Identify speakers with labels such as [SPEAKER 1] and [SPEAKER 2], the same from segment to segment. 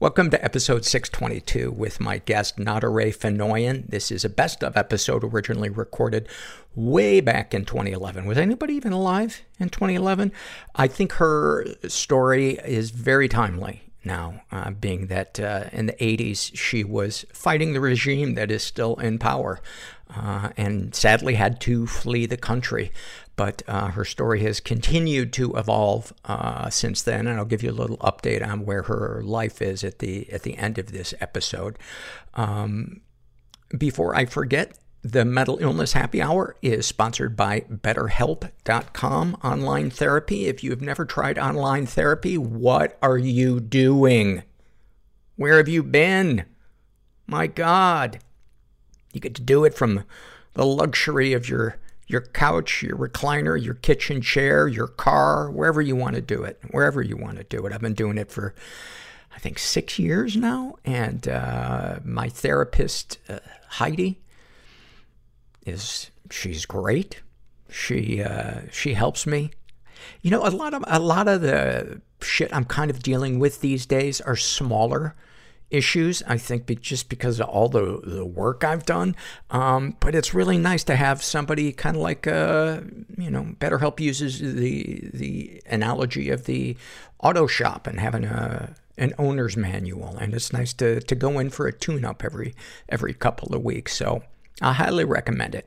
[SPEAKER 1] Welcome to episode 622 with my guest, Nadare Fenoyan. This is a best of episode originally recorded way back in 2011. Was anybody even alive in 2011? I think her story is very timely now, uh, being that uh, in the 80s she was fighting the regime that is still in power uh, and sadly had to flee the country. But uh, her story has continued to evolve uh, since then, and I'll give you a little update on where her life is at the at the end of this episode. Um, before I forget, the Mental Illness Happy Hour is sponsored by BetterHelp.com online therapy. If you have never tried online therapy, what are you doing? Where have you been? My God. You get to do it from the luxury of your, your couch, your recliner, your kitchen chair, your car, wherever you want to do it. Wherever you want to do it. I've been doing it for, I think, six years now. And uh, my therapist, uh, Heidi, is she's great. She uh, she helps me. You know, a lot of a lot of the shit I'm kind of dealing with these days are smaller issues. I think be, just because of all the the work I've done. Um, but it's really nice to have somebody kind of like uh, you know, BetterHelp uses the the analogy of the auto shop and having a an owner's manual, and it's nice to to go in for a tune up every every couple of weeks. So I highly recommend it.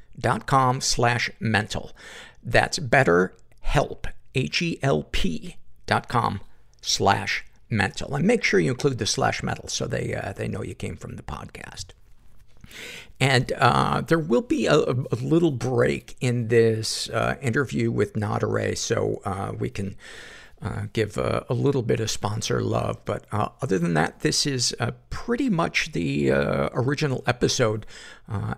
[SPEAKER 1] slash mental. That's betterhelp, H-E-L-P dot com slash mental. And make sure you include the slash mental so they, uh, they know you came from the podcast. And uh, there will be a, a, little break in this uh, interview with Nadare, so uh, we can uh, give a, a, little bit of sponsor love. But uh, other than that, this is uh, pretty much the original episode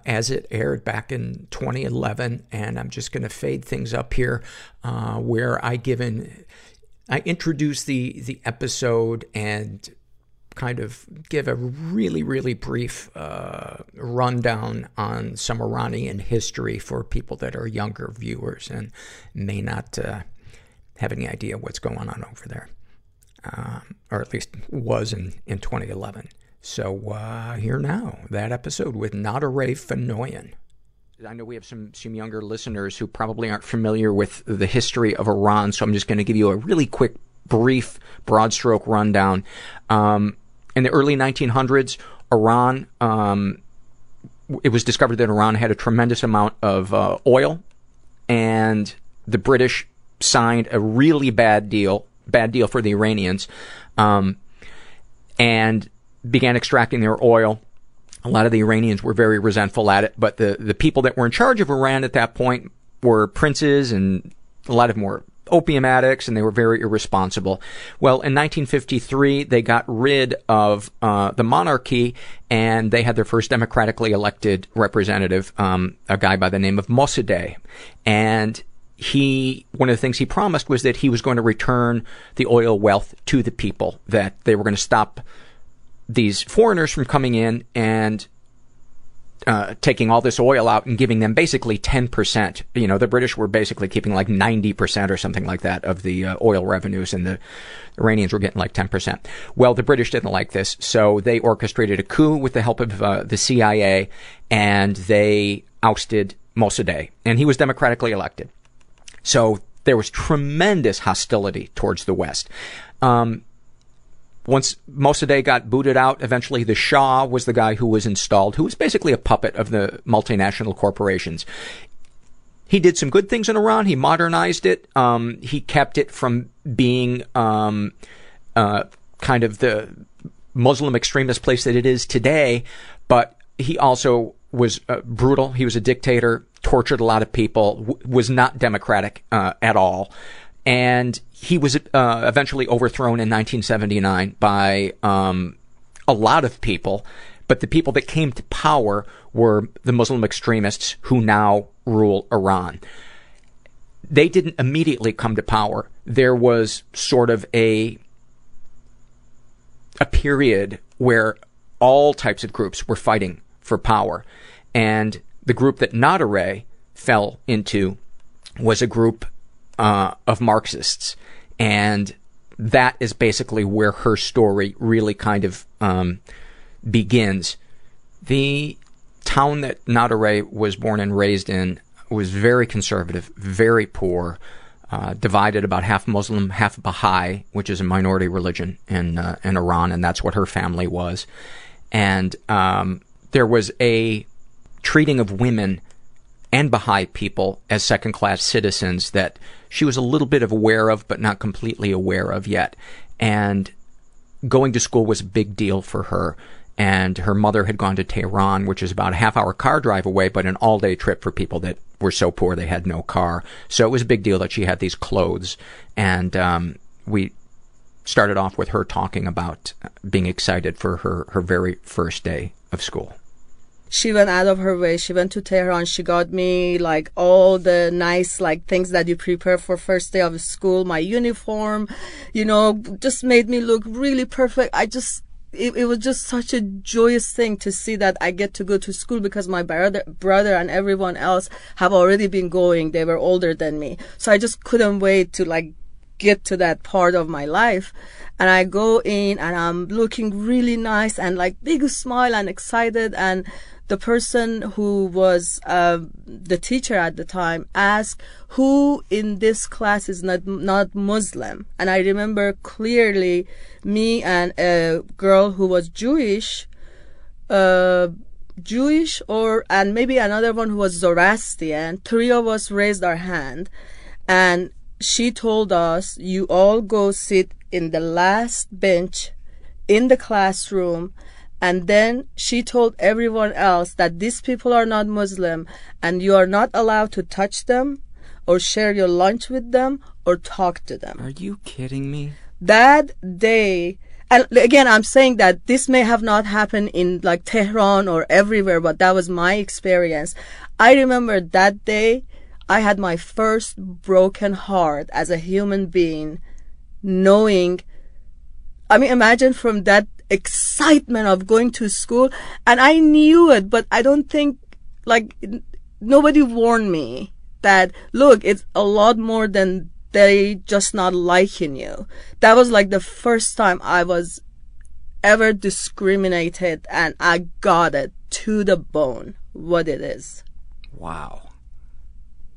[SPEAKER 1] as it aired back in 2011. And I'm just going to fade things up here, where I given I introduce the the episode and kind of give a really, really brief uh, rundown on some Iranian history for people that are younger viewers and may not uh, have any idea what's going on over there, um, or at least was in, in 2011. So uh, here now, that episode with Nadare Fenoyan. I know we have some, some younger listeners who probably aren't familiar with the history of Iran, so I'm just going to give you a really quick, brief, broad stroke rundown. Um, in the early 1900s, Iran, um, it was discovered that Iran had a tremendous amount of uh, oil, and the British signed a really bad deal, bad deal for the Iranians, um, and began extracting their oil. A lot of the Iranians were very resentful at it, but the, the people that were in charge of Iran at that point were princes and a lot of them were opium addicts and they were very irresponsible. Well, in 1953, they got rid of uh, the monarchy and they had their first democratically elected representative, um, a guy by the name of Mossadegh. And he one of the things he promised was that he was going to return the oil wealth to the people that they were going to stop these foreigners from coming in and uh, taking all this oil out and giving them basically 10%. You know, the British were basically keeping like 90% or something like that of the uh, oil revenues, and the Iranians were getting like 10%. Well, the British didn't like this, so they orchestrated a coup with the help of uh, the CIA, and they ousted Mossadegh, and he was democratically elected. So there was tremendous hostility towards the West. Um, once Mossadegh got booted out, eventually the Shah was the guy who was installed, who was basically a puppet of the multinational corporations. He did some good things in Iran. He modernized it. Um, he kept it from being um, uh, kind of the Muslim extremist place that it is today. But he also was uh, brutal. He was a dictator, tortured a lot of people, w- was not democratic uh, at all and he was uh, eventually overthrown in 1979 by um, a lot of people. But the people that came to power were the Muslim extremists who now rule Iran. They didn't immediately come to power. There was sort of a a period where all types of groups were fighting for power, and the group that Nadareh fell into was a group uh, of Marxists, and that is basically where her story really kind of um, begins. The town that Nadareh was born and raised in was very conservative, very poor, uh, divided about half Muslim, half Baha'i, which is a minority religion in uh, in Iran, and that's what her family was. And um, there was a treating of women and Baha'i people as second class citizens that she was a little bit aware of, but not completely aware of yet. And going to school was a big deal for her. And her mother had gone to Tehran, which is about a half hour car drive away, but an all day trip for people that were so poor they had no car. So it was a big deal that she had these clothes. And um, we started off with her talking about being excited for her, her very first day of school
[SPEAKER 2] she went out of her way. She went to Tehran. She got me like all the nice like things that you prepare for first day of school. My uniform, you know, just made me look really perfect. I just it, it was just such a joyous thing to see that I get to go to school because my brother, brother and everyone else have already been going. They were older than me. So I just couldn't wait to like get to that part of my life. And I go in and I'm looking really nice and like big smile and excited and the person who was uh, the teacher at the time asked who in this class is not not Muslim, and I remember clearly me and a girl who was Jewish, uh, Jewish or and maybe another one who was Zoroastrian. Three of us raised our hand, and she told us, "You all go sit in the last bench in the classroom." And then she told everyone else that these people are not Muslim and you are not allowed to touch them or share your lunch with them or talk to them.
[SPEAKER 1] Are you kidding me?
[SPEAKER 2] That day, and again, I'm saying that this may have not happened in like Tehran or everywhere, but that was my experience. I remember that day, I had my first broken heart as a human being, knowing I mean, imagine from that excitement of going to school. And I knew it, but I don't think, like, nobody warned me that, look, it's a lot more than they just not liking you. That was like the first time I was ever discriminated and I got it to the bone what it is.
[SPEAKER 1] Wow.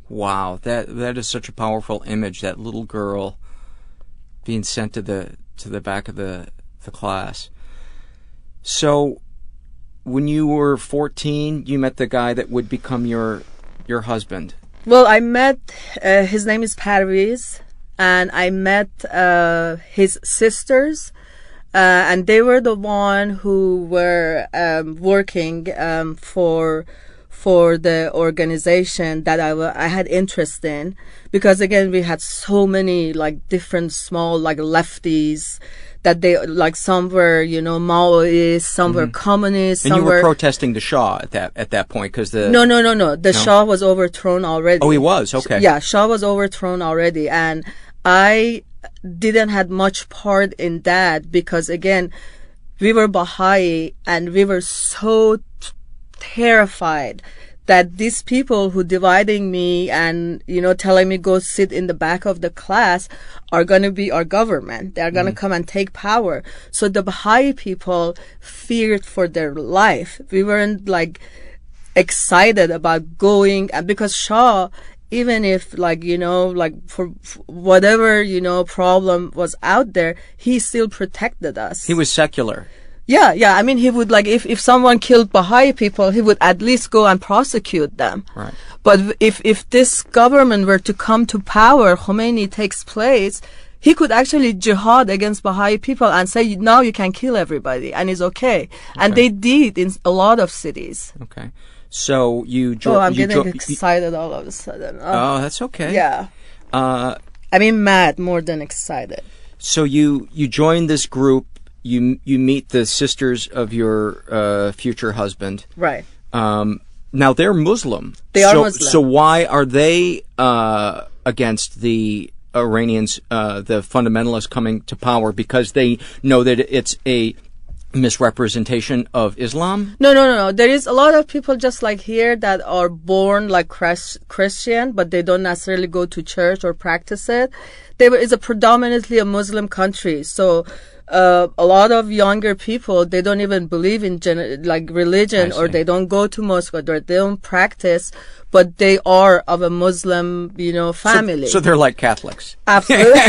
[SPEAKER 1] Wow, that that is such a powerful image that little girl being sent to the to the back of the the class. So, when you were 14, you met the guy that would become your your husband.
[SPEAKER 2] Well, I met uh, his name is Parviz, and I met uh, his sisters, uh, and they were the one who were um, working um, for for the organization that I, w- I had interest in because again we had so many like different small like lefties that they like some were you know Maoist, some were communists,
[SPEAKER 1] Mm-hmm. and
[SPEAKER 2] some
[SPEAKER 1] you were
[SPEAKER 2] were
[SPEAKER 1] protesting the Shah at that at that point because the
[SPEAKER 2] no no no no. The Shah was overthrown already.
[SPEAKER 1] oh he was? Okay.
[SPEAKER 2] Yeah, Shah was overthrown already, and I didn't had much part in that because again, we were Baha'i and we were so t- terrified that these people who dividing me and you know telling me go sit in the back of the class are going to be our government. They're going to mm. come and take power. So the baha'i people feared for their life. We weren't like excited about going because shah even if like you know like for, for whatever you know problem was out there he still protected us.
[SPEAKER 1] He was secular
[SPEAKER 2] yeah yeah i mean he would like if, if someone killed baha'i people he would at least go and prosecute them
[SPEAKER 1] Right.
[SPEAKER 2] but if if this government were to come to power khomeini takes place he could actually jihad against Baha'i people and say now you can kill everybody and it's okay. And they did in a lot of cities.
[SPEAKER 1] okay so you jo-
[SPEAKER 2] Oh, I'm getting excited all of a sudden. Oh,
[SPEAKER 1] oh that's okay
[SPEAKER 2] yeah.
[SPEAKER 1] uh
[SPEAKER 2] I mean, mad more than excited.
[SPEAKER 1] so you you join this group you you meet the sisters of your uh, future husband
[SPEAKER 2] Right.
[SPEAKER 1] um, now they're Muslim.
[SPEAKER 2] They are
[SPEAKER 1] so,
[SPEAKER 2] Muslim.
[SPEAKER 1] So why are they uh, against the Iranians, uh, the fundamentalists coming to power? Because they know that it's a misrepresentation of Islam.
[SPEAKER 2] No, no, no, no. There is a lot of people just like here that are born like Chris- Christian, but they don't necessarily go to church or practice it. They were, a predominantly a Muslim country, so. Uh, a lot of younger people they don't even believe in gen- like religion or they don't go to mosque or they don't practice but they are of a muslim you know family
[SPEAKER 1] So they're like Catholics.
[SPEAKER 2] Absolutely.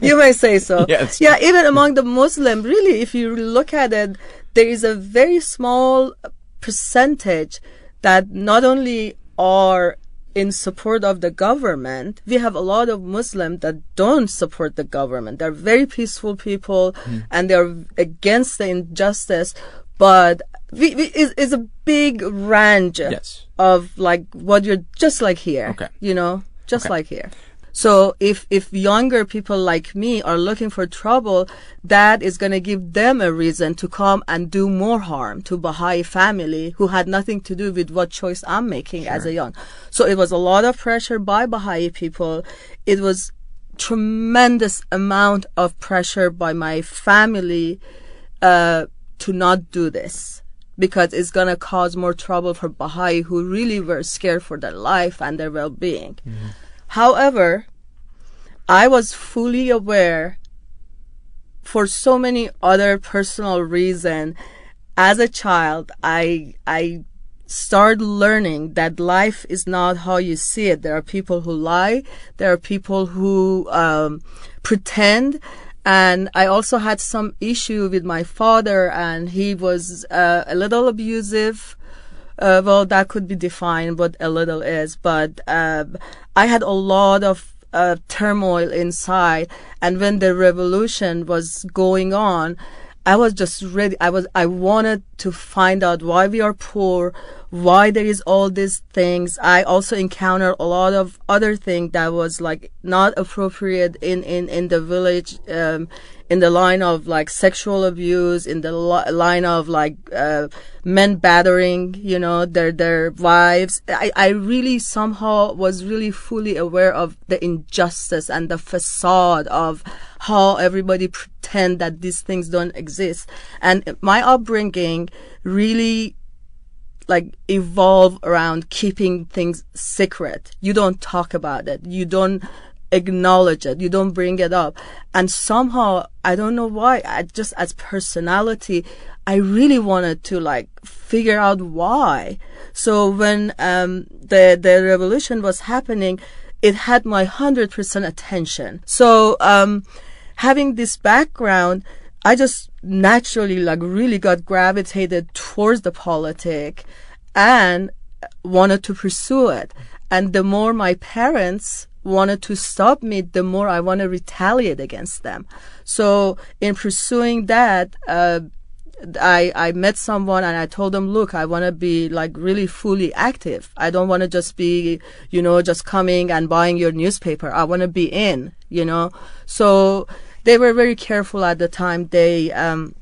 [SPEAKER 2] you may say so.
[SPEAKER 1] Yes.
[SPEAKER 2] Yeah, even among the Muslim, really, if you look at it, there is a very small percentage that not only are in support of the government, we have a lot of Muslims that don't support the government. They're very peaceful people hmm. and they're against the injustice, but we, we, it's, it's a big range
[SPEAKER 1] Yes.
[SPEAKER 2] of like what you're just like here.
[SPEAKER 1] Okay.
[SPEAKER 2] You know, just like here. So if if younger people like me are looking for trouble, that is going to give them a reason to come and do more harm to Baha'i family who had nothing to do with what choice I'm making as a young. So it was a lot of pressure by Baha'i people. It was tremendous amount of pressure by my family uh, to not do this because it's going to cause more trouble for Baha'i who really were scared for their life and their well-being. However, I was fully aware for so many other personal reasons as a child I I started learning that life is not how you see it. There are people who lie. There are people who um, pretend. And I also had some issue with my father, and he was uh, a little abusive. Uh, well, that could be defined what a little is, but uh, I had a lot of uh, turmoil inside, and when the revolution was going on, I was just ready. I was. I wanted to find out why we are poor, why there is all these things. I also encountered a lot of other things that was like not appropriate in in in the village. Um, in the line of like sexual abuse, in the li- line of like uh, men battering, you know, their their wives. I, I really somehow was really fully aware of the injustice and the facade of how everybody pretend that these things don't exist. And my upbringing really like evolve around keeping things secret. You don't talk about it. You don't acknowledge it. You don't bring it up. And somehow, I don't know why, I just as personality, I really wanted to like figure out why. So when um, the the revolution was happening, it had my hundred percent attention. So um, having this background, I just naturally like really got gravitated towards the politic and wanted to pursue it. And the more my parents wanted to stop me, the more I want to retaliate against them. So in pursuing that, uh, I, I met someone and I told them, look, I want to be like really fully active. I don't want to just be, you know, just coming and buying your newspaper. I want to be in, you know. So they were very careful at the time. They um,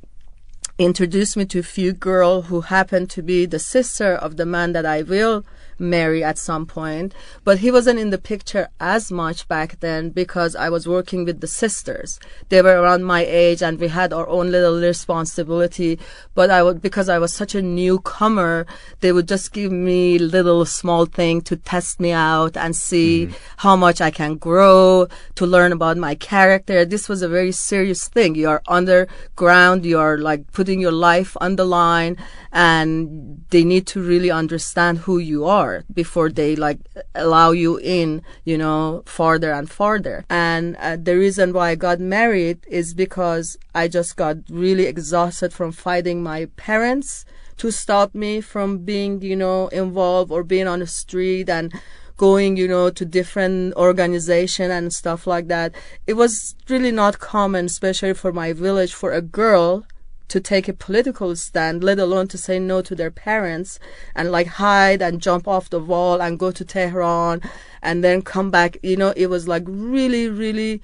[SPEAKER 2] introduced me to a few girl who happened to be the sister of the man that I will marry at some point. But he wasn't in the picture as much back then because I was working with the sisters. They were around my age and we had our own little responsibility. But I would, because I was such a newcomer, they would just give me little small thing to test me out and see mm-hmm. how much I can grow, to learn about my character. This was a very serious thing. You are underground. You are like putting your life on the line and they need to really understand who you are before they like allow you in, you know, farther and farther. And uh, the reason why I got married is because I just got really exhausted from fighting my parents to stop me from being, you know, involved or being on the street and going, you know, to different organization and stuff like that. It was really not common, especially for my village, for a girl to take a political stand, let alone to say no to their parents and like hide and jump off the wall and go to Tehran and then come back. You know, it was like really, really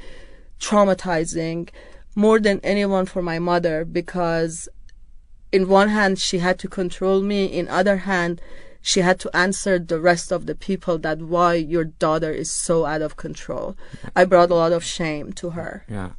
[SPEAKER 2] traumatizing more than anyone for my mother because in one hand she had to control me, in other hand she had to answer the rest of the people that why your daughter is so out of control. I brought a lot of shame to her.
[SPEAKER 1] Yeah.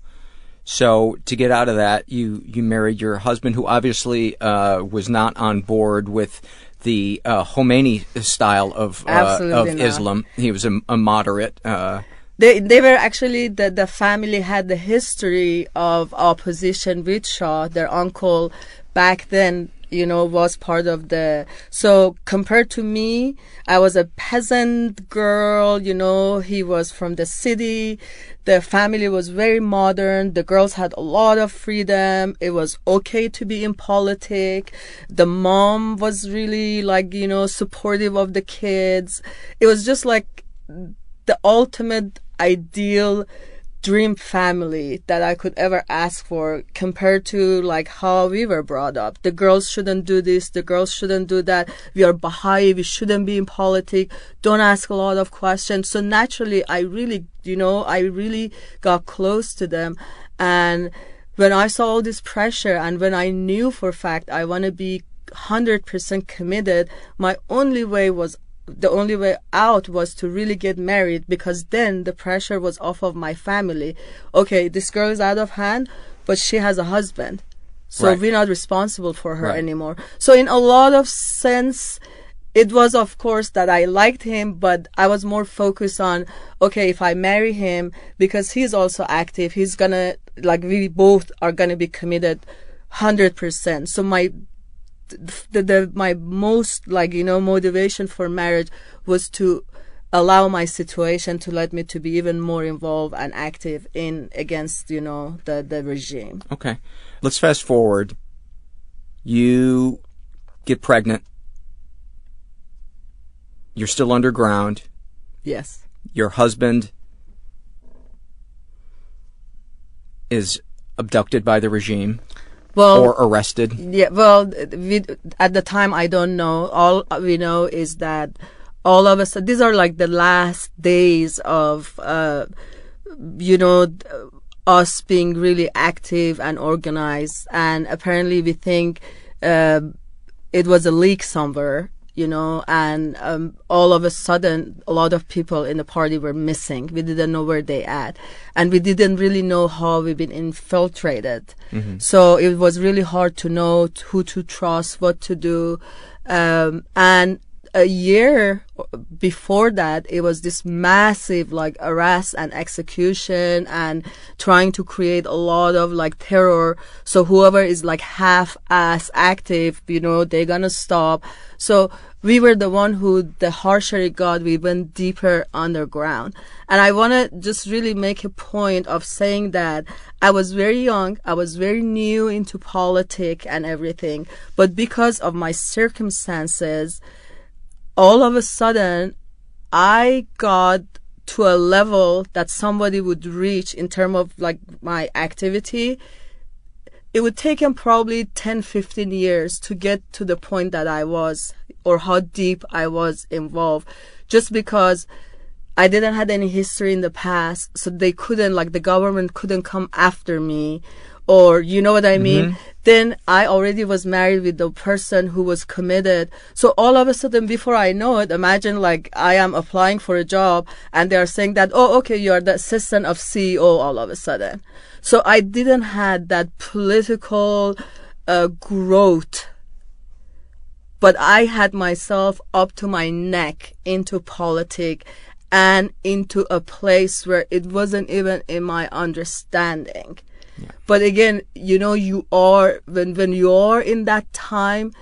[SPEAKER 1] So to get out of that, you you married your husband, who obviously uh, was not on board with the uh, Khomeini style of uh, of not. Islam. He was a, a moderate. Uh,
[SPEAKER 2] they they were actually the the family had the history of opposition with Shah. Their uncle back then you know, was part of the. So compared to me, I was a peasant girl, you know, he was from the city. The family was very modern. The girls had a lot of freedom. It was okay to be in politics. The mom was really like, you know, supportive of the kids. It was just like the ultimate ideal dream family that I could ever ask for compared to like how we were brought up. The girls shouldn't do this, the girls shouldn't do that. We are Baha'i, we shouldn't be in politics. Don't ask a lot of questions. So naturally, I really, you know, I really got close to them. And when I saw all this pressure and when I knew for fact I want to be 100% committed, my only way was the only way out was to really get married because then the pressure was off of my family. Okay, this girl is out of hand, but she has a husband. So right. we're not responsible for her right. anymore. So in a lot of sense, it was of course that I liked him, but I was more focused on, okay, if I marry him, because he's also active, he's gonna, like we both are gonna be committed 100%. So my the, the my most like you know motivation for marriage was to allow my situation to let me to be even more involved and active in against you know the the regime.
[SPEAKER 1] Okay. Let's fast forward. You get pregnant. You're still underground.
[SPEAKER 2] Yes.
[SPEAKER 1] Your husband is abducted by the regime
[SPEAKER 2] well,
[SPEAKER 1] or arrested?
[SPEAKER 2] Yeah, well, we, at the time, I don't know. All we know is that all of us, these are like the last days of, uh, you know, us being really active and organized. And apparently, we think uh, it was a leak somewhere you know, and um, all of a sudden, a lot of people in the party were missing. We didn't know where they at, and we didn't really know how we've been infiltrated. Mm-hmm. So it was really hard to know who to trust, what to do, um, and a year before that, it was this massive like arrest and execution and trying to create a lot of like terror. So whoever is like half ass active, you know, they're gonna stop. So we were the one who the harsher it got, we went deeper underground. And I want to just really make a point of saying that I was very young. I was very new into politics and everything. But because of my circumstances, all of a sudden I got to a level that somebody would reach in terms of like my activity. It would take him probably 10 15 years to get to the point that i was or how deep i was involved just because I didn't had any history in the past, so they couldn't like the government couldn't come after me or you know what I mean? Then I already was married with the person who was committed. So all of a sudden, before I know it, imagine like I am applying for a job and they are saying that, oh, okay, you are the assistant of CEO all of a sudden. So I didn't had that political uh, growth but I had myself up to my neck into politics and into a place where it wasn't even in my understanding. But again, you know, you are when when you are in that time,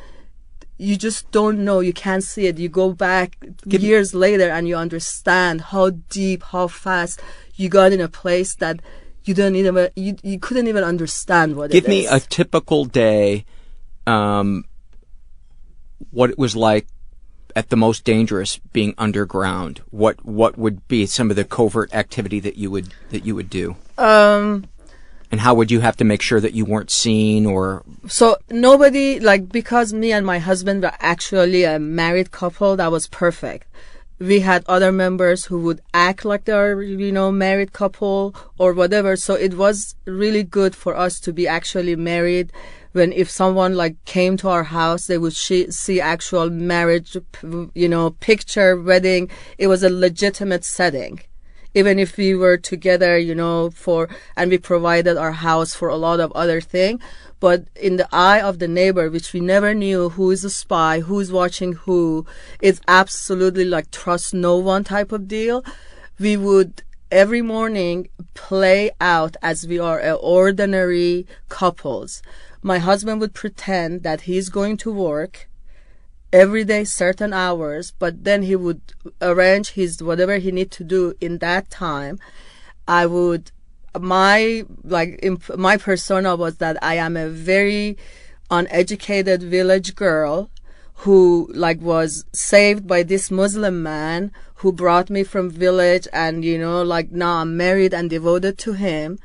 [SPEAKER 2] you just don't know. You can't see it. You go back years later and you understand how deep, how fast you got in a place that you don't even you, you couldn't even understand what
[SPEAKER 3] Give me a typical day, um, what it was like at the most dangerous being underground. What what would be some of the covert activity that you would that you would do?
[SPEAKER 2] um
[SPEAKER 3] And how would you have to make sure that you weren't seen or
[SPEAKER 2] So nobody like because me and my husband were actually a married couple, that was perfect. We had other members who would act like they're, you know, married couple or whatever. So it was really good for us to be actually married. When if someone like came to our house, they would she- see actual marriage, you know, picture, wedding. It was a legitimate setting even if we were together, you know, for and we provided our house for a lot of other thing, but in the eye of the neighbor, which we never knew who is a spy, who is watching who, it's absolutely like trust no one type of deal. We would every morning play out as we are a ordinary couples. My husband would pretend that he's going to work every day certain hours but then he would arrange his whatever he need to do in that time. I would my like imp- my persona was that i am a very uneducated village girl who like was saved by this muslim man who brought me from village and you know like now i'm married and devoted to him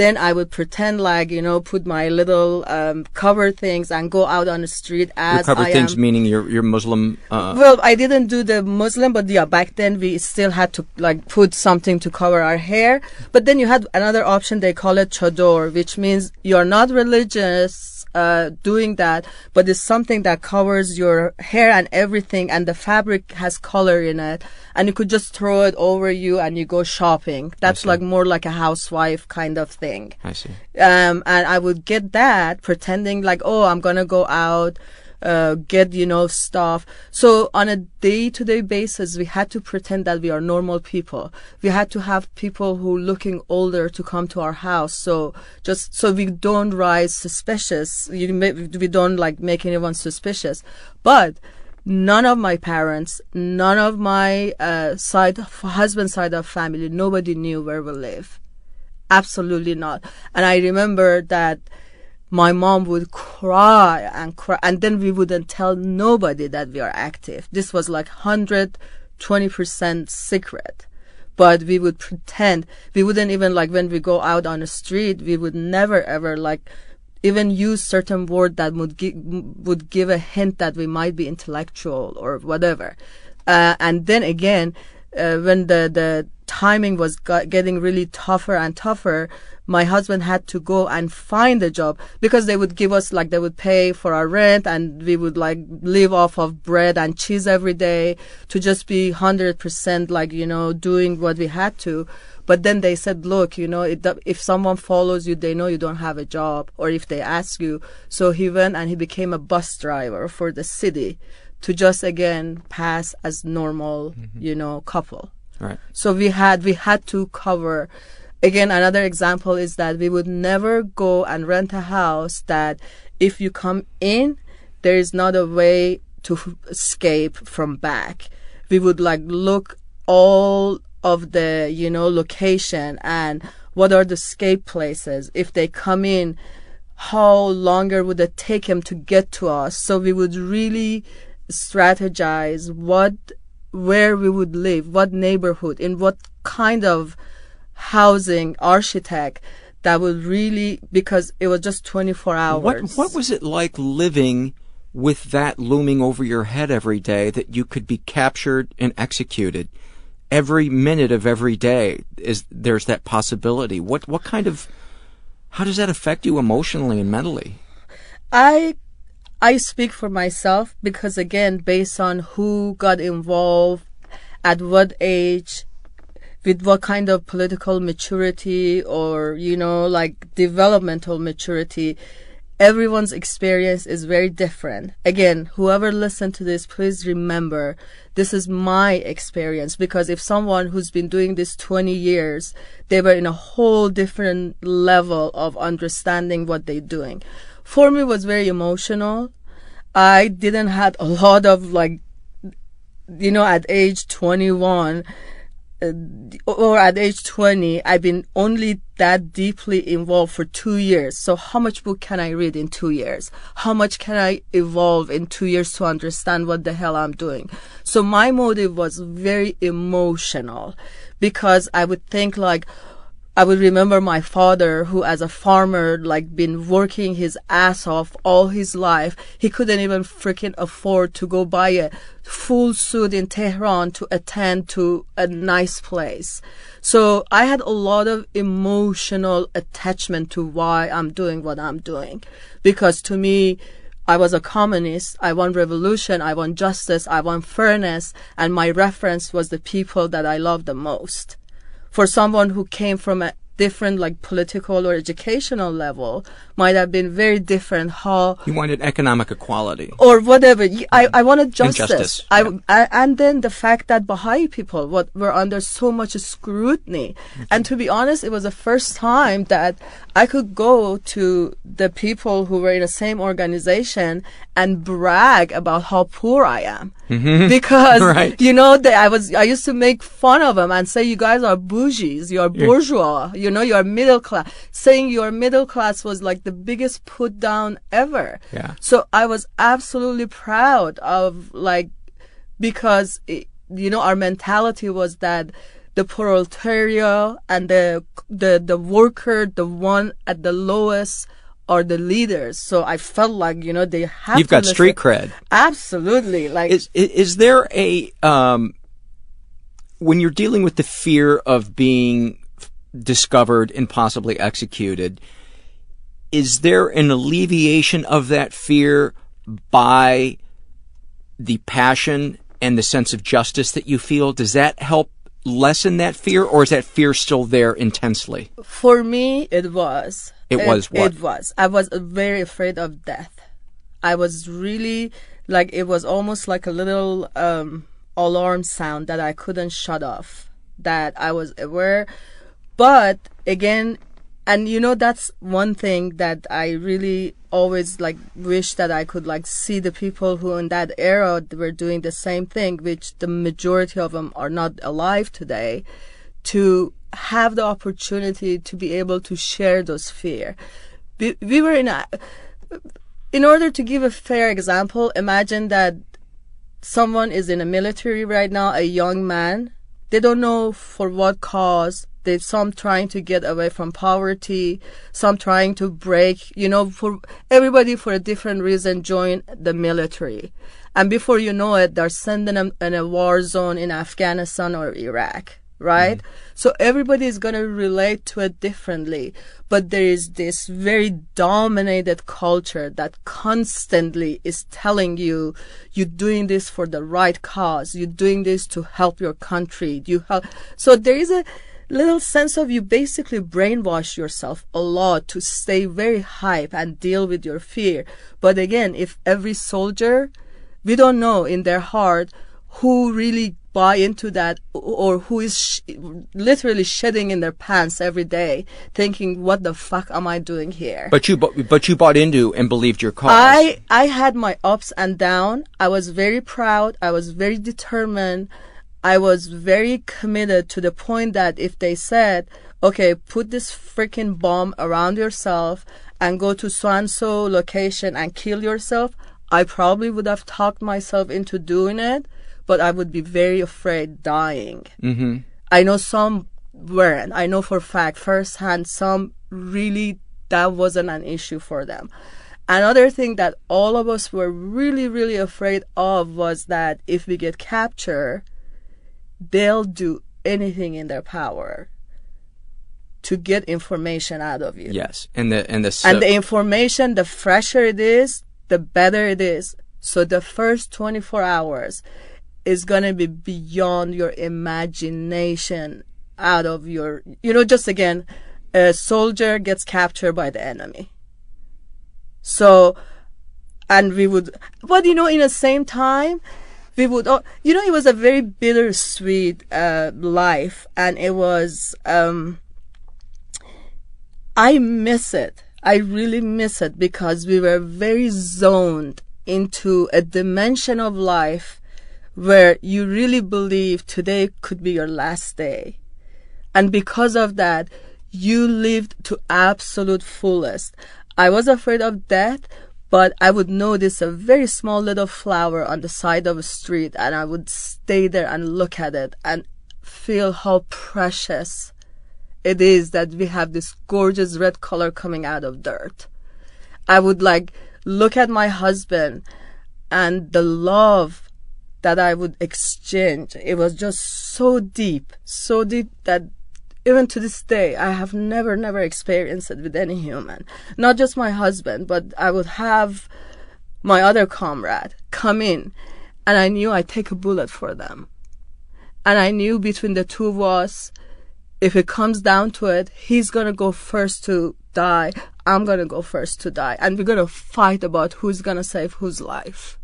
[SPEAKER 2] then I would pretend like you know put my little um, cover things and go out on the street as
[SPEAKER 3] recover
[SPEAKER 2] I
[SPEAKER 3] things?
[SPEAKER 2] am.
[SPEAKER 3] Meaning your your Muslim. Uh,
[SPEAKER 2] Well, I didn't do the Muslim, but yeah, back then we still had to like put something to cover our hair. But then you had another option. They call it chador, which means you're not religious uh, doing that, but it's something that covers your hair and everything, and the fabric has color in it, and you could just throw it over you and you go shopping. That's like more like a housewife kind of thing
[SPEAKER 3] I see.
[SPEAKER 2] um, and I would get that pretending like, oh, I'm gonna go out, uh, get you know stuff. So on a day-to-day basis, we had to pretend that we are normal people. We had to have people who looking older to come to our house. So just so we don't rise suspicious, you ma- we don't like make anyone suspicious, but. None of my parents, none of my uh, side, husband side of family, nobody knew where we live. Absolutely not. And I remember that my mom would cry and cry, and then we wouldn't tell nobody that we are active. This was like 120% secret. But we would pretend, we wouldn't even like when we go out on the street, we would never ever like even use certain word that would give, would give a hint that we might be intellectual or whatever. Uh, and then again, uh, when the, the timing was getting really tougher and tougher, my husband had to go and find a job because they would give us like they would pay for our rent and we would like live off of bread and cheese every day to just be 100% like, you know, doing what we had to. But then they said, look, you know, it, if someone follows you, they know you don't have a job or if they ask you. So he went and he became a bus driver for the city to just again pass as normal, mm-hmm. you know, couple.
[SPEAKER 3] Right.
[SPEAKER 2] So we had we had to cover. Again, another example is that we would never go and rent a house that if you come in, there is not a way to escape from back. We would like look all of the you know location and what are the escape places. If they come in, how longer would it take him to get to us? So we would really strategize what where we would live, what neighborhood, in what kind of housing architect that would really because it was just 24 hours.
[SPEAKER 3] What what was it like living with that looming over your head every day that you could be captured and executed? every minute of every day is there's that possibility. What what kind of how does that affect you emotionally and mentally?
[SPEAKER 2] I I speak for myself because again, based on who got involved, at what age, with what kind of political maturity or, you know, like developmental maturity, everyone's experience is very different. Again, whoever listened to this, please remember this is my experience because if someone who's been doing this 20 years, they were in a whole different level of understanding what they're doing. For me, was very emotional. I didn't have a lot of like, you know, at age 21, uh, or at age 20, I've been only that deeply involved for two years. So how much book can I read in two years? How much can I evolve in two years to understand what the hell I'm doing? So my motive was very emotional because I would think like, I would remember my father who as a farmer like been working his ass off all his life. He couldn't even freaking afford to go buy a full suit in Tehran to attend to a nice place. So I had a lot of emotional attachment to why I'm doing what I'm doing. Because to me, I was a communist. I want revolution. I want justice. I want fairness. And my reference was the people that I love the most for someone who came from a different like political or educational level might have been very different how
[SPEAKER 3] You wanted economic equality.
[SPEAKER 2] or whatever. I, I wanted justice,
[SPEAKER 3] justice,
[SPEAKER 2] I,
[SPEAKER 3] yeah.
[SPEAKER 2] I- and then the fact that Baha'i people what, were under so much scrutiny. And to be honest it was the first time that I could go to the people who were in the same organization and brag about how poor I am. Mm-hmm. Because
[SPEAKER 3] Right.
[SPEAKER 2] you know they, I was I used to make fun of them and say you guys are bougies. You are bourgeois. You know you are middle class saying you are middle class was like the biggest put down ever
[SPEAKER 3] Yeah.
[SPEAKER 2] so I was absolutely proud of like because it, you know our mentality was that the proletariat and the the the worker, the one at the lowest, are the leaders. So I felt like you know they have.
[SPEAKER 3] You've got
[SPEAKER 2] listen.
[SPEAKER 3] street cred.
[SPEAKER 2] Absolutely, like
[SPEAKER 3] Is is is there a um when you're dealing with the fear of being discovered and possibly executed, is there an alleviation of that fear by the passion and the sense of justice that you feel? Does that help lessen that fear, or is that fear still there intensely?
[SPEAKER 2] For me, it was.
[SPEAKER 3] It was what?
[SPEAKER 2] It was. I was very afraid of death. I was really like it was almost like a little um, alarm sound that I couldn't shut off. That I was aware, but again, and you know that's one thing that I really always like wish that I could like see the people who in that era were doing the same thing, which the majority of them are not alive today to have the opportunity to be able to share those fear. We, we were in a, in order to give a fair example, imagine that someone is in the military right now, a young man. They don't know for what cause. They some trying to get away from poverty, some trying to break. You know, for everybody for a different reason join the military, and before you know it, they're sending them in a war zone in Afghanistan or Iraq right? Mm-hmm. So everybody is going to relate to it differently. But there is this very dominated culture that constantly is telling you, you're doing this for the right cause. You're doing this to help your country. You help. So there is a little sense of you basically brainwash yourself a lot to stay very hype and deal with your fear. But again, if every soldier, we don't know in their heart who really buy into that or who is sh- literally shedding in their pants every day thinking what the fuck am i doing here
[SPEAKER 3] But you bu- but you bought into and believed your cause.
[SPEAKER 2] I I had my ups and down. I was very proud. I was very determined. I was very committed to the point that if they said, "Okay, put this freaking bomb around yourself and go to so and so location and kill yourself," I probably would have talked myself into doing it, but I would be very afraid dying.
[SPEAKER 3] mm-hmm.
[SPEAKER 2] I know some weren't. I know for a fact, firsthand, some really that wasn't an issue for them. Another thing that all of us were really, really afraid of was that if we get captured, they'll do anything in their power to get information out of you.
[SPEAKER 3] Yes, and the and the
[SPEAKER 2] And the information, the fresher it is, the better it is. So the first 24 hours is going to be beyond your imagination, out of your, you know, just again, a soldier gets captured by the enemy. So, and we would, but you know, in the same time, we would, oh, you know, it was a very bittersweet uh, life, and it was, um, I miss it. I really miss it because we were very zoned into a dimension of life where you really believe today could be your last day. And because of that, you lived to absolute fullest. I was afraid of death, but I would notice a very small little flower on the side of a street and I would stay there and look at it and feel how precious it is that we have this gorgeous red color coming out of dirt. I would like look at my husband and the love that I would exchange. It was just so deep, so deep that even to this day, I have never, never experienced it with any human. Not just my husband, but I would have my other comrade come in and I knew I'd take a bullet for them. And I knew between the two of us, if it comes down to it, he's gonna go first to die. I'm gonna go first to die. And we're gonna fight about who's gonna save whose life.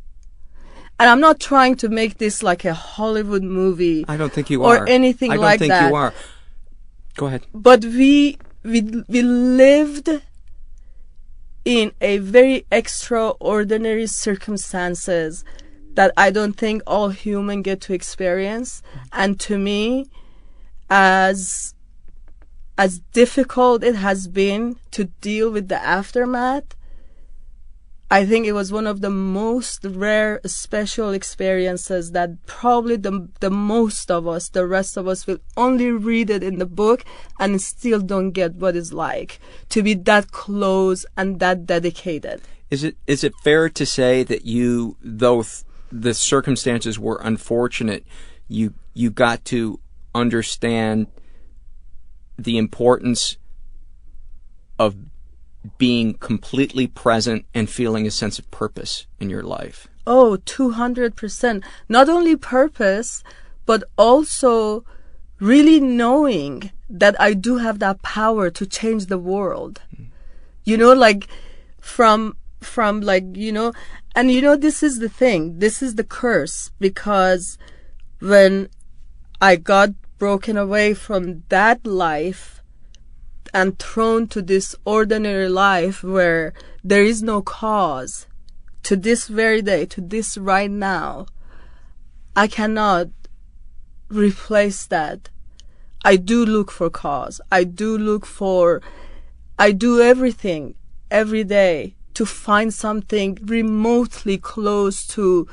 [SPEAKER 2] And I'm not trying to make this like a Hollywood movie.
[SPEAKER 3] I don't think you
[SPEAKER 2] or
[SPEAKER 3] are.
[SPEAKER 2] Or anything like that.
[SPEAKER 3] I don't
[SPEAKER 2] like
[SPEAKER 3] think
[SPEAKER 2] that.
[SPEAKER 3] you are. Go ahead.
[SPEAKER 2] But we we we lived in a very extraordinary circumstances that I don't think all human get to experience. And to me, as as difficult it has been to deal with the aftermath, I think it was one of the most rare, special experiences that probably the, the most of us, the rest of us will only read it in the book and still don't get what it's like to be that close and that dedicated.
[SPEAKER 3] Is it is it fair to say that you, though th- the circumstances were unfortunate, you you got to understand the importance of being completely present and feeling a sense of purpose in your life?
[SPEAKER 2] Oh, 200%. Not only purpose, but also really knowing that I do have that power to change the world. You know, like from, from like, you know, and you know, this is the thing. This is the curse because when I got broken away from that life, and thrown to this ordinary life where there is no cause to this very day, to this right now, I cannot replace that. I do look for cause. I do look for, I do everything every day to find something remotely close to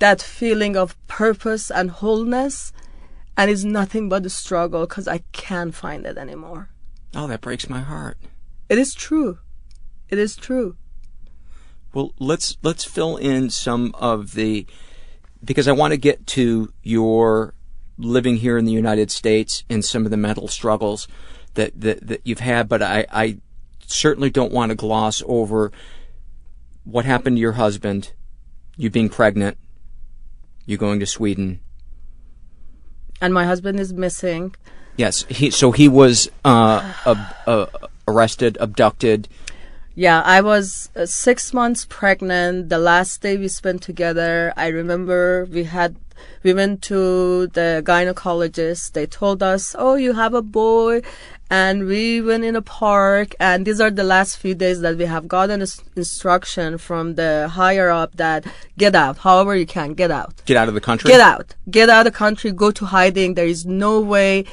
[SPEAKER 2] that feeling of purpose and wholeness. And it's nothing but a struggle because I can't find it anymore.
[SPEAKER 3] Oh, that breaks my heart.
[SPEAKER 2] It is true. It is true.
[SPEAKER 3] Well, let's let's fill in some of the because I want to get to your living here in the United States and some of the mental struggles that that, that you've had, but I, I certainly don't want to gloss over what happened to your husband, you being pregnant, you going to Sweden.
[SPEAKER 2] And my husband is missing.
[SPEAKER 3] Yes, he so he was uh, ab- uh, arrested, abducted.
[SPEAKER 2] Yeah, I was uh, six months pregnant. The last day we spent together, I remember we had we went to the gynecologist. They told us, "Oh, you have a boy," and we went in a park. And these are the last few days that we have gotten ins- instruction from the higher up that get out, however you can, get out.
[SPEAKER 3] Get out of the country.
[SPEAKER 2] Get out. Get out of the country. Go to hiding. There is no way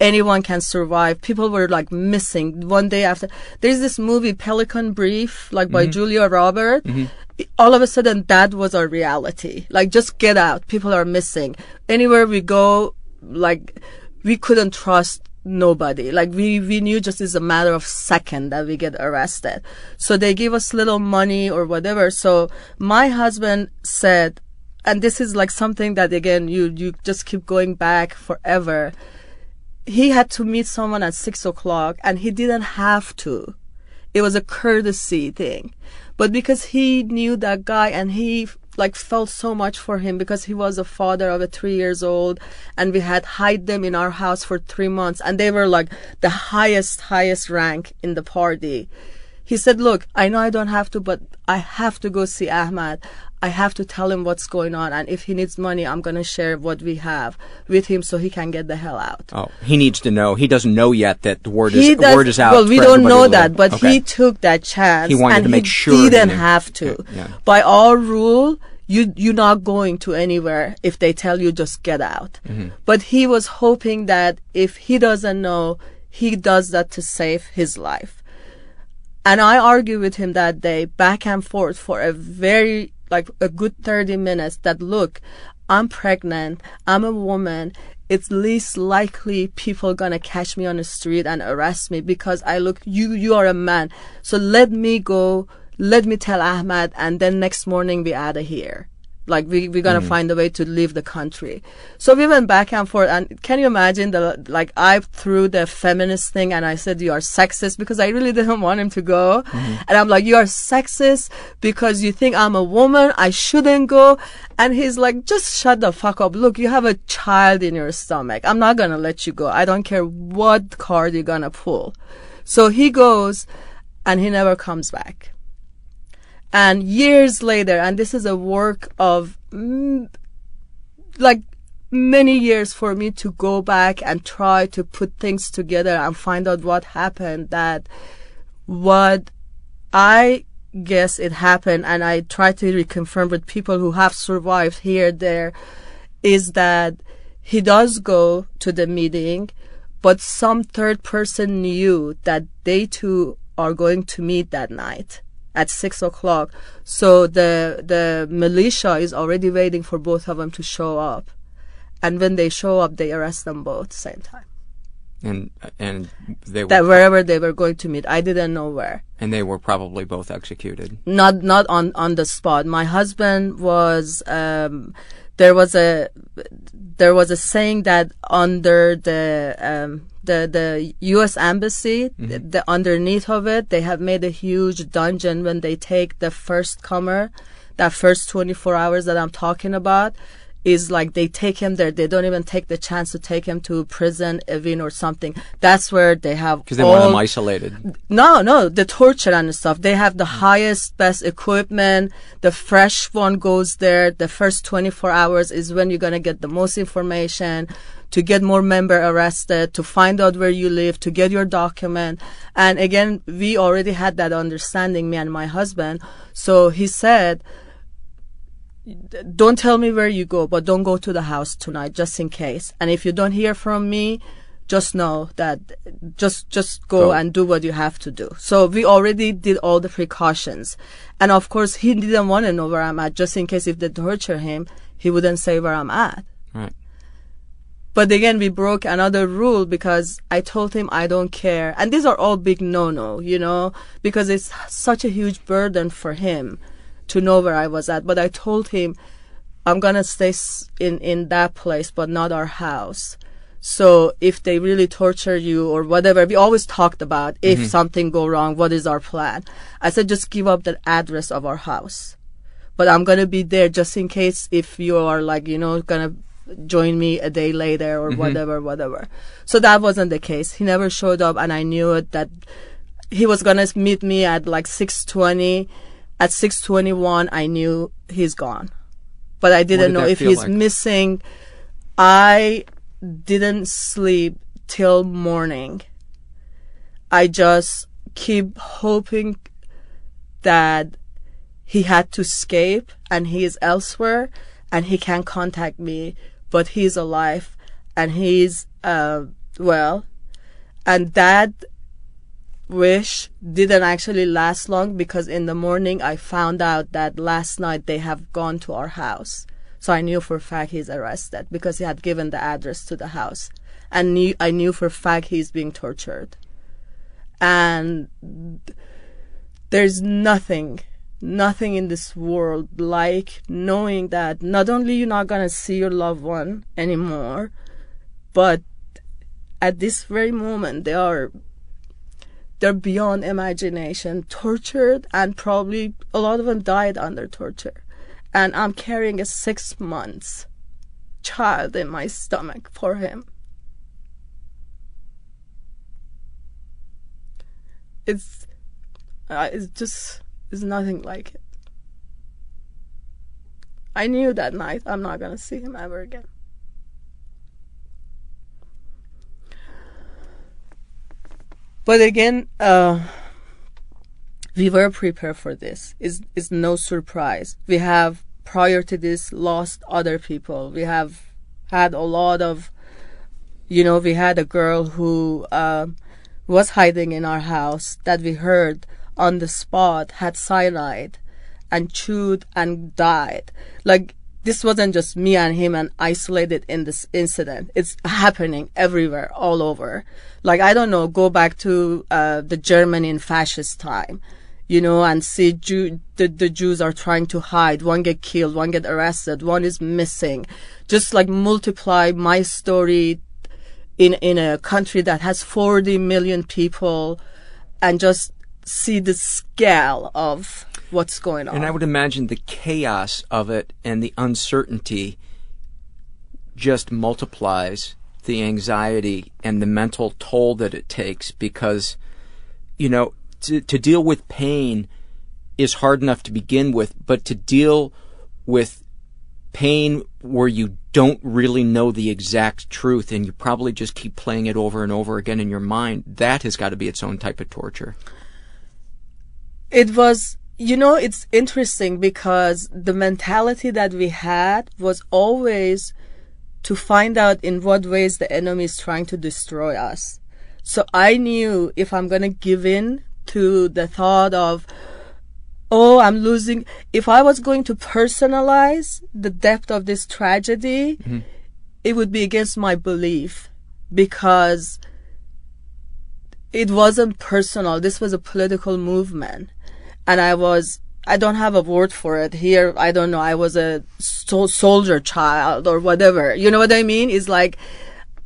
[SPEAKER 2] anyone can survive. People were like missing one day after. There's this movie Pelican Brief, like by mm-hmm. Julia Roberts. Mm-hmm. All of a sudden, that was our reality. Like, just get out. People are missing. Anywhere we go, like, we couldn't trust nobody. Like, we, we knew just it's a matter of second that we get arrested. So they give us little money or whatever. So my husband said, and this is like something that again you you just keep going back forever. He had to meet someone at six o'clock, and he didn't have to. It was a courtesy thing, but because he knew that guy and he like felt so much for him because he was a father of a three years old and we had hide them in our house for three months and they were like the highest highest rank in the party. He said look i know i don't have to but i have to go see ahmad i have to tell him what's going on and if he needs money i'm going to share what we have with him so he can get the hell out
[SPEAKER 3] Oh, he needs to know. He doesn't know yet that the word
[SPEAKER 2] he
[SPEAKER 3] is
[SPEAKER 2] does,
[SPEAKER 3] word is out.
[SPEAKER 2] Well, we don't know that, but
[SPEAKER 3] Okay.
[SPEAKER 2] he took that chance.
[SPEAKER 3] He wanted
[SPEAKER 2] and
[SPEAKER 3] to make
[SPEAKER 2] he
[SPEAKER 3] sure he
[SPEAKER 2] didn't have to.
[SPEAKER 3] Yeah, yeah.
[SPEAKER 2] By our rule, you you're not going to anywhere if they tell you just get out.
[SPEAKER 3] Mm-hmm.
[SPEAKER 2] But he was hoping that if he doesn't know, he does that to save his life. And I argued with him that day back and forth for a very, like a good 30 minutes that look, I'm pregnant, I'm a woman, it's least likely people gonna catch me on the street and arrest me because I look, you, you are a man. So let me go, let me tell Ahmad and then next morning we out of here. Like we we're gonna mm. find a way to leave the country. So we went back and forth, and can you imagine the like I threw the feminist thing, and I said you are sexist because I really didn't want him to go, mm-hmm. and I'm like you are sexist because you think I'm a woman, I shouldn't go, and he's like just shut the fuck up. Look, you have a child in your stomach. I'm not gonna let you go. I don't care what card you're gonna pull. So he goes, and he never comes back and years later and this is a work of mm, like many years for me to go back and try to put things together and find out what happened that what i guess it happened and i try to reconfirm with people who have survived here there is that he does go to the meeting but some third person knew that they two are going to meet that night at six o'clock. So the the militia is already waiting for both of them to show up, and when they show up, they arrest them both same time.
[SPEAKER 3] and and they were
[SPEAKER 2] That wherever they were going to meet, I didn't know where.
[SPEAKER 3] and they were probably both executed.
[SPEAKER 2] Not not on on the spot. My husband was. Um, there was a there was a saying that under the um, the the U.S. embassy, the, the underneath of it, they have made a huge dungeon when they take the first comer, that first 24 hours that I'm talking about. Is like they take him there. They don't even take the chance to take him to prison, Evin or something. That's where they have
[SPEAKER 3] Because they want him isolated.
[SPEAKER 2] no, no, the torture and stuff. They have the highest, best equipment. The fresh one goes there. The first 24 hours is when you're going to get the most information to get more member arrested, to find out where you live, to get your document. And again, we already had that understanding, me and my husband. So he said, don't tell me where you go, but don't go to the house tonight, just in case. And if you don't hear from me, just know that just just go,
[SPEAKER 3] Go.
[SPEAKER 2] and do what you have to do. So we already did all the precautions, and of course he didn't want to know where I'm at, just in case if they torture him, he wouldn't say where I'm at.
[SPEAKER 3] Right.
[SPEAKER 2] But again, we broke another rule because I told him I don't care. And these are all big no-no, you know, because it's such a huge burden for him to know where I was at. But I told him I'm to stay in, in that place, but not our house. So if they really torture you or whatever, we always talked about if mm-hmm. something go wrong, what is our plan? I said, just give up the address of our house but I'm gonna be there just in case if you are like you know gonna join me a day later or mm-hmm. whatever, whatever. So that wasn't the case. He never showed up, and I knew it that he was gonna meet me at like six twenty. At six twenty one, I knew he's gone, but I didn't
[SPEAKER 3] did
[SPEAKER 2] know if he's
[SPEAKER 3] like?
[SPEAKER 2] missing. I didn't sleep till morning. I just keep hoping that he had to escape and he is elsewhere and he can contact me, but he's alive and he's uh, well. And that wish didn't actually last long because in the morning I found out that last night they have gone to our house. So I knew for a fact he's arrested because he had given the address to the house. And knew, I knew for a fact he's being tortured. And there's nothing nothing in this world like knowing that not only you're not going to see your loved one anymore, but at this very moment they are they're beyond imagination, tortured, and probably a lot of them died under torture. And I'm carrying a six months child in my stomach for him. It's, uh, it's just, it's nothing like it. I knew that night I'm not gonna see him ever again. But again, uh, we were prepared for this. It's, it's no surprise. We have, prior to this, lost other people. We have had a lot of, you know, we had a girl who uh, was hiding in our house that we heard on the spot had cyanide and chewed and died. Like, this wasn't just me and him and isolated in this incident. It's happening everywhere, all over. Like, I don't know, go back to uh, the Germany in fascist time, you know, and see Jew- the, the Jews are trying to hide. One get killed, one get arrested, one is missing. Just like multiply my story in, in a country that has 40 million people and just see the scale of what's going on.
[SPEAKER 3] And I would imagine the chaos of it and the uncertainty just multiplies the anxiety and the mental toll that it takes because, you know, to, to deal with pain is hard enough to begin with, but to deal with pain where you don't really know the exact truth and you probably just keep playing it over and over again in your mind, that has got to be its own type of torture.
[SPEAKER 2] It was you know, it's interesting because the mentality that we had was always to find out in what ways the enemy is trying to destroy us. So I knew if I'm going to give in to the thought of, oh, I'm losing, if I was going to personalize the depth of this tragedy, mm-hmm. it would be against my belief because it wasn't personal. This was a political movement and I was I don't have a word for it here. I don't know. I was a so- soldier child or whatever. You know what I mean? It's like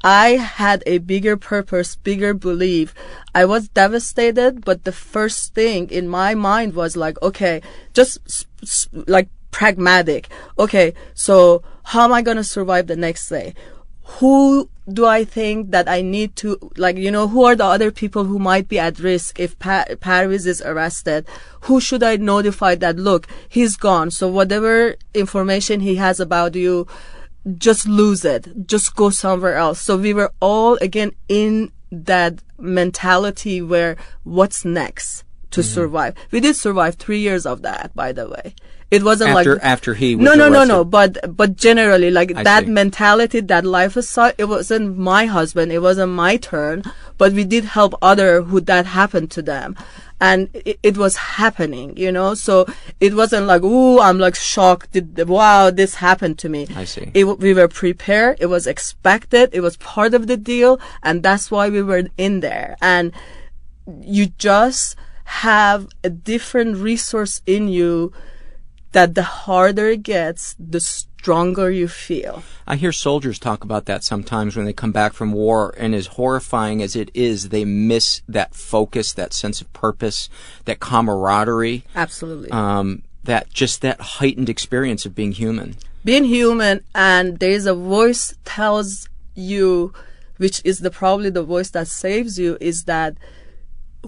[SPEAKER 2] I had a bigger purpose, bigger belief. I was devastated, but the first thing in my mind was like, okay, just like pragmatic. Okay, so how am I going to survive the next day? Who do I think that I need to, like, you know, who are the other people who might be at risk if pa- is arrested? Who should I notify that, look, he's gone. So whatever information he has about you, just lose it. Just go somewhere else. So we were all, again, in that mentality where what's next to mm-hmm. survive. We did survive three years of that, by the way. It wasn't
[SPEAKER 3] after,
[SPEAKER 2] like
[SPEAKER 3] after he
[SPEAKER 2] no no
[SPEAKER 3] arrested.
[SPEAKER 2] no no but but generally like
[SPEAKER 3] I
[SPEAKER 2] that
[SPEAKER 3] see.
[SPEAKER 2] mentality that life is so it wasn't my husband it wasn't my turn but we did help other who that happened to them and it, it was happening you know so it wasn't like ooh I'm like shocked did, wow this happened to me
[SPEAKER 3] I see
[SPEAKER 2] it, we were prepared it was expected it was part of the deal and that's why we were in there and you just have a different resource in you that the harder it gets, the stronger you feel.
[SPEAKER 3] I hear soldiers talk about that sometimes when they come back from war, and as horrifying as it is, they miss that focus, that sense of purpose, that camaraderie.
[SPEAKER 2] Absolutely.
[SPEAKER 3] Um, that just that heightened experience of being human.
[SPEAKER 2] Being human, and there is a voice tells you, which is the probably the voice that saves you, is that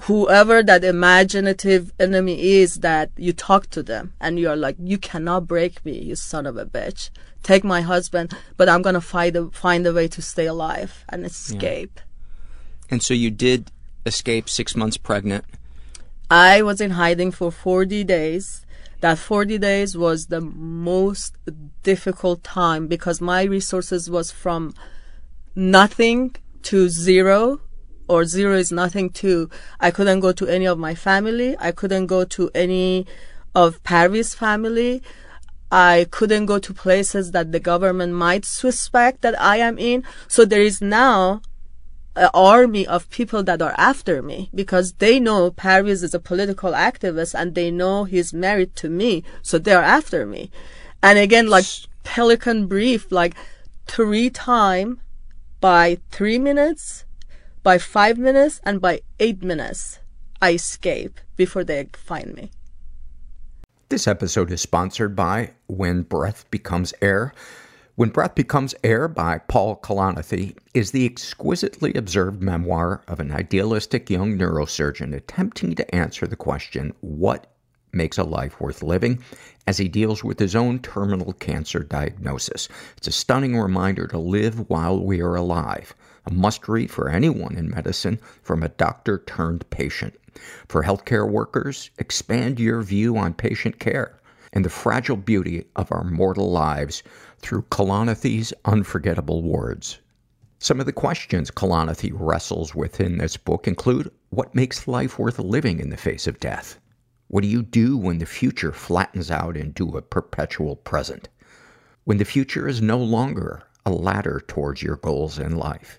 [SPEAKER 2] whoever that imaginative enemy is that you talk to them and you're like you cannot break me you son of a bitch. Take my husband but i'm gonna find a, find a way to stay alive and escape.
[SPEAKER 3] Yeah. and so you did escape six months pregnant?
[SPEAKER 2] I was in hiding for 40 days. That 40 days was the most difficult time because my resources was from nothing to zero or zero is nothing too. I couldn't go to any of my family. I couldn't go to any of Parviz's family. I couldn't go to places that the government might suspect that I am in. So there is now an army of people that are after me because they know Parviz is a political activist and they know he's married to me, so they're after me. And again, like Pelican Brief, like three time by three minutes, by five minutes, and by eight minutes, I escape before they find me.
[SPEAKER 1] This episode is sponsored by When Breath Becomes Air. When Breath Becomes Air by Paul Kalanithi is the exquisitely observed memoir of an idealistic young neurosurgeon attempting to answer the question, what makes a life worth living as he deals with his own terminal cancer diagnosis. It's a stunning reminder to live while we are alive. A must read for anyone in medicine from a doctor turned patient. For healthcare workers, expand your view on patient care and the fragile beauty of our mortal lives through Kalanithi's unforgettable words. Some of the questions Kalanithi wrestles with in this book include what makes life worth living in the face of death? What do you do when the future flattens out into a perpetual present? When the future is no longer a ladder towards your goals in life?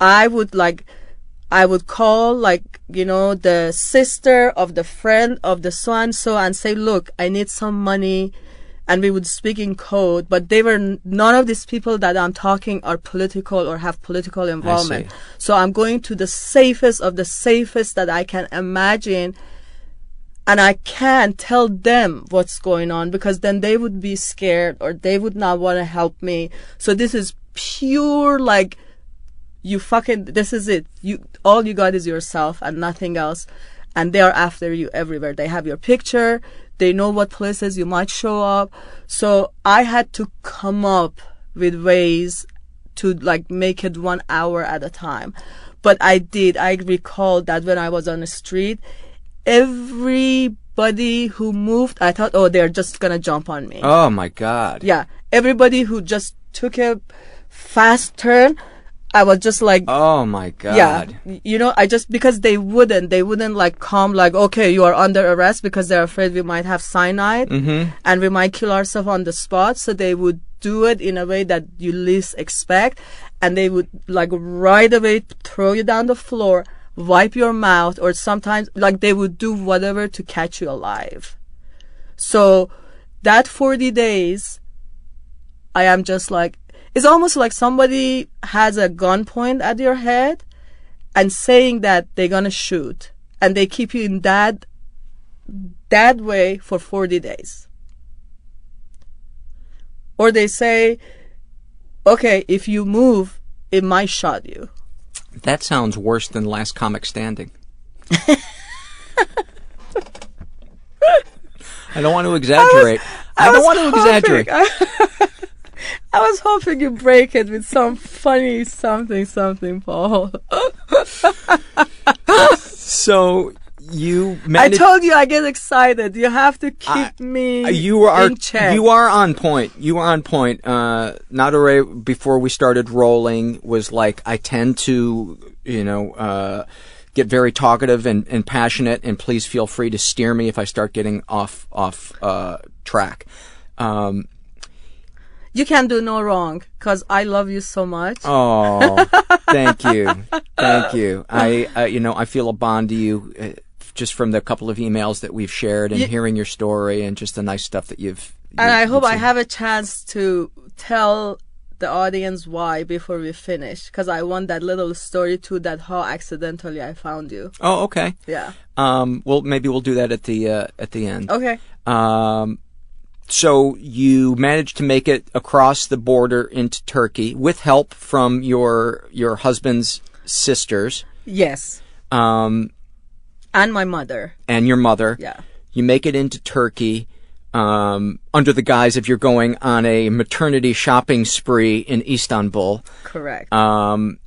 [SPEAKER 2] I would like, I would call like, you know, the sister of the friend of the so and so and say, look, I need some money. And we would speak in code, but they were, none of these people that I'm talking are political or have political involvement. So I'm going to the safest of the safest that I can imagine. And I can't tell them what's going on because then they would be scared or they would not want to help me. So this is pure like, you fucking this is it. You all you got is yourself and nothing else. And they are after you everywhere. They have your picture. They know what places you might show up. So i had to come up with ways to like make it one hour at a time. But i did. I recall that when i was on the street everybody who moved i thought oh they're just gonna jump on me.
[SPEAKER 3] Oh my God.
[SPEAKER 2] yeah. Everybody who just took a fast turn i was just like
[SPEAKER 3] Oh my God.
[SPEAKER 2] yeah you know i just because they wouldn't they wouldn't like come like okay you are under arrest because they're afraid we might have cyanide mm-hmm. and we might kill ourselves on the spot. So they would do it in a way that you least expect. And they would like right away throw you down the floor wipe your mouth or sometimes like they would do whatever to catch you alive. So that 40 days I am just like, it's almost like somebody has a gun point at your head and saying that they're gonna shoot. And they keep you in that, that way for 40 days. Or they say, okay, if you move, it might shot you.
[SPEAKER 3] That sounds worse than Last Comic Standing. I don't want to exaggerate. I, don't want to exaggerate.
[SPEAKER 2] I was hoping you break it with some funny something something, Paul.
[SPEAKER 3] So you
[SPEAKER 2] I told you I get excited. You have to keep me
[SPEAKER 3] Uh, you are
[SPEAKER 2] in check.
[SPEAKER 3] you are on point. You are on point. Uh, Nadare, before we started rolling, was like, I tend to, you know, uh, get very talkative and, and passionate, and please feel free to steer me if I start getting off off uh, track. Um,
[SPEAKER 2] you can do no wrong because I love you so much.
[SPEAKER 3] Oh, thank you, thank you. I, uh, you know, I feel a bond to you uh, just from the couple of emails that we've shared and
[SPEAKER 2] Ye-
[SPEAKER 3] hearing your story and just the nice stuff that you've.
[SPEAKER 2] and
[SPEAKER 3] you-
[SPEAKER 2] I hope I have a chance to tell the audience why before we finish, because I want that little story too. That how accidentally I found you.
[SPEAKER 3] Oh, okay.
[SPEAKER 2] Yeah.
[SPEAKER 3] Um, well, maybe we'll do that at the uh, at the end.
[SPEAKER 2] Okay.
[SPEAKER 3] Um, so you managed to make it across the border into Turkey with help from your your husband's sisters
[SPEAKER 2] Yes.
[SPEAKER 3] um,
[SPEAKER 2] And my mother.
[SPEAKER 3] and your mother.
[SPEAKER 2] Yeah.
[SPEAKER 3] You make it into Turkey um, under the guise of you're going on a maternity shopping spree in Istanbul.
[SPEAKER 2] Correct.
[SPEAKER 3] Um,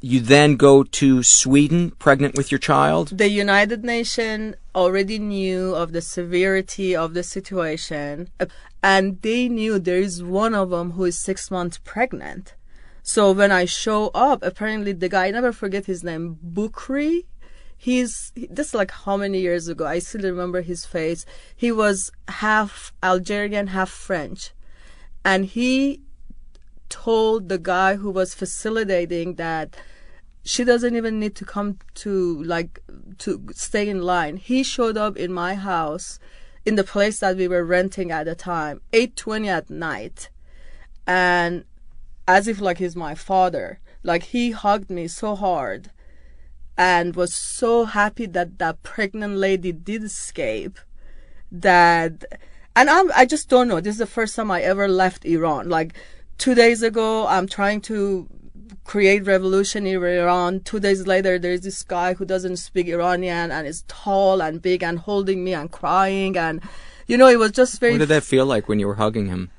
[SPEAKER 3] you then go to Sweden, pregnant with your child.
[SPEAKER 2] the United Nations already knew of the severity of the situation, and they knew there is one of them who is six months pregnant. So when I show up, apparently the guy, I never forget his name, Bukri. He's this is like how many years ago? I still remember his face. He was half Algerian, half French, and he told the guy who was facilitating that she doesn't even need to come to like to stay in line. He showed up in my house in the place that we were renting at the time, 8:20 at night. And as if like he's my father. Like he hugged me so hard and was so happy that that pregnant lady did escape that and I'm I just don't know. This is the first time I ever left Iran. Like two days ago I'm trying to create revolution in Iran. Two days later there's this guy who doesn't speak Iranian and is tall and big and holding me and crying and you know it was just very
[SPEAKER 3] What did that feel like when you were hugging him?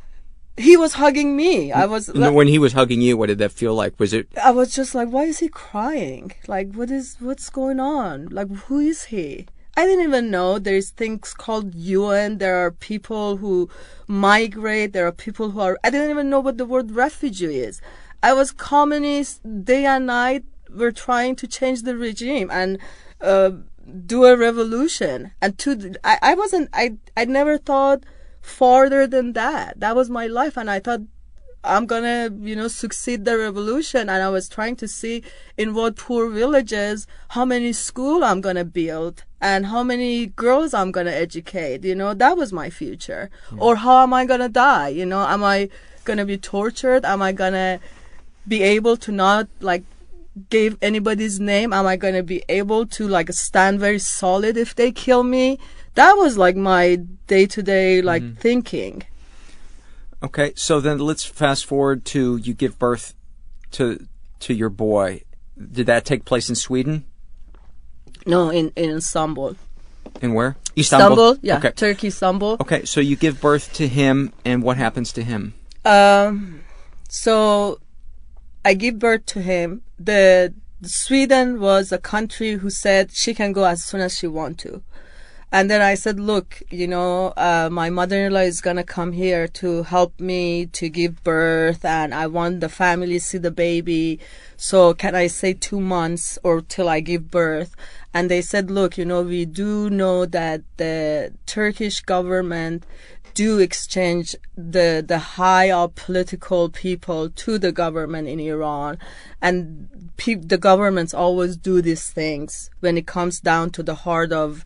[SPEAKER 2] he was hugging me. I was
[SPEAKER 3] No, when he was hugging you, what did that feel like? Was it
[SPEAKER 2] I was just like, why is he crying? Like, what is, what's going on? Like, who is he? I didn't even know there's things called UN. There are people who migrate. There are people who are, I didn't even know what the word refugee is. I was communist day and night. We're trying to change the regime and, uh, do a revolution. And to, I, I wasn't, I, I never thought farther than that. That was my life. And I thought, I'm gonna, you know, succeed the revolution. And I was trying to see in what poor villages, how many school I'm gonna build and how many girls I'm gonna educate. You know, that was my future. Or how am I gonna die? You know, am I gonna be tortured? Am I gonna be able to not like give anybody's name? Am I gonna be able to like stand very solid if they kill me? That was like my day to day like thinking.
[SPEAKER 3] okay? So then let's fast forward to you give birth to to your boy. Did that take place in Sweden?
[SPEAKER 2] No, in in Istanbul.
[SPEAKER 3] In where?
[SPEAKER 2] Istanbul, yeah,
[SPEAKER 3] Okay.
[SPEAKER 2] Turkey, Istanbul.
[SPEAKER 3] Okay, so you give birth to him, and what happens to him?
[SPEAKER 2] Um, so I give birth to him. The Sweden was a country who said she can go as soon as she want to. And then I said, look, you know, uh, my mother-in-law is gonna come here to help me to give birth, and I want the family to see the baby. So can I say two months or till I give birth? And they said, look, you know, we do know that the Turkish government do exchange the the high up political people to the government in Iran, and pe- the governments always do these things when it comes down to the heart of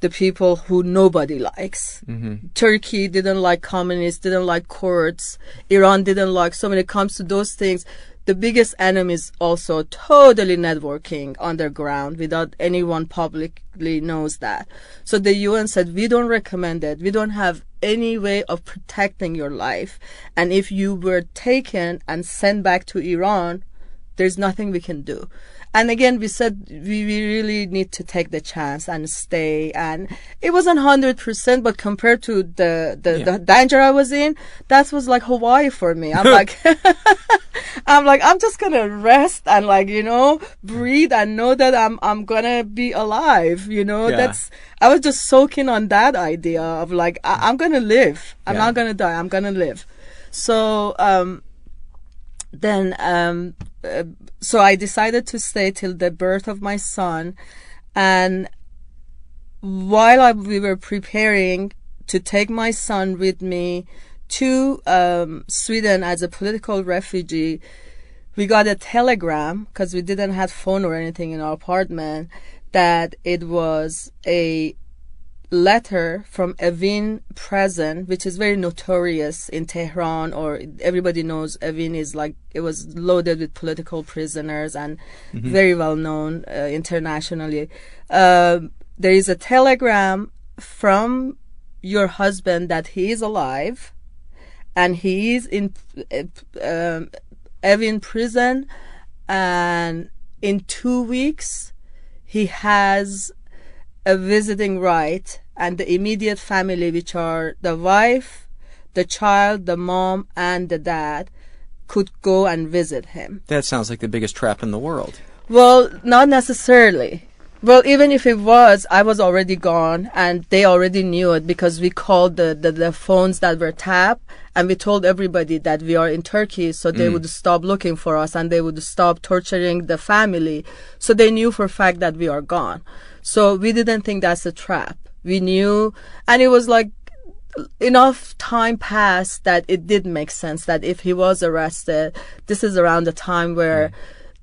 [SPEAKER 2] the people who nobody likes. Mm-hmm. Turkey didn't like communists, didn't like Kurds. Iran didn't like. So when it comes to those things, the biggest enemy is also totally networking underground without anyone publicly knows that. So the UN said, we don't recommend it. We don't have any way of protecting your life. And if you were taken and sent back to Iran, there's nothing we can do. And again, we said we, we really need to take the chance and stay. And it wasn't hundred percent, but compared to the, the, the danger I was in, that was like Hawaii for me. I'm like, I'm like, I'm just gonna rest and like, you know, breathe and know that I'm, I'm gonna be alive. You know,
[SPEAKER 3] Yeah.
[SPEAKER 2] that's, I was just soaking on that idea of like, I, I'm gonna live. I'm
[SPEAKER 3] Yeah.
[SPEAKER 2] not gonna die. I'm gonna live. So, um, then um so i decided to stay till the birth of my son and while I, we were preparing to take my son with me to um, sweden as a political refugee we got a telegram because we didn't have phone or anything in our apartment that it was a letter from Evin prison, which is very notorious in Tehran, or everybody knows Evin is like it was loaded with political prisoners and very well known uh, internationally. Uh, there is a telegram from your husband that he is alive and he is in uh, Evin prison, and in two weeks he has a visiting right, and the immediate family, which are the wife, the child, the mom, and the dad, could go and visit him.
[SPEAKER 3] That sounds like the biggest trap in the world.
[SPEAKER 2] Well, not necessarily. Well, even if it was, I was already gone and they already knew it because we called the, the, the phones that were tapped and we told everybody that we are in Turkey so they mm. would stop looking for us and they would stop torturing the family. So they knew for a fact that we are gone. So we didn't think that's a trap. We knew, and it was like enough time passed that it did make sense that if he was arrested, this is around the time where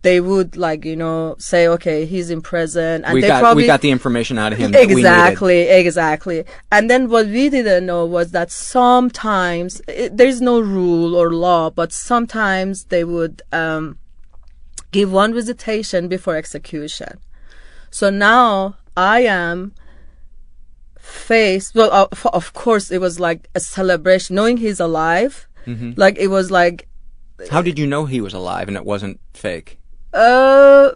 [SPEAKER 2] they would like you know say okay he's in prison and
[SPEAKER 3] we
[SPEAKER 2] they
[SPEAKER 3] got
[SPEAKER 2] probably
[SPEAKER 3] we got the information out of him. that we
[SPEAKER 2] exactly exactly and then what we didn't know was that sometimes it, there's no rule or law but sometimes they would um, give one visitation before execution so now i am faced well of, of course it was like a celebration knowing he's alive
[SPEAKER 3] Mm-hmm.
[SPEAKER 2] like it was like
[SPEAKER 3] How did you know he was alive and it wasn't fake?
[SPEAKER 2] Uh,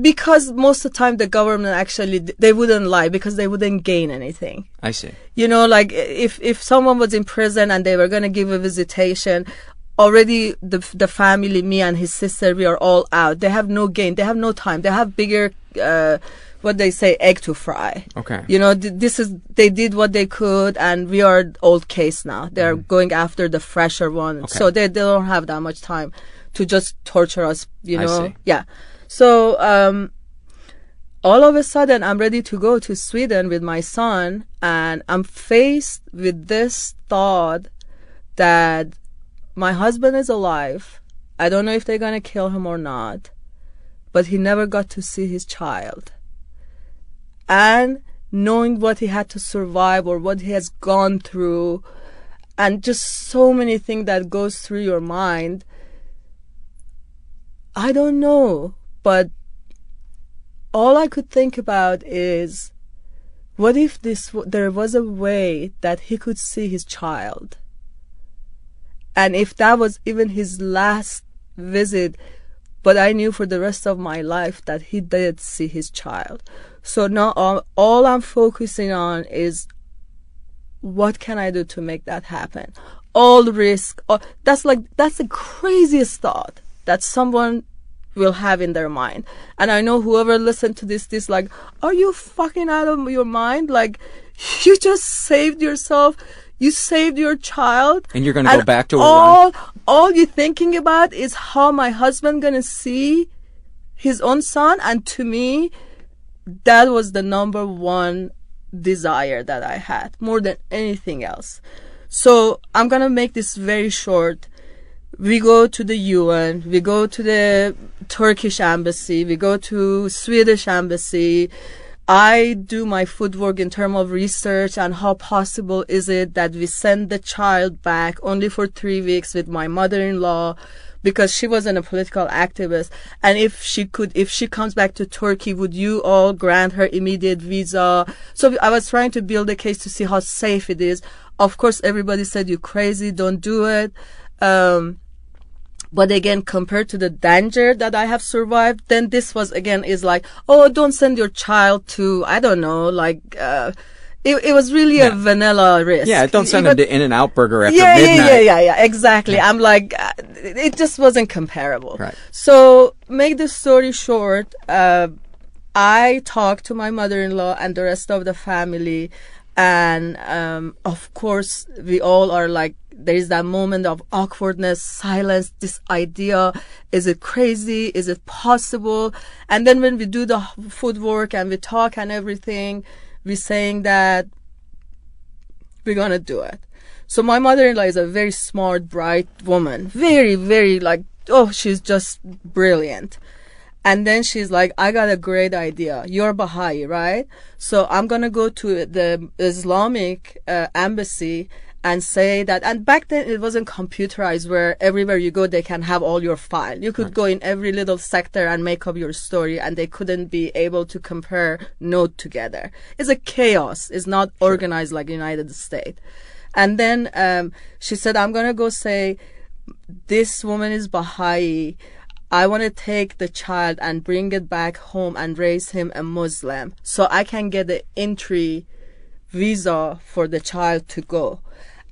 [SPEAKER 2] because most of the time the government actually they wouldn't lie because they wouldn't gain anything.
[SPEAKER 3] I see.
[SPEAKER 2] You know, like if if someone was in prison and they were gonna give a visitation, already the the family, me and his sister, we are all out. They have no gain. They have no time. They have bigger. Uh, what they say, egg to fry.
[SPEAKER 3] Okay.
[SPEAKER 2] You know, th- this is they did what they could, and we are old case now. They're going after the fresher one,
[SPEAKER 3] Mm-hmm. Okay.
[SPEAKER 2] so they, they don't have that much time to just torture us. You know, yeah. So um, all of a sudden, I'm ready to go to Sweden with my son, and I'm faced with this thought that my husband is alive. I don't know if they're gonna kill him or not, but he never got to see his child and knowing what he had to survive or what he has gone through and just so many things that goes through your mind i don't know but all i could think about is what if this there was a way that he could see his child and if that was even his last visit but I knew for the rest of my life that he did see his child. So now all, all I'm focusing on is what can I do to make that happen? All risk. All, that's like that's the craziest thought that someone will have in their mind. And I know whoever listened to this, this like, are you fucking out of your mind? Like, you just saved yourself. You saved your child.
[SPEAKER 3] And you're gonna go back to Iran?
[SPEAKER 2] all, all you're thinking about is how my husband gonna see his own son. And to me, that was the number one desire that I had more than anything else. So I'm gonna make this very short. We go to the UN, we go to the Turkish embassy, we go to Swedish embassy. I do my footwork in terms of research and how possible is it that we send the child back only for three weeks with my mother-in-law because she wasn't a political activist. And if she could, if she comes back to Turkey, would you all grant her immediate visa? So I was trying to build a case to see how safe it is. Of course, everybody said you crazy, don't do it. Um, but again, compared to the danger that I have survived, then this was again is like, oh, don't send your child to, I don't know, like, uh, it, it was really a vanilla risk.
[SPEAKER 3] Yeah, don't send
[SPEAKER 2] Even-
[SPEAKER 3] him to In and Out Burger after
[SPEAKER 2] yeah,
[SPEAKER 3] midnight.
[SPEAKER 2] yeah, yeah, yeah, yeah, exactly. I'm like, uh, it just wasn't comparable.
[SPEAKER 3] Right.
[SPEAKER 2] So, make the story short, uh, I talked to my mother-in-law and the rest of the family, and um, of course, we all are like, there is that moment of awkwardness, silence. This idea: is it crazy? Is it possible? And then when we do the footwork and we talk and everything, we're saying that we're gonna do it. So my mother-in-law is a very smart, bright woman. Very, very like, oh, she's just brilliant. And then she's like, I got a great idea. You're Baha'i, right? So I'm going to go to the Islamic uh, embassy and say that. And back then it wasn't computerized where everywhere you go, they can have all your file. You could go in every little sector and make up your story and they couldn't be able to compare note together. It's a chaos. It's not organized like United States. And then, um, she said, I'm going to go say, this woman is Baha'i. I want to take the child and bring it back home and raise him a Muslim so I can get the entry visa for the child to go.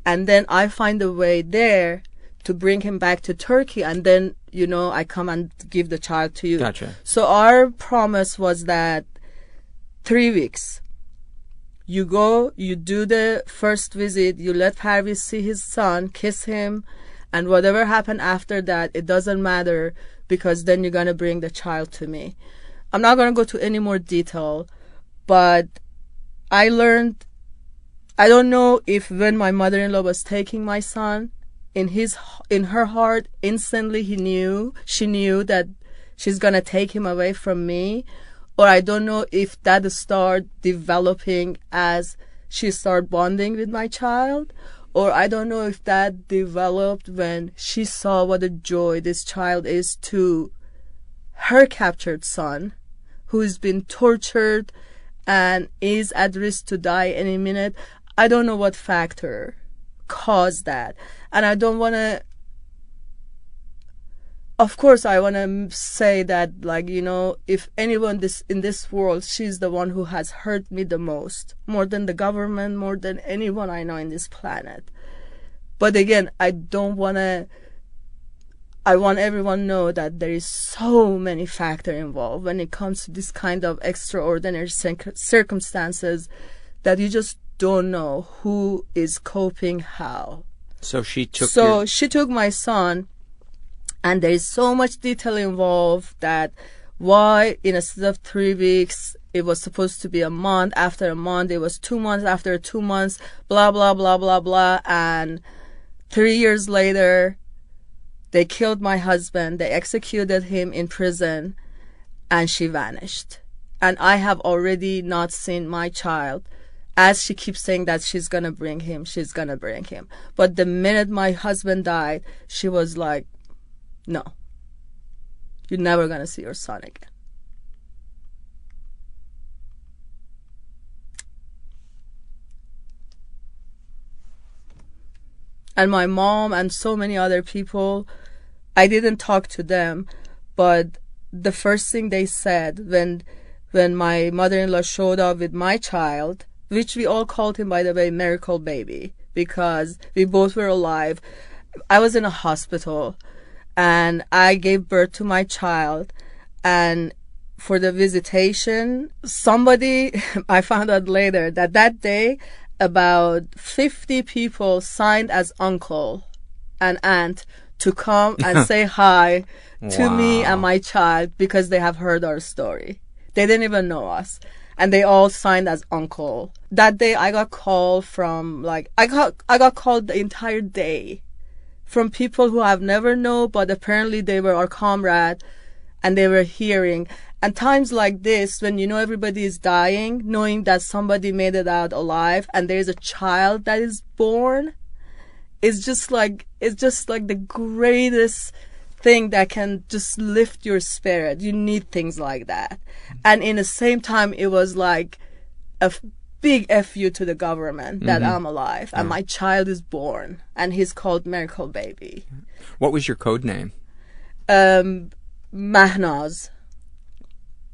[SPEAKER 2] And then I find a way there to bring him back to Turkey and then, you know, I come and give the child to you.
[SPEAKER 3] Gotcha.
[SPEAKER 2] So our promise was that three weeks. You go, you do the first visit, you let Parviz see his son, kiss him, and whatever happened after that, it doesn't matter because then you're gonna bring the child to me. I'm not gonna go to any more detail, but I learned. I don't know if when my mother-in-law was taking my son, in his in her heart, instantly he knew she knew that she's gonna take him away from me, or I don't know if that started developing as she started bonding with my child, or I don't know if that developed when she saw what a joy this child is to her captured son, who's been tortured and is at risk to die any minute. I don't know what factor caused that. And I don't want to of course i want to say that like you know if anyone this in this world she's the one who has hurt me the most more than the government more than anyone i know in this planet. But again i don't want to i want everyone know that there is so many factor involved when it comes to this kind of extraordinary circumstances that you just don't know who is coping how.
[SPEAKER 3] So she took
[SPEAKER 2] so
[SPEAKER 3] your,
[SPEAKER 2] she took my son and there is so much detail involved that why instead of three weeks it was supposed to be a month after a month it was two months after two months blah blah blah blah blah. And three years later they killed my husband they executed him in prison and she vanished. And i have already not seen my child as she keeps saying that she's gonna bring him she's gonna bring him. But the minute my husband died she was like no. You're never to see your son again. And my mom and so many other people, I didn't talk to them, but the first thing they said when when my mother-in-law showed up with my child, which we all called him by the way miracle baby because we both were alive. I was in a hospital and I gave birth to my child. And for the visitation, somebody, I found out later that that day, about 50 people signed as uncle and aunt to come and say hi to me and my child because they have heard our story. They didn't even know us. And they all signed as uncle. That day I got called from like I got I got called the entire day from people who I've never known, but apparently they were our comrade and they were hearing. And times like this, when you know everybody is dying, knowing that somebody made it out alive and there's a child that is born, is just like, it's just like the greatest thing that can just lift your spirit. You need things like that. And in the same time, it was like a big fu to the government that I'm alive and my child is born and he's called Miracle Baby.
[SPEAKER 3] what was your code name?
[SPEAKER 2] Um, Mahnaz.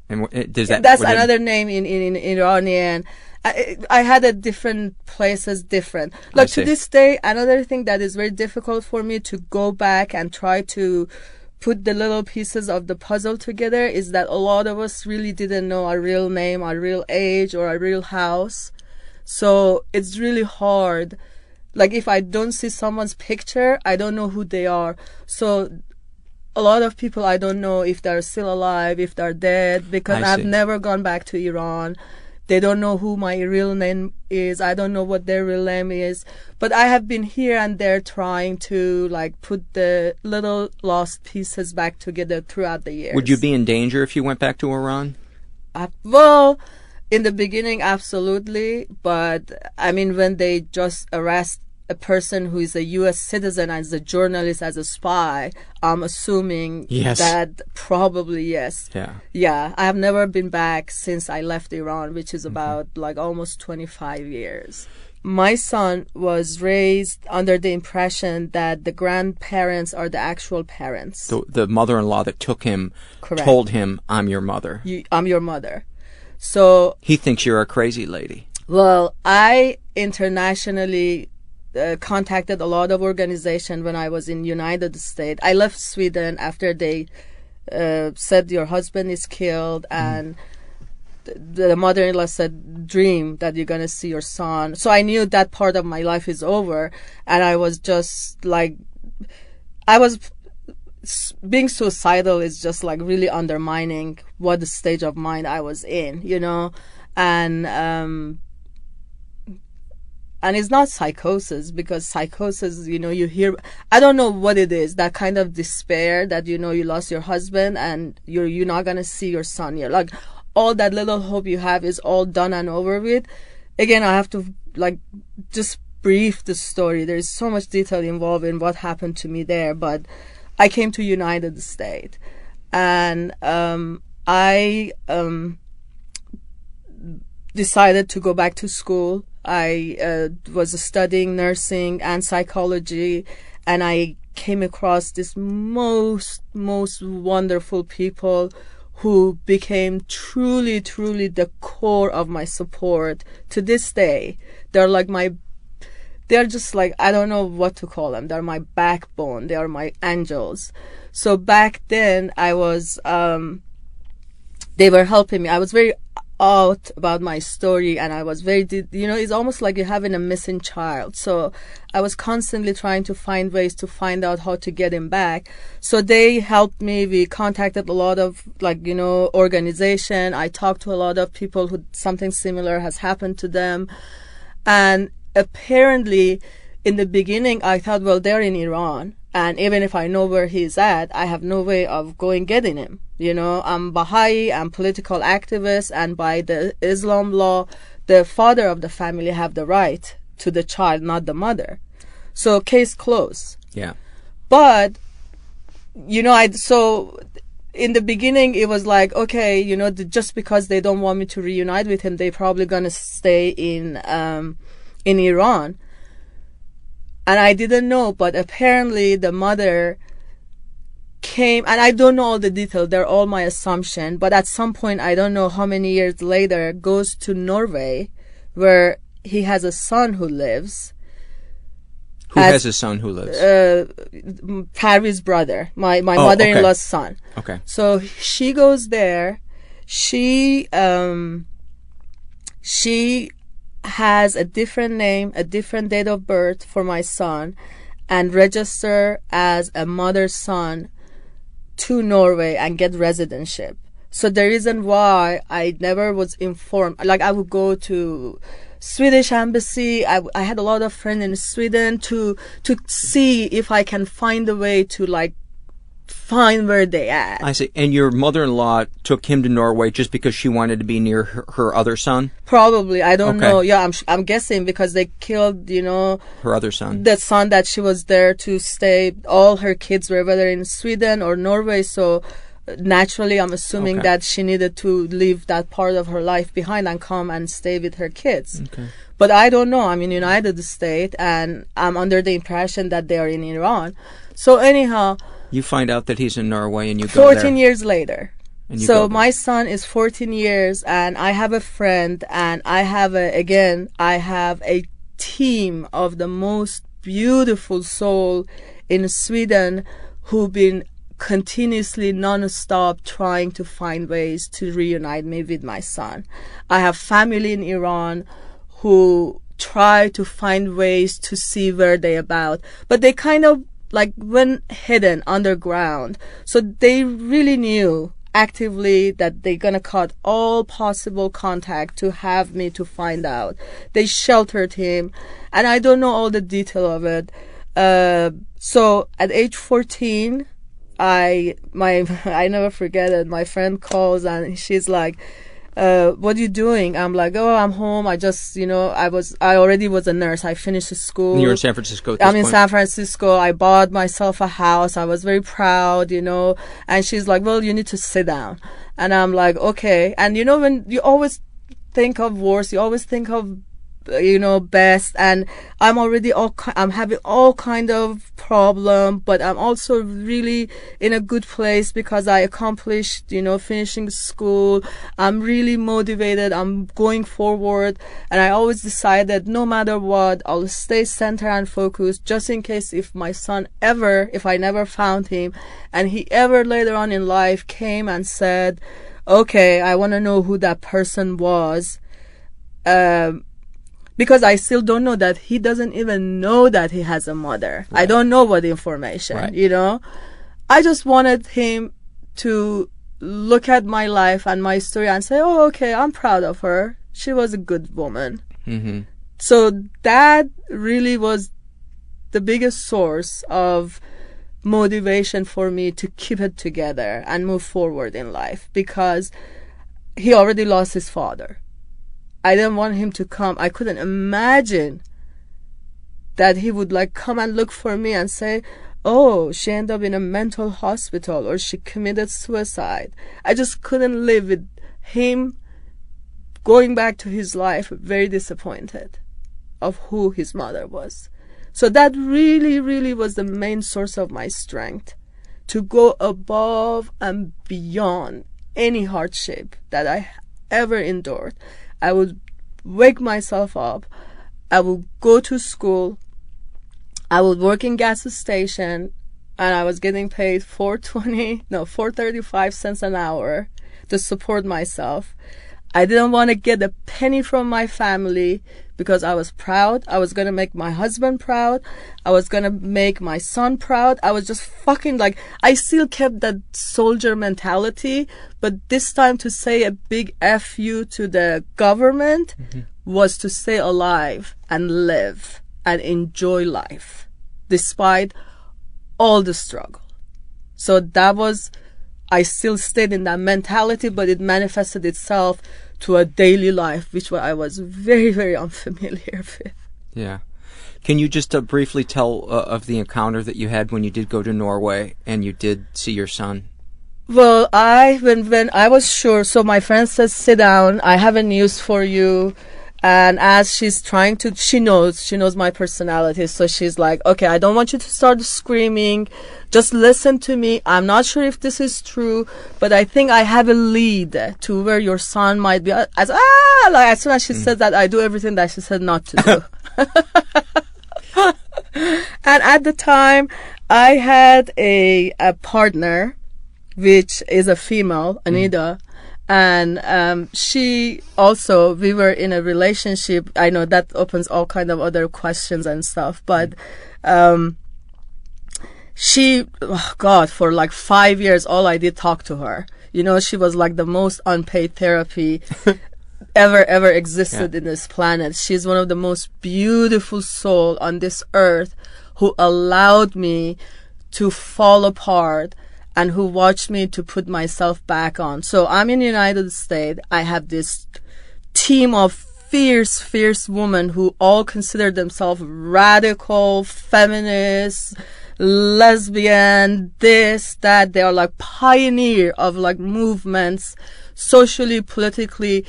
[SPEAKER 3] And wh- does that
[SPEAKER 2] That's
[SPEAKER 3] was it-
[SPEAKER 2] another name in, in, in Iranian. I, I had it different places different. Like to this day, another thing that is very difficult for me to go back and try to put the little pieces of the puzzle together is that a lot of us really didn't know our real name, our real age, or our real house. So it's really hard. Like if I don't see someone's picture, I don't know who they are. So a lot of people I don't know if they're still alive, if they're dead, because I've never gone back to Iran. They don't know who my real name is. I don't know what their real name is. But I have been here and there trying to like put the little lost pieces back together throughout the years.
[SPEAKER 3] Would you be in danger if you went back to Iran?
[SPEAKER 2] Uh, well, in the beginning, absolutely. But I mean, when they just arrest a person who is a U.S. citizen as a journalist, as a spy, I'm assuming
[SPEAKER 3] Yes.
[SPEAKER 2] that probably yes.
[SPEAKER 3] Yeah.
[SPEAKER 2] Yeah, I have never been back since I left Iran, which is mm-hmm. about like almost 25 years. My son was raised under the impression that the grandparents are the actual parents.
[SPEAKER 3] The, the mother-in-law that took him
[SPEAKER 2] Correct.
[SPEAKER 3] told him, "I'm your mother."
[SPEAKER 2] You, I'm your mother. So
[SPEAKER 3] He thinks you're a crazy lady.
[SPEAKER 2] Well, I internationally uh, contacted a lot of organization when I was in United States. I left Sweden after they uh, said your husband is killed and th- the mother-in-law said dream that you're gonna see your son. So I knew that part of my life is over and I was just like I was being suicidal is just like really undermining what the stage of mind I was in, you know, and um, and it's not psychosis because psychosis, you know, you hear I don't know what it is that kind of despair that you know you lost your husband and you're you're not gonna see your son. You're like all that little hope you have is all done and over with. Again, I have to like just brief the story. There's so much detail involved in what happened to me there, but I came to United States and um, I um, decided to go back to school. I uh, was studying nursing and psychology, and I came across this most, most wonderful people who became truly, truly the core of my support to this day. They're like my they're just like I don't know what to call them. They're my backbone. They are my angels. So back then I was um they were helping me. I was very out about my story and I was very you know it's almost like you're having a missing child. So I was constantly trying to find ways to find out how to get him back. So they helped me. We contacted a lot of like you know organization. I talked to a lot of people who something similar has happened to them. And apparently, in the beginning, I thought, well, they're in Iran. And even if I know where he's at, I have no way of going getting him. You know, I'm Baha'i, I'm political activist, and by the Islam law, the father of the family have the right to the child, not the mother. So case closed.
[SPEAKER 3] Yeah.
[SPEAKER 2] But you know, I so in the beginning it was like, okay, you know, th- just because they don't want me to reunite with him, they probably gonna stay in um in Iran. And I didn't know, but apparently the mother came, and I don't know all the details. They're all my assumption. But at some point, I don't know how many years later, goes to Norway, where he has a son who lives.
[SPEAKER 3] Who
[SPEAKER 2] As-
[SPEAKER 3] has a son who lives?
[SPEAKER 2] Uh, Parviz brother, my my
[SPEAKER 3] Oh,
[SPEAKER 2] mother-in-law's son.
[SPEAKER 3] okay.
[SPEAKER 2] So she goes there. She um she has a different name, a different date of birth for my son, and register as a mother's son to Norway and get residency. So the reason why I never was informed, like I would go to Swedish embassy. I, I had a lot of friends in Sweden to to see if I can find a way to like find where they at.
[SPEAKER 3] I see. And your mother-in-law took him to Norway just because she wanted to be near her, her other son,
[SPEAKER 2] Probably, I don't
[SPEAKER 3] Okay.
[SPEAKER 2] know. Yeah, I'm I'm guessing because they killed, you know,
[SPEAKER 3] her other son.
[SPEAKER 2] the son that she was there to stay. All her kids were whether in Sweden or Norway, so uh, naturally, I'm assuming
[SPEAKER 3] Okay.
[SPEAKER 2] that she needed to leave that part of her life behind and come and stay with her kids. But I don't know. I'm in United States, and I'm under the impression that they are in Iran. So anyhow,
[SPEAKER 3] you find out that he's in Norway, and you go
[SPEAKER 2] 14
[SPEAKER 3] there.
[SPEAKER 2] years later. So my son is 14 years and I have a friend and I have a, again, I have a team of the most beautiful soul in Sweden who've been continuously non-stop trying to find ways to reunite me with my son. I have family in Iran who try to find ways to see where they about, but they kind of like went hidden underground. So they really knew actively that they're gonna cut all possible contact to have me to find out. They sheltered him, and I don't know all the detail of it. Uh, so at age 14, I my I never forget it. My friend calls and she's like, uh, "What are you doing?" I'm like, "Oh, I'm home. I just, you know, I was I already was a nurse. I finished school.
[SPEAKER 3] You're in San Francisco.
[SPEAKER 2] I'm in
[SPEAKER 3] point.
[SPEAKER 2] San Francisco. I bought myself a house. I was very proud, you know. And she's like, "Well, you need to sit down." And I'm like, "Okay." And you know, when you always think of worse, you always think of you know best. And i'm already all i'm having all kind of problem but i'm also really in a good place because i accomplished you know finishing school. I'm really motivated. I'm going forward. And i always decided no matter what i'll stay center and focused just in case if my son ever if i never found him and he ever later on in life came and said okay i want to know who that person was. Um, because I still don't know that he doesn't even know that he has a mother. I don't know what information,
[SPEAKER 3] Right.
[SPEAKER 2] you know. I just wanted him to look at my life and my story and say, "Oh, okay, I'm proud of her. She was a good woman."
[SPEAKER 3] Mm-hmm.
[SPEAKER 2] So that really was the biggest source of motivation for me to keep it together and move forward in life because he already lost his father. I didn't want him to come. I couldn't imagine that he would like come and look for me and say, Oh, she ended up in a mental hospital or she committed suicide. I just couldn't live with him going back to his life very disappointed of who his mother was. So that really, really was the main source of my strength to go above and beyond any hardship that I ever endured. I would wake myself up. I would go to school. I would work in gas station and I was getting paid 420, no, 435 cents an hour to support myself. I didn't want to get a penny from my family because I was proud. I was going to make my husband proud. I was going to make my son proud. I was just fucking like, I still kept that soldier mentality, but this time to say a big F you to the government mm-hmm. was to stay alive and live and enjoy life despite all the struggle. So that was, I still stayed in that mentality, but it manifested itself to a daily life, which I was very, very unfamiliar with.
[SPEAKER 3] Yeah. Can you just uh, briefly tell uh, of the encounter that you had when you did go to Norway and you did see your son?
[SPEAKER 2] Well, I when when I was sure, so my friend says, "Sit down. I have a news for you." And as she's trying to, she knows, she knows my personality. So she's like, okay, I don't want you to start screaming. Just listen to me. I'm not sure if this is true, but I think I have a lead to where your son might be. Uh, as, ah, like as soon as she mm. said that, I do everything that she said not to do. and at the time, I had a, a partner, which is a female, mm. Anita. And um, she also, we were in a relationship. I know that opens all kind of other questions and stuff, but um, she, oh God, for like five years, all I did talk to her. You know, she was like the most unpaid therapy ever ever existed in this planet. She's one of the most beautiful soul on this earth who allowed me to fall apart and who watched me to put myself back on. So I'm in the United States. I have this team of fierce, fierce women who all consider themselves radical, feminists, lesbian, this, that. They are like pioneer of like movements, socially, politically.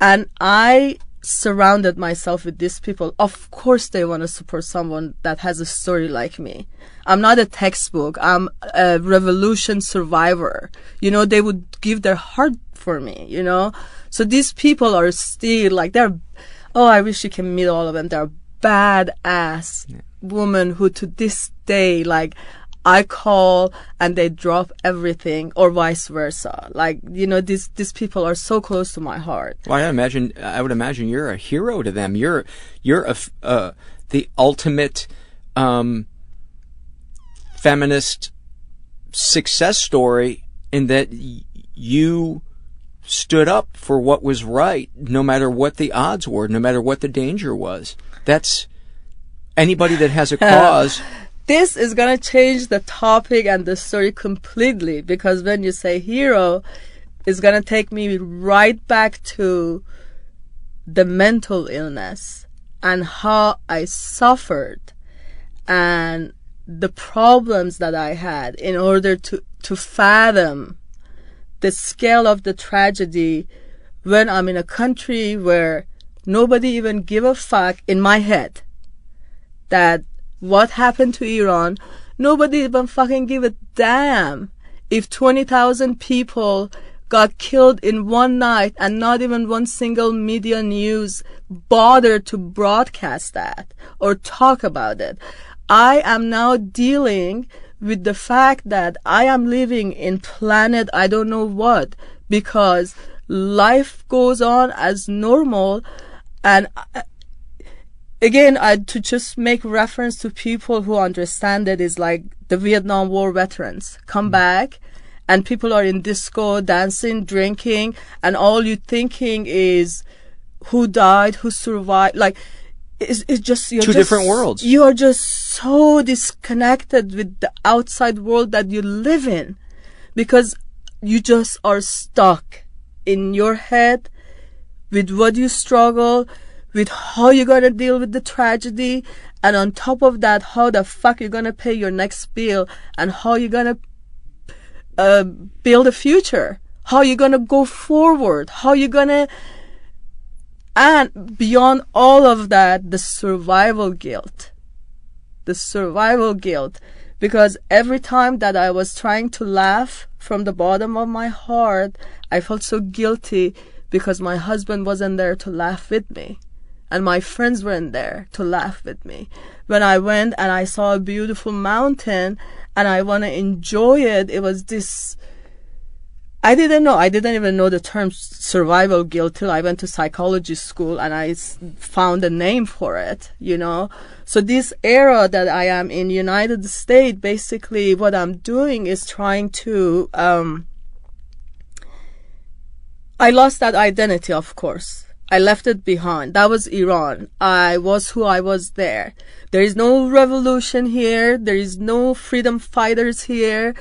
[SPEAKER 2] And I surrounded myself with these people. Of course they want to support someone that has a story like me. I'm not a textbook. I'm a revolution survivor. You know, they would give their heart for me, you know? So these people are still like, they're, oh, I wish you can meet all of them. They're badass women who to this day, like, I call and they drop everything or vice versa. Like, you know, these, these people are so close to my heart.
[SPEAKER 3] Well, I imagine I would imagine you're a hero to them. You're you're a uh, the ultimate um, feminist success story in that y- you stood up for what was right, no matter what the odds were, no matter what the danger was. That's anybody that has a cause.
[SPEAKER 2] This is gonna change the topic and the story completely because when you say hero, it's gonna take me right back to the mental illness and how I suffered and the problems that I had in order to, to fathom the scale of the tragedy when I'm in a country where nobody even give a fuck in my head that what happened to Iran, nobody even fucking give a damn if 20,000 people got killed in one night and not even one single media news bothered to broadcast that or talk about it. I am now dealing with the fact that I am living in planet I don't know what because life goes on as normal and I, again I to just make reference to people who understand it is like the Vietnam War veterans. Come mm. back and people are in disco dancing drinking and all you thinking is who died who survived. Like it's, it's just you're
[SPEAKER 3] two
[SPEAKER 2] just,
[SPEAKER 3] different worlds.
[SPEAKER 2] you are just so disconnected with the outside world that you live in because you just are stuck in your head with what you struggle with how you're gonna deal with the tragedy, and on top of that, how the fuck you're gonna pay your next bill, and how you're gonna uh, build a future, how you're gonna go forward, how you're gonna, and beyond all of that, the survival guilt, the survival guilt, because every time that I was trying to laugh from the bottom of my heart, I felt so guilty because my husband wasn't there to laugh with me and my friends weren't there to laugh with me. When I went and I saw a beautiful mountain and I want to enjoy it, it was this. I didn't know. I didn't even know the term survival guilt till I went to psychology school and I found a name for it, you know. So this era that I am in United States, basically what I'm doing is trying to, um, I lost that identity, of course. I left it behind. That was Iran. I was who I was there. There is no revolution here. There is no freedom fighters here.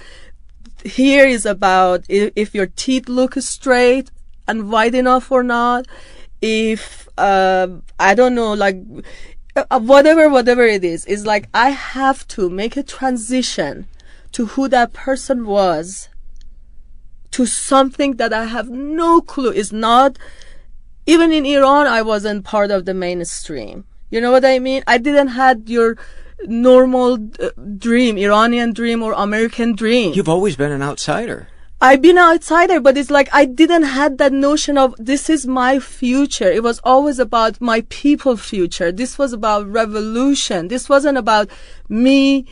[SPEAKER 2] Here is about if, your teeth look straight and wide enough or not. If, uh, I don't know, like, uh, whatever, whatever it is, is like I have to make a transition to who that person was to something that I have no clue is not even in Iran, I wasn't part of the mainstream. You know what I mean? I didn't had your normal uh, dream, Iranian dream or American dream.
[SPEAKER 3] You've always been an outsider.
[SPEAKER 2] I've been an outsider, but it's like I didn't had that notion of this is my future. It was always about my people future. This was about revolution. This wasn't about me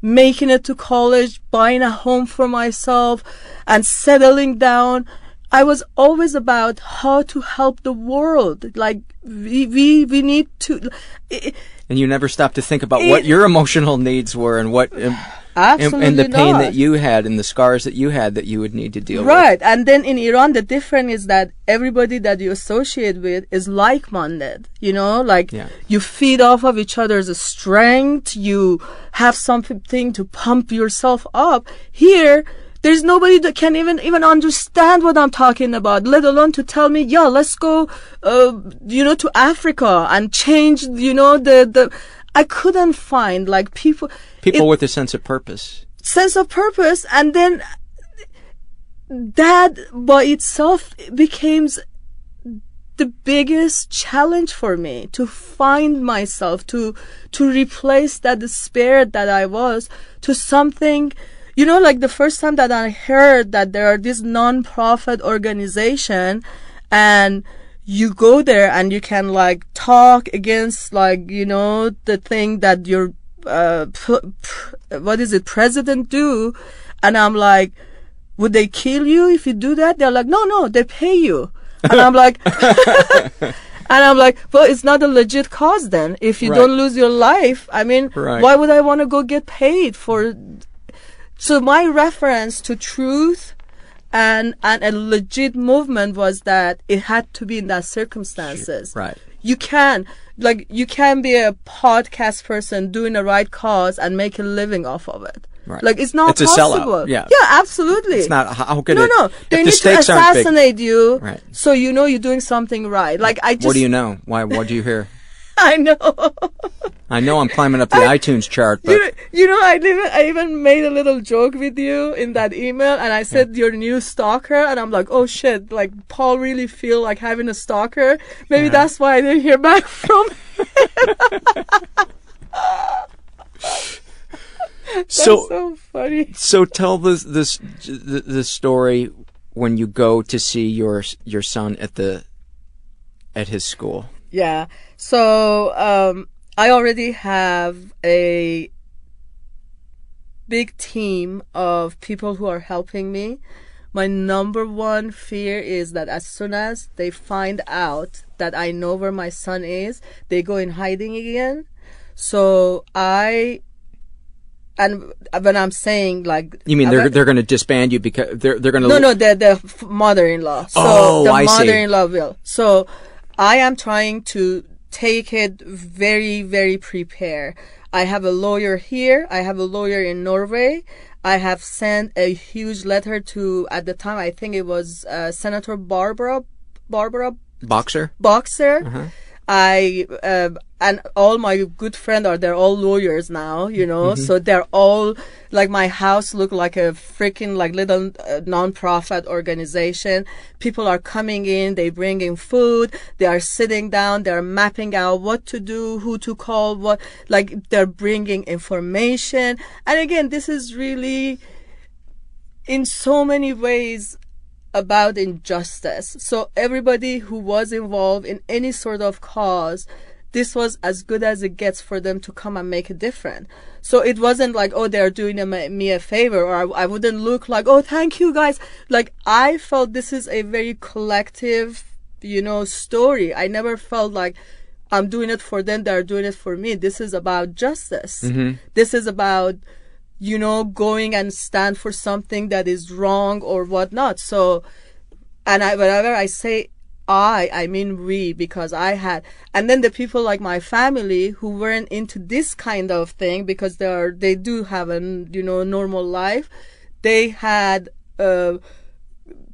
[SPEAKER 2] making it to college, buying a home for myself and settling down I was always about how to help the world. Like we we we need to. It,
[SPEAKER 3] and you never stopped to think about it, what your emotional needs were and what. Um,
[SPEAKER 2] Absolutely
[SPEAKER 3] and, and the pain
[SPEAKER 2] not.
[SPEAKER 3] that you had and the scars that you had that you would need to deal
[SPEAKER 2] right.
[SPEAKER 3] with.
[SPEAKER 2] Right. And then in Iran, the difference is that everybody that you associate with is like minded. You know, like
[SPEAKER 3] yeah.
[SPEAKER 2] you feed off of each other's strength, you have something to pump yourself up. Here, there's nobody that can even even understand what I'm talking about, let alone to tell me, yeah, let's go, uh, you know, to Africa and change, you know, the the. I couldn't find like people.
[SPEAKER 3] People it, with a sense of purpose.
[SPEAKER 2] Sense of purpose, and then that by itself becomes the biggest challenge for me to find myself to to replace that despair that I was to something you know, like the first time that I heard that there are this non-profit organization and you go there and you can like talk against like, you know, the thing that your, uh, what is it, president do. And I'm like, would they kill you if you do that? They're like, no, no, they pay you. And I'm like, and I'm like, well, it's not a legit cause then. If you
[SPEAKER 3] right.
[SPEAKER 2] don't lose your life, I mean,
[SPEAKER 3] right.
[SPEAKER 2] why would I want to go get paid for so my reference to truth and and a legit movement was that it had to be in that circumstances.
[SPEAKER 3] Right.
[SPEAKER 2] You can like you can be a podcast person doing the right cause and make a living off of it.
[SPEAKER 3] Right.
[SPEAKER 2] Like it's not
[SPEAKER 3] It's a sellout,
[SPEAKER 2] possible.
[SPEAKER 3] yeah.
[SPEAKER 2] Yeah, absolutely.
[SPEAKER 3] It's not- how could
[SPEAKER 2] no,
[SPEAKER 3] it-
[SPEAKER 2] no. They
[SPEAKER 3] the
[SPEAKER 2] need to
[SPEAKER 3] stakes aren't big-
[SPEAKER 2] assassinate you,
[SPEAKER 3] Right.
[SPEAKER 2] so you know you're doing something right. Like I just,
[SPEAKER 3] what do you know? Why? What do you hear?
[SPEAKER 2] I know.
[SPEAKER 3] I know I'm climbing up the iTunes chart, but
[SPEAKER 2] you, know, you know, I even I even made a little joke with you in that email, and I said you're new stalker, and I'm like, oh shit, like Paul really feel like having a stalker. Maybe that's why I didn't hear back from. That's
[SPEAKER 3] so
[SPEAKER 2] so funny.
[SPEAKER 3] so tell this this the story when you go to see your your son at the at his school.
[SPEAKER 2] Yeah. So um, I already have a big team of people who are helping me. My number one fear is that as soon as they find out that I know where my son is, they go in hiding again. So I, and when I'm saying like,
[SPEAKER 3] You mean they're they're going to disband you because they're they're going to
[SPEAKER 2] no, no, the the mother-in-law. So
[SPEAKER 3] Oh,
[SPEAKER 2] the
[SPEAKER 3] I see.
[SPEAKER 2] mother-in-law will. So I am trying to take it very, very prepare. I have a lawyer here. I have a lawyer in Norway. I have sent a huge letter to at the time I think it was uh, Senator Barbara Barbara
[SPEAKER 3] Boxer.
[SPEAKER 2] Boxer. I uh, and all my good friends are they're all lawyers now, you know. So they're all like my house look like a freaking like little uh, non-profit organization. People are coming in, they bring in food, they are sitting down, they're mapping out what to do, who to call, what like they're bringing information. And again, this is really in so many ways about injustice. So everybody who was involved in any sort of cause, this was as good as it gets for them to come and make a difference. So it wasn't like, oh, they're doing a, me a favor, or I, I wouldn't look like, oh, thank you guys. Like I felt this is a very collective, you know, story. I never felt like I'm doing it for them, they're doing it for me. This is about justice. Mm-hmm. This is about you know, going and stand for something that is wrong or whatnot. So, and I, whenever I say I, I mean we, because I had, and then the people like my family who weren't into this kind of thing because they are, they do have a, you know, normal life. They had a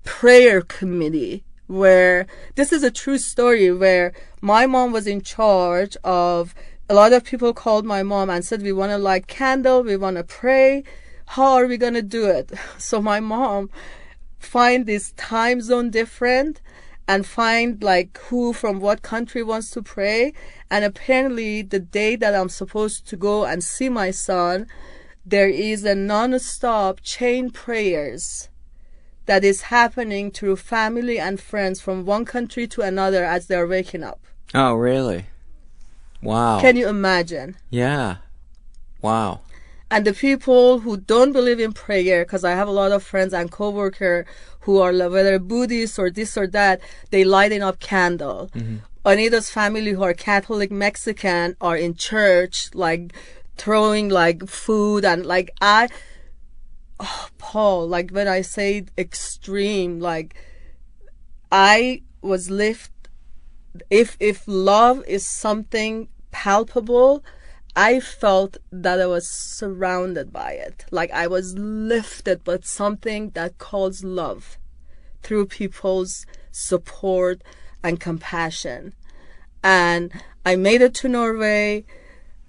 [SPEAKER 2] prayer committee where this is a true story where my mom was in charge of a lot of people called my mom and said we want to light candle we want to pray how are we going to do it so my mom find this time zone different and find like who from what country wants to pray and apparently the day that i'm supposed to go and see my son there is a non-stop chain prayers that is happening through family and friends from one country to another as they're waking up.
[SPEAKER 3] Oh, really? Wow.
[SPEAKER 2] Can you imagine?
[SPEAKER 3] yeah. Wow.
[SPEAKER 2] And the people who don't believe in prayer, because I have a lot of friends and coworker who are whether Buddhist or this or that, they lighting up candle. Mm-hmm. Anita's family who are Catholic Mexican are in church, like throwing like food and like I, oh, Paul, like when I say extreme, like I was lift. If if love is something palpable, I felt that I was surrounded by it. Like I was lifted by something that calls love through people's support and compassion. And I made it to Norway.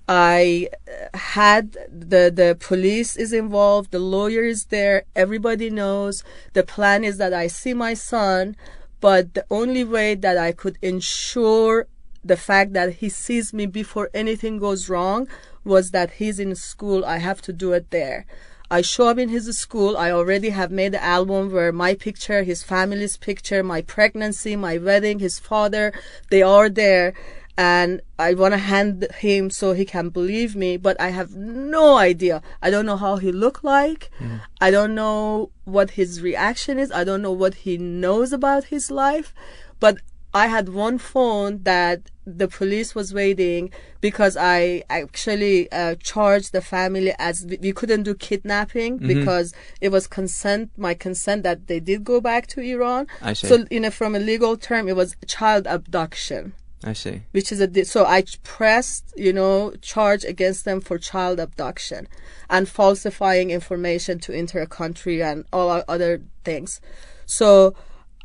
[SPEAKER 2] I uh, had the the police is involved, the lawyer is there, everybody knows. The plan is that I see my son, but the only way that I could ensure the fact that he sees me before anything goes wrong was that he's in school. I have to do it there. I show up in his school. I already have made the album where my picture, his family's picture, my pregnancy, my wedding, his father, they are there. And I want to hand him so he can believe me, but I have no idea. I don't know how he look like. Mm. I don't know what his reaction is. I don't know what he knows about his life, but I had one phone that the police was waiting because I actually uh, charged the family as we, we couldn't do kidnapping because it was consent, my consent that they did go back to Iran.
[SPEAKER 3] I see.
[SPEAKER 2] So, you know, from a legal term, it was child abduction
[SPEAKER 3] I see.
[SPEAKER 2] which is a di- so I pressed you know charge against them for child abduction and falsifying information to enter a country and all other things. So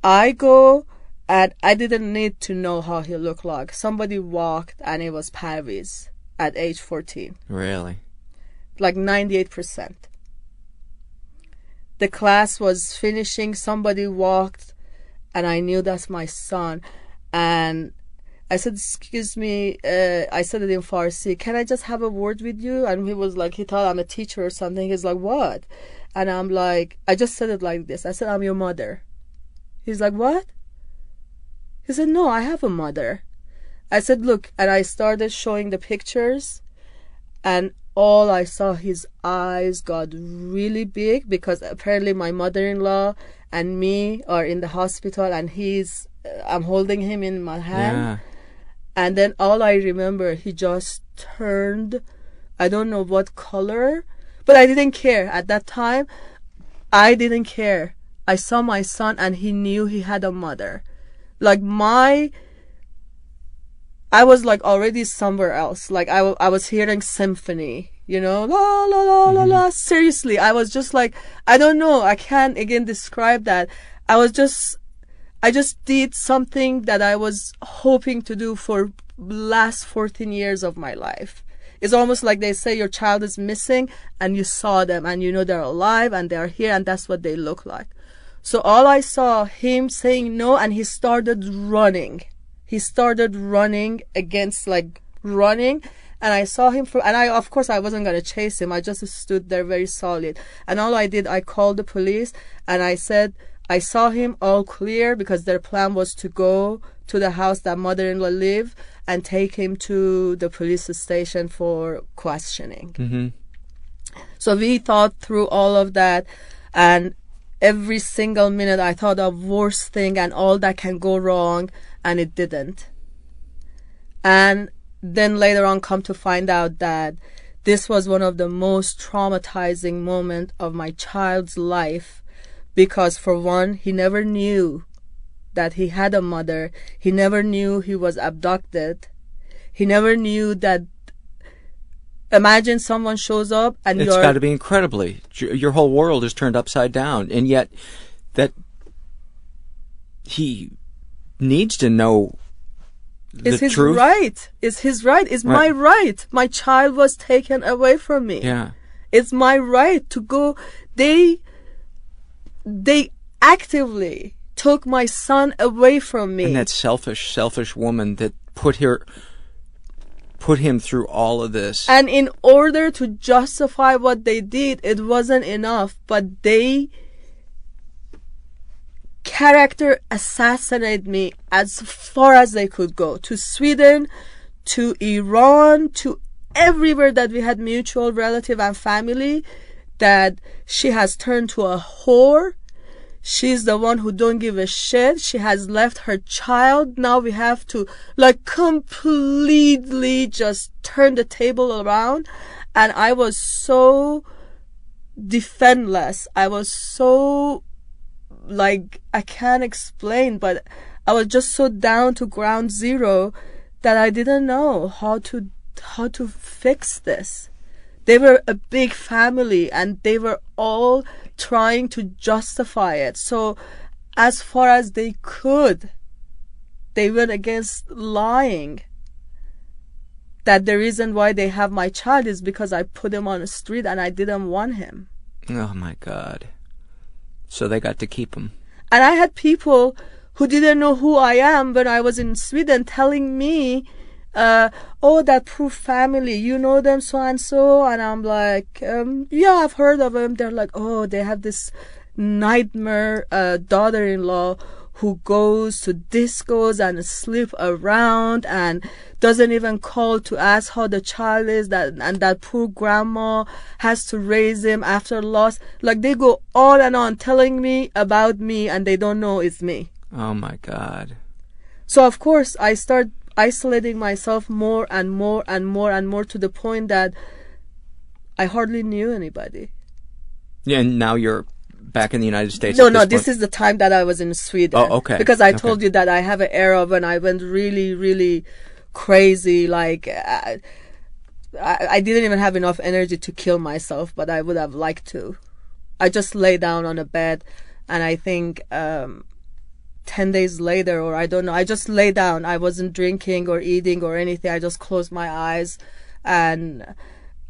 [SPEAKER 2] I go and I didn't need to know how he looked like. Somebody walked and it was Parviz at age 14
[SPEAKER 3] Really?
[SPEAKER 2] like 98%. The class was finishing, somebody walked, and I knew that's my son. And I said, Excuse me, uh, I said it in Farsi, can I just have a word with you? And he was like, He thought I'm a teacher or something. He's like, What? And I'm like, I just said it like this. I said, I'm your mother. He's like, What? He said, No, I have a mother. I said, Look, and I started showing the pictures and all I saw his eyes got really big because apparently my mother-in-law and me are in the hospital and he's uh, I'm holding him in my hand
[SPEAKER 3] Yeah.
[SPEAKER 2] and then all I remember he just turned I don't know what color but I didn't care at that time I didn't care I saw my son and he knew he had a mother like my I was like already somewhere else. Like I, I was hearing symphony, you know, la la la la la. Mm-hmm. Seriously, I was just like, I don't know. I can't again describe that. I was just, I just did something that I was hoping to do for last 14 years of my life. It's almost like they say your child is missing and you saw them and you know they're alive and they're here and that's what they look like. So all I saw him saying no and he started running. He started running against like running and I saw him for and I of course I wasn't gonna chase him. I just stood there very solid. And all I did I called the police and I said I saw him all clear because their plan was to go to the house that mother in law live and take him to the police station for questioning.
[SPEAKER 3] Mm-hmm.
[SPEAKER 2] So we thought through all of that and every single minute I thought of worst thing and all that can go wrong and it didn't. And then later on come to find out that this was one of the most traumatizing moment of my child's life because for one he never knew that he had a mother. He never knew he was abducted. He never knew that imagine someone shows up and
[SPEAKER 3] It's got to be incredibly. Your whole world is turned upside down, and yet that he needs to know the
[SPEAKER 2] It's his
[SPEAKER 3] truth.
[SPEAKER 2] right. It's his right. It's my
[SPEAKER 3] Right.
[SPEAKER 2] right. My child was taken away from me.
[SPEAKER 3] Yeah.
[SPEAKER 2] It's my right to go. They, they actively took my son away from me.
[SPEAKER 3] And that selfish, selfish woman that put her, put him through all of this.
[SPEAKER 2] And in order to justify what they did, it wasn't enough, but they character assassinated me as far as they could go to Sweden, to Iran, to everywhere that we had mutual relative and family that she has turned to a whore. She's the one who don't give a shit. She has left her child. Now we have to like completely just turn the table around. And I was so defenseless. I was so like I can't explain, but I was just so down to ground zero that I didn't know how to how to fix this. They were a big family and they were all trying to justify it. So as far as they could, they went against lying. That the reason why they have my child is because I put him on the street and I didn't want him.
[SPEAKER 3] oh my God. So they got to keep him.
[SPEAKER 2] And I had people who didn't know who I am when I was in Sweden telling me, uh, oh, that poor family, you know them so and so. And I'm like, um, yeah, I've heard of them. They're like, oh, they have this nightmare uh, daughter in law who goes to discos and sleep around and doesn't even call to ask how the child is that and that poor grandma has to raise him after loss like they go on and on telling me about me and they don't know it's me
[SPEAKER 3] Oh my God.
[SPEAKER 2] So of course I start isolating myself more and more and more and more to the point that I hardly knew anybody.
[SPEAKER 3] Yeah, and now you're back in the United States.
[SPEAKER 2] No,
[SPEAKER 3] at
[SPEAKER 2] no,
[SPEAKER 3] this
[SPEAKER 2] this is the time that I was in Sweden.
[SPEAKER 3] Oh, okay.
[SPEAKER 2] Because I
[SPEAKER 3] Okay.
[SPEAKER 2] told you that I have an era when I went really, really crazy. Like, uh, I, I didn't even have enough energy to kill myself, but I would have liked to. I just lay down on a bed, and I think um, 10 days later, or I don't know, I just lay down. I wasn't drinking or eating or anything. I just closed my eyes, and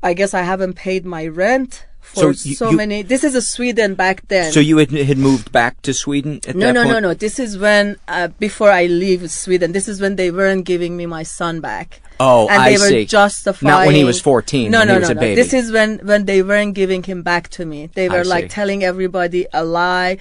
[SPEAKER 2] I guess I haven't paid my rent for
[SPEAKER 3] So you-
[SPEAKER 2] so
[SPEAKER 3] you-
[SPEAKER 2] many. This is a Sweden back then.
[SPEAKER 3] So you had, had moved back to Sweden at
[SPEAKER 2] No,
[SPEAKER 3] that
[SPEAKER 2] no,
[SPEAKER 3] point?
[SPEAKER 2] no, no. This is when, uh, before I leave Sweden, this is when they weren't giving me my son back.
[SPEAKER 3] Oh,
[SPEAKER 2] and
[SPEAKER 3] I
[SPEAKER 2] they were
[SPEAKER 3] see.
[SPEAKER 2] justifying.
[SPEAKER 3] Not when he was 14,
[SPEAKER 2] No, no, no, no. This is when when they weren't giving him back to me. They
[SPEAKER 3] I
[SPEAKER 2] were like
[SPEAKER 3] see.
[SPEAKER 2] telling everybody a lie.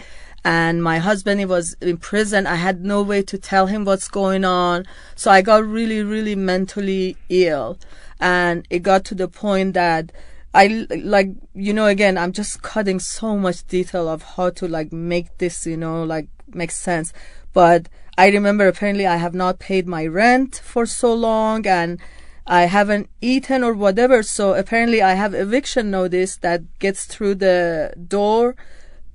[SPEAKER 2] And my husband, he was in prison. I had no way to tell him what's going on. So I got really, really mentally ill. And it got to the point that I, like, you know, again, I'm just cutting so much detail of how to, like, make this, you know, like, make sense. But I remember apparently I have not paid my rent for so long and I haven't eaten or whatever. So apparently I have eviction notice that gets through the door.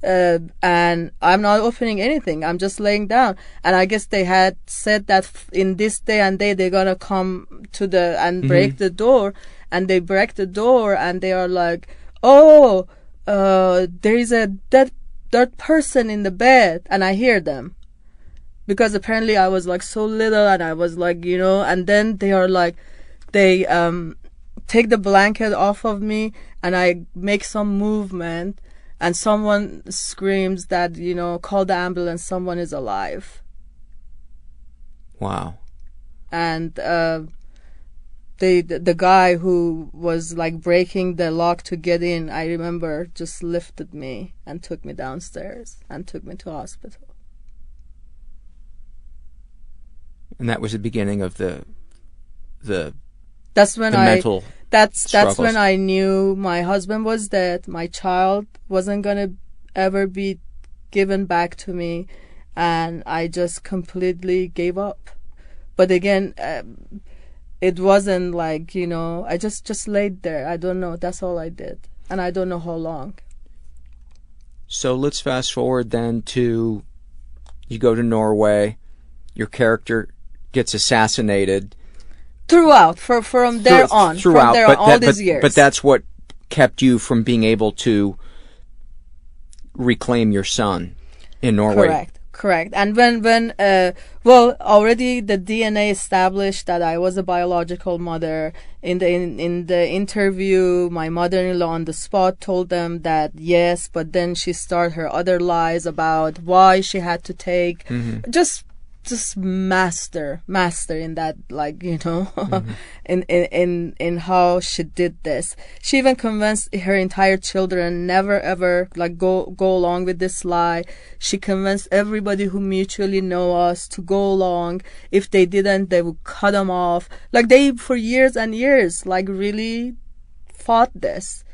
[SPEAKER 2] Uh, and I'm not opening anything. I'm just laying down. And I guess they had said that in this day and day they're gonna come to the and break the door. And they break the door and they are like, "Oh, uh, there is a dead dead person in the bed." And I hear them because apparently I was like so little and I was like, you know, and then they are like, they um take the blanket off of me and I make some movement and someone screams that, you know, call the ambulance, someone is alive.
[SPEAKER 3] Wow.
[SPEAKER 2] And uh the, the guy who was like breaking the lock to get in, I remember just lifted me and took me downstairs and took me to hospital.
[SPEAKER 3] And that was the beginning of the the
[SPEAKER 2] That's when I
[SPEAKER 3] mental
[SPEAKER 2] that's that's when I knew my husband was dead. My child wasn't gonna ever be given back to me, and I just completely gave up. But again, um, it wasn't like you know. I just just laid there. I don't know. That's all I did, and I don't know how long.
[SPEAKER 3] So let's fast forward then to you go to Norway, your character gets assassinated.
[SPEAKER 2] Throughout, for from there
[SPEAKER 3] Through-
[SPEAKER 2] on,
[SPEAKER 3] throughout,
[SPEAKER 2] from there
[SPEAKER 3] but
[SPEAKER 2] on, all
[SPEAKER 3] that-
[SPEAKER 2] these
[SPEAKER 3] but,
[SPEAKER 2] years.
[SPEAKER 3] But that's what kept you from being able to reclaim your son in Norway.
[SPEAKER 2] Correct, correct. And when when uh well already the DNA established that I was a biological mother. In the in, in the interview, my mother-in-law on the spot told them that yes, but then she started her other lies about why she had to take just just master master in that like you know mm-hmm. in, in in in how she did this she even convinced her entire children never ever like go go along with this lie she convinced everybody who mutually know us to go along if they didn't they would cut them off like they for years and years like really fought this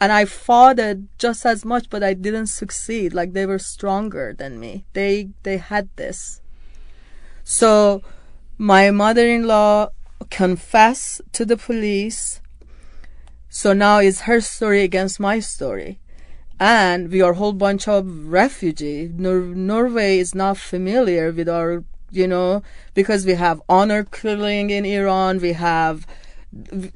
[SPEAKER 2] and I fought it just as much, but I didn't succeed. Like they were stronger than me. They they had this. So my mother-in-law confessed to the police. So now it's her story against my story. And we are a whole bunch of refugee. Nor- Norway is not familiar with our, you know, because we have honor killing in Iran. We have,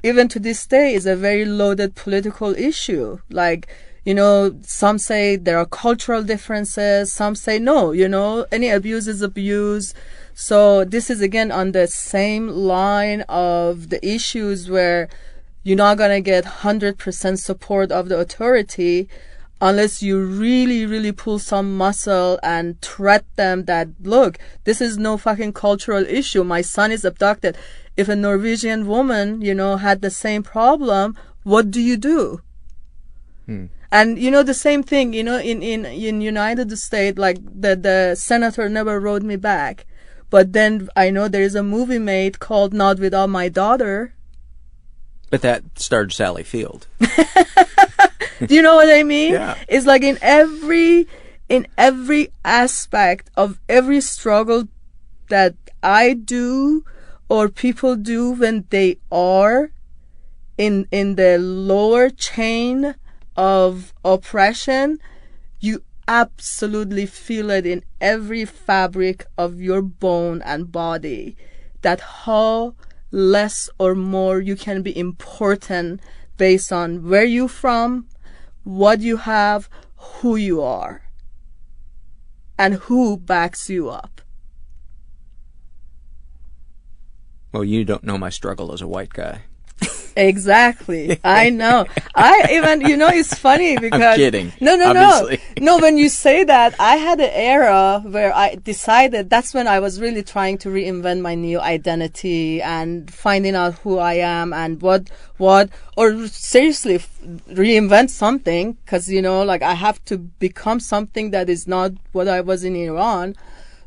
[SPEAKER 2] even to this day, is a very loaded political issue. Like, you know, some say there are cultural differences. Some say no, you know, any abuse is abuse. So this is again on the same line of the issues where you're not going to get 100% support of the authority unless you really, really pull some muscle and threat them that, look, this is no fucking cultural issue. My son is abducted. If a Norwegian woman, you know, had the same problem, what do you do? Hmm. And you know the same thing, you know, in in in United States, like the the senator never wrote me back, but then I know there is a movie made called Not Without My Daughter.
[SPEAKER 3] But that starred Sally Field.
[SPEAKER 2] Do you know what I mean?
[SPEAKER 3] Yeah.
[SPEAKER 2] It's like in every in every aspect of every struggle that I do or people do when they are in in the lower chain of oppression, you absolutely feel it in every fabric of your bone and body that how less or more you can be important based on where you from, what you have, who you are, and who backs you up.
[SPEAKER 3] Well, you don't know my struggle as a white guy.
[SPEAKER 2] Exactly. I know. I even, you know, it's funny because.
[SPEAKER 3] kidding,
[SPEAKER 2] No, no,
[SPEAKER 3] obviously.
[SPEAKER 2] no. No, when you say that, I had an era where I decided that's when I was really trying to reinvent my new identity and finding out who I am and what, what, or seriously reinvent something because, you know, like I have to become something that is not what I was in Iran.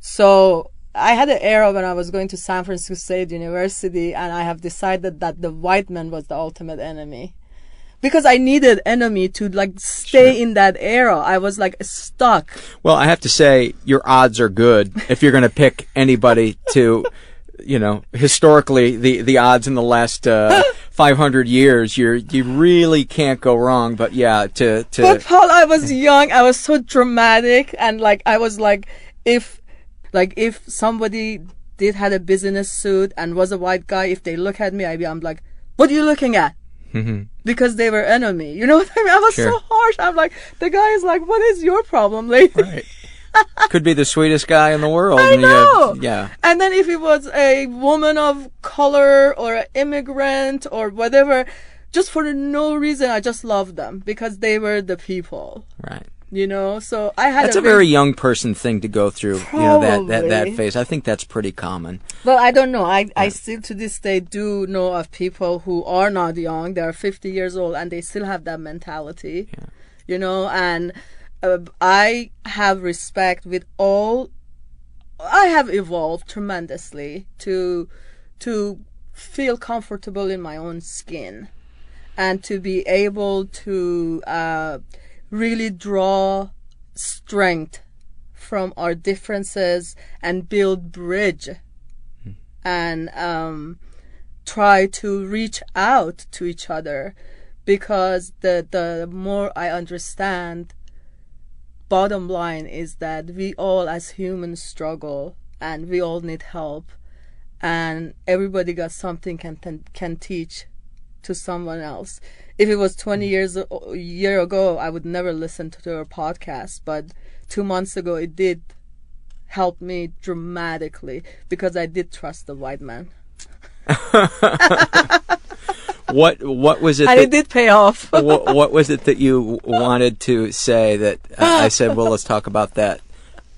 [SPEAKER 2] So I had an era when I was going to San Francisco State University, and I have decided that the white man was the ultimate enemy. Because I needed enemy to like stay in that era. I was like stuck.
[SPEAKER 3] Well, I have to say your odds are good if you're going to pick anybody to, you know, historically the the odds in the last uh, 500 years, you're you really can't go wrong. But yeah, to to
[SPEAKER 2] But Paul, I was young. I was so dramatic, and like I was like, if, like if somebody did had a business suit and was a white guy, if they look at me, I'd be, I'm like, what are you looking at? Because they were enemy. You know what I mean? I was so
[SPEAKER 3] Mm-hmm.
[SPEAKER 2] Harsh. I'm like, the guy is like, what is your problem, lady?
[SPEAKER 3] right. could be the sweetest guy in the world.
[SPEAKER 2] I
[SPEAKER 3] and have-
[SPEAKER 2] know.
[SPEAKER 3] yeah.
[SPEAKER 2] And then if it was a woman of color or an immigrant or whatever, just for no reason, I just loved them because they were the people.
[SPEAKER 3] Right.
[SPEAKER 2] You know, so I had
[SPEAKER 3] That's
[SPEAKER 2] a
[SPEAKER 3] a very young person thing to go through. You know that, that that
[SPEAKER 2] Probably.
[SPEAKER 3] phase. I think that's pretty common.
[SPEAKER 2] Well, I don't know. I, I still to this day do know of people who are not young. They are 50 years old and they still have that mentality. yeah. You know, and uh, I have respect with all. I have evolved tremendously to to feel comfortable in my own skin and to be able to uh, really draw strength from our differences and build bridge. And um, try to reach out to each other because the the more I understand bottom line is that we all as humans struggle and we all need help. And everybody got something can can teach to someone else if it was 20 years a a year ago i would never listen to their podcast but 2 months ago it did help me dramatically because i did trust the white man
[SPEAKER 3] What what was it?
[SPEAKER 2] and
[SPEAKER 3] that,
[SPEAKER 2] it did pay off
[SPEAKER 3] what, what was it that you wanted to say that uh, I said? Well, let's talk about that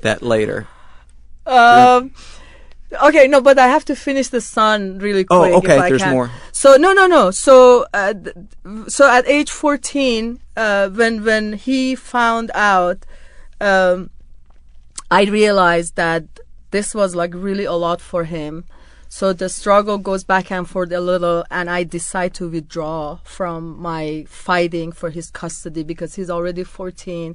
[SPEAKER 3] that later.
[SPEAKER 2] Um, okay, no, but I have to finish the sun really
[SPEAKER 3] Oh,
[SPEAKER 2] quick.
[SPEAKER 3] okay,
[SPEAKER 2] If I
[SPEAKER 3] there's
[SPEAKER 2] can.
[SPEAKER 3] more.
[SPEAKER 2] So no, no, no. So, uh, th- so at age fourteen, uh, when when he found out, um, I realized that this was like really a lot for him. So the struggle goes back and forth a little, and I decide to withdraw from my fighting for his custody because he's already 14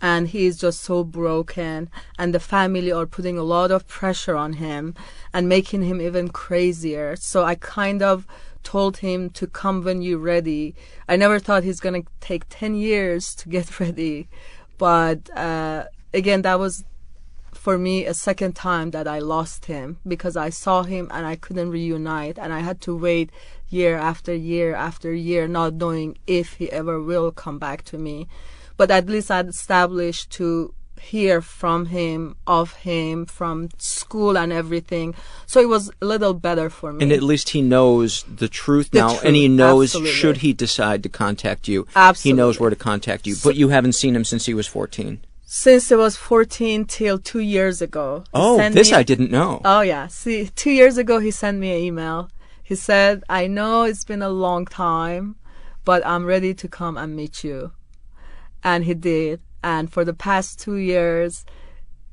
[SPEAKER 2] and he's just so broken and the family are putting a lot of pressure on him and making him even crazier. So i kind of told him to come when you're ready. I never thought he's going to take 10 years to get ready but uh, again that was for me a second time that i lost him because i saw him and i couldn't reunite and i had to wait year after year after year not knowing if he ever will come back to me but at least I'd established to hear from him, of him, from school and everything. So it was a little better for me.
[SPEAKER 3] And at least he knows the truth
[SPEAKER 2] The
[SPEAKER 3] now, and he knows
[SPEAKER 2] absolutely.
[SPEAKER 3] should he decide to contact you, he knows where to contact you. but you haven't seen him since he was fourteen.
[SPEAKER 2] Since it was 14 till two years ago.
[SPEAKER 3] Oh, this
[SPEAKER 2] me-
[SPEAKER 3] I didn't know.
[SPEAKER 2] Oh yeah. See, two years ago he sent me an email. He said, "I know it's been a long time, but I'm ready to come and meet you." And he did. And for the past two years,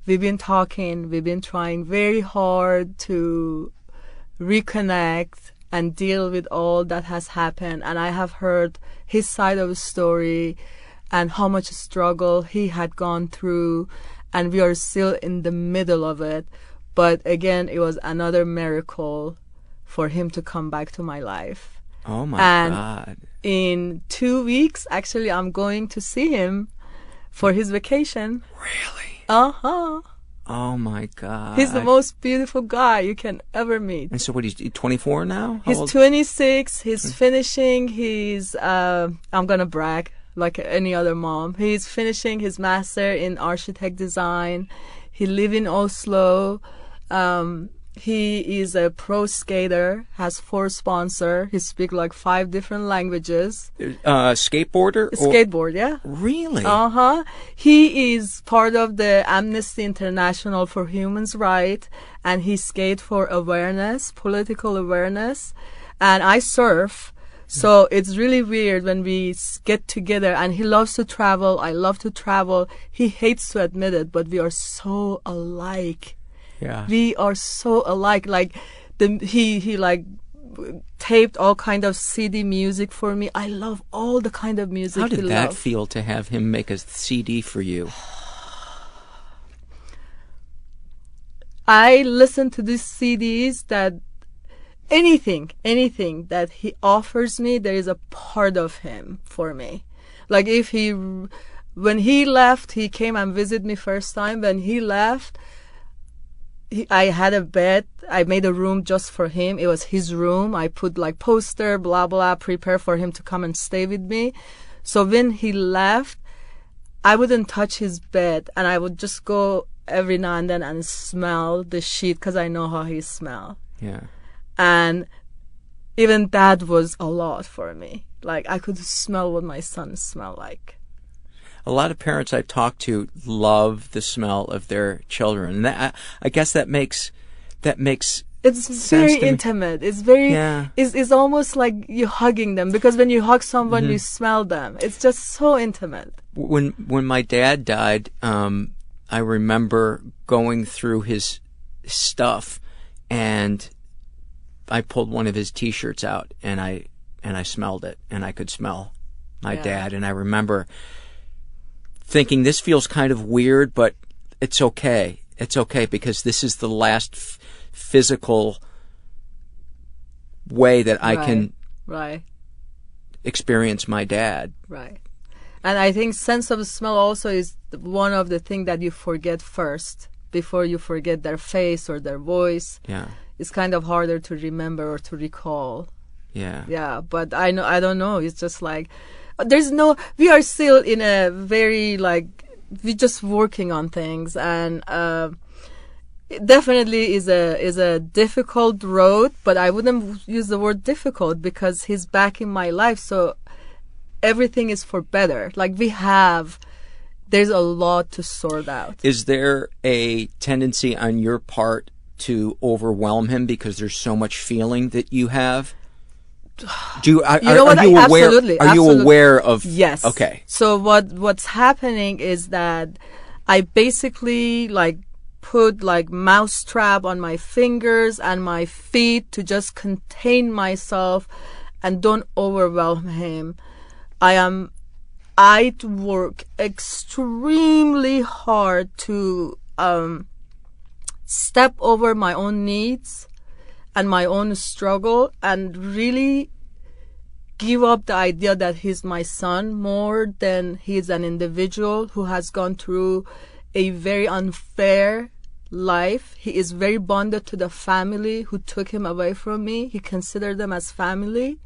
[SPEAKER 2] we've been talking. We've been trying very hard to reconnect and deal with all that has happened. And I have heard his side of the story and how much struggle he had gone through. And we are still in the middle of it. But again, it was another miracle for him to come back to my life.
[SPEAKER 1] Oh my
[SPEAKER 2] And-
[SPEAKER 1] God.
[SPEAKER 2] In two weeks, actually, I'm going to see him for his vacation.
[SPEAKER 1] Really?
[SPEAKER 2] Uh huh.
[SPEAKER 1] Oh my God.
[SPEAKER 2] He's the most beautiful guy you can ever meet.
[SPEAKER 1] And so what? He's 24 now. How
[SPEAKER 2] He's
[SPEAKER 1] old?
[SPEAKER 2] 26. He's finishing his. Uh, I'm gonna brag like any other mom. He's finishing his master in architect design. He live in Oslo. Um, he is a pro skater. Has four sponsor. He speak like five different languages.
[SPEAKER 1] uh, skateboarder. or-
[SPEAKER 2] Skateboard, yeah.
[SPEAKER 1] Really?
[SPEAKER 2] Uh huh. He is part of the Amnesty International for Human's Right, and he skate for awareness, political awareness. And I surf, so it's really weird when we get together. And he loves to travel. I love to travel. He hates to admit it, but we are so alike.
[SPEAKER 1] Yeah.
[SPEAKER 2] We are so alike. Like the he he like taped all kind of CD music for me. I love all the kind of music.
[SPEAKER 1] How did that
[SPEAKER 2] loves.
[SPEAKER 1] feel to have him make a CD for you?
[SPEAKER 2] I listen to these CDs that anything, anything that he offers me, there is a part of him for me. Like if he, when he left, he came and visited me first time. When he left, he, I had a bed. I made a room just for him. It was his room. I put like poster, blah blah, prepare for him to come and stay with me. So when he left, I wouldn't touch his bed, and I would just go every now and then and smell the sheet because I know how he smell.
[SPEAKER 1] Yeah.
[SPEAKER 2] And even that was a lot for me. Like I could smell what my son smell like.
[SPEAKER 1] A lot of parents I've talked to love the smell of their children. And that, I, I guess that makes that makes
[SPEAKER 2] It's very intimate. It's very.
[SPEAKER 1] Yeah.
[SPEAKER 2] It's, it's almost like you're hugging them because when you hug someone,
[SPEAKER 1] Mm-hmm.
[SPEAKER 2] you smell them. It's just so intimate.
[SPEAKER 1] when when my dad died, um, I remember going through his stuff, and I pulled one of his T-shirts out, and I and I smelled it, and I could smell my
[SPEAKER 2] Yeah.
[SPEAKER 1] dad, and I remember thinking this feels kind of weird, but it's okay. It's okay because this is the last f- physical way that I can
[SPEAKER 2] Right.
[SPEAKER 1] experience my dad.
[SPEAKER 2] Right. And I think sense of smell also is one of the things that you forget first before you forget their face or their voice.
[SPEAKER 1] Yeah,
[SPEAKER 2] It's kind of harder to remember or to recall.
[SPEAKER 1] yeah.
[SPEAKER 2] Yeah, but I know I don't know. It's just like there's no. We are still in a very like we're just working on things, and uh, it definitely is a is a difficult road. But I wouldn't use the word difficult because he's back in my life, so everything is for better. Like we have, there's a lot to sort out.
[SPEAKER 1] Is there a tendency on your part to overwhelm him because there's so much feeling that you have? Do you, are,
[SPEAKER 2] You know
[SPEAKER 1] are
[SPEAKER 2] what?
[SPEAKER 1] you aware?
[SPEAKER 2] absolutely,
[SPEAKER 1] are you
[SPEAKER 2] absolutely.
[SPEAKER 1] aware of?
[SPEAKER 2] Yes.
[SPEAKER 1] Okay.
[SPEAKER 2] So what what's happening is that I basically like put like mouse trap on my fingers and my feet to just contain myself and don't overwhelm him. I am I work extremely hard to um step over my own needs and my own struggle and really give up the idea that he's my son more than he's an individual who has gone through a very unfair life. He is very bonded to the family who took him away from me. He considered them as family.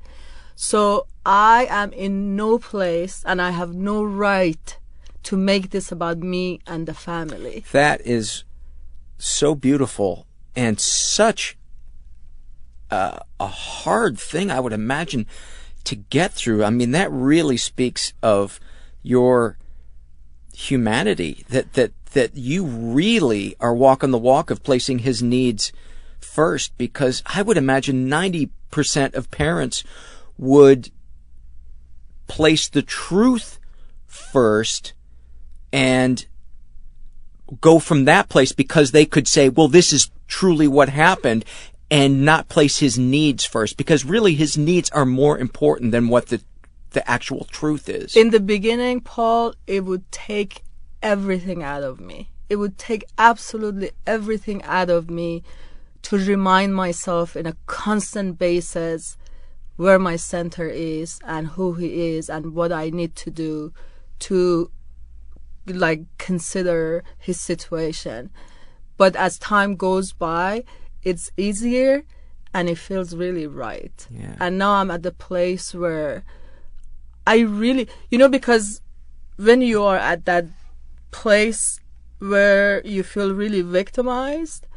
[SPEAKER 2] So I am in no place and I have no right to make this about me and the family.
[SPEAKER 1] That is so beautiful and such a, a hard thing, I would imagine, to get through. I mean, that really speaks of your humanity. That that that you really are walking the walk of placing his needs first. Because I would imagine ninety percent of parents would place the truth first and go from that place because they could say, well, this is truly what happened and not place his needs first because really his needs are more important than what the, the actual truth is.
[SPEAKER 2] In the beginning, Paul, it would take everything out of me. it would take absolutely everything out of me to remind myself in a constant basis where my center is and who he is and what I need to do to like consider his situation. But as time goes by, it's easier and it feels really right.
[SPEAKER 3] Yeah.
[SPEAKER 2] And now I'm at the place where I really, you know, because when you are at that place where you feel really victimized,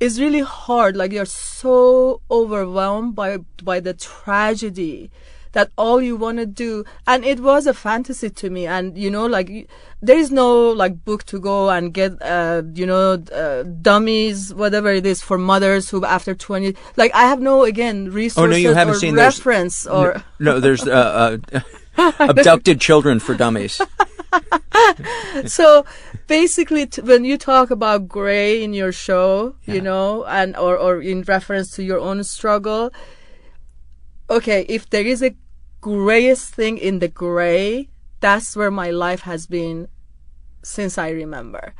[SPEAKER 2] it's really hard. Like you're so overwhelmed by by the tragedy that all you want to do. And it was a fantasy to me. And you know like there is no like book to go and get uh you know uh, dummies whatever it is for mothers who after 20 like i have no again resources
[SPEAKER 3] Oh no, you haven't
[SPEAKER 2] or
[SPEAKER 3] seen
[SPEAKER 2] reference or
[SPEAKER 3] No, there's uh, uh, abducted children for dummies.
[SPEAKER 2] so basically t- when you talk about gray in your show you know and or, or in reference to your own struggle okay if there is a grayest thing in the gray that's where my life has been since i remember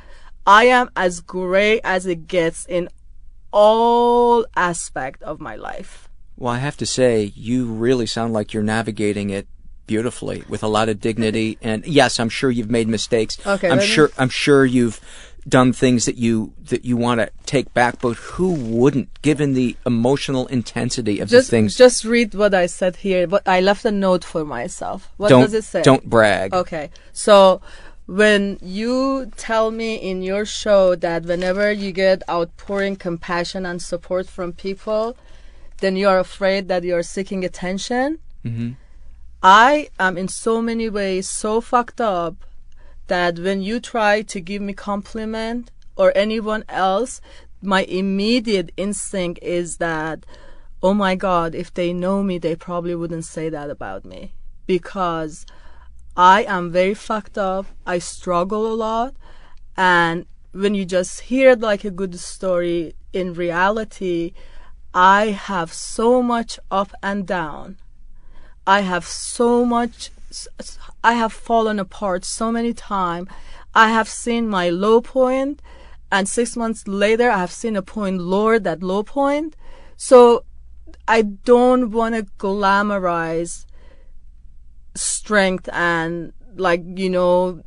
[SPEAKER 2] i am as gray as it gets in all aspect of my life
[SPEAKER 3] Well, I have to say, you really sound like you're navigating it beautifully with a lot of dignity. And yes, I'm sure you've made mistakes.
[SPEAKER 2] Okay,
[SPEAKER 3] I'm
[SPEAKER 2] let me-
[SPEAKER 3] sure. I'm sure you've done things that you that you want to take back. But who wouldn't, given the emotional intensity of
[SPEAKER 2] just
[SPEAKER 3] the things?
[SPEAKER 2] just read what i said here but i left a note for myself what
[SPEAKER 3] don't
[SPEAKER 2] does it say
[SPEAKER 3] don't brag.
[SPEAKER 2] Okay. So when you tell me in your show that whenever you get outpouring compassion and support from people, then you are afraid that you're seeking attention.
[SPEAKER 3] Mhm.
[SPEAKER 2] I am in so many ways so fucked up that when you try to give me compliment or anyone else, my immediate instinct is that, oh my God, if they know me, they probably wouldn't say that about me. Because I am very fucked up. I struggle a lot. And when you just hear like a good story, in reality, I have so much up and down. I have so much, I have fallen apart so many times. I have seen my low point, and six months later, I have seen a point lower that low point. So I don't want to glamorize strength and like you know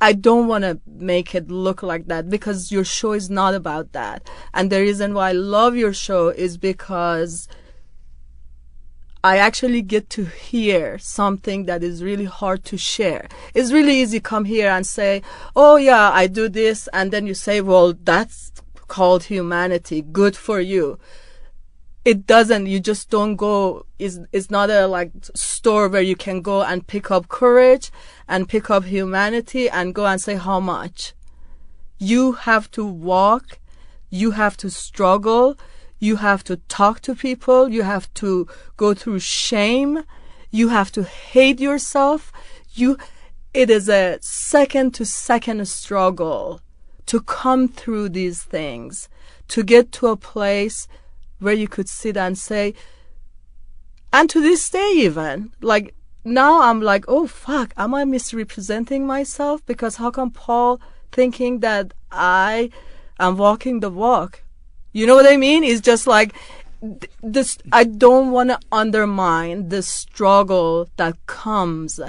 [SPEAKER 2] I don't want to make it look like that because your show is not about that. And the reason why I love your show is because I actually get to hear something that is really hard to share. It's really easy come here and say, "Oh yeah, I do this." And then you say, "Well, that's called humanity. Good for you." it doesn't you just don't go is it's not a like store where you can go and pick up courage and pick up humanity and go and say how much you have to walk you have to struggle you have to talk to people you have to go through shame you have to hate yourself you it is a second to second struggle to come through these things to get to a place where you could sit and say, and to this day even, like now I'm like, oh fuck, am I misrepresenting myself? Because how come Paul thinking that I am walking the walk? You know what I mean? It's just like th- this. I don't want to undermine the struggle that comes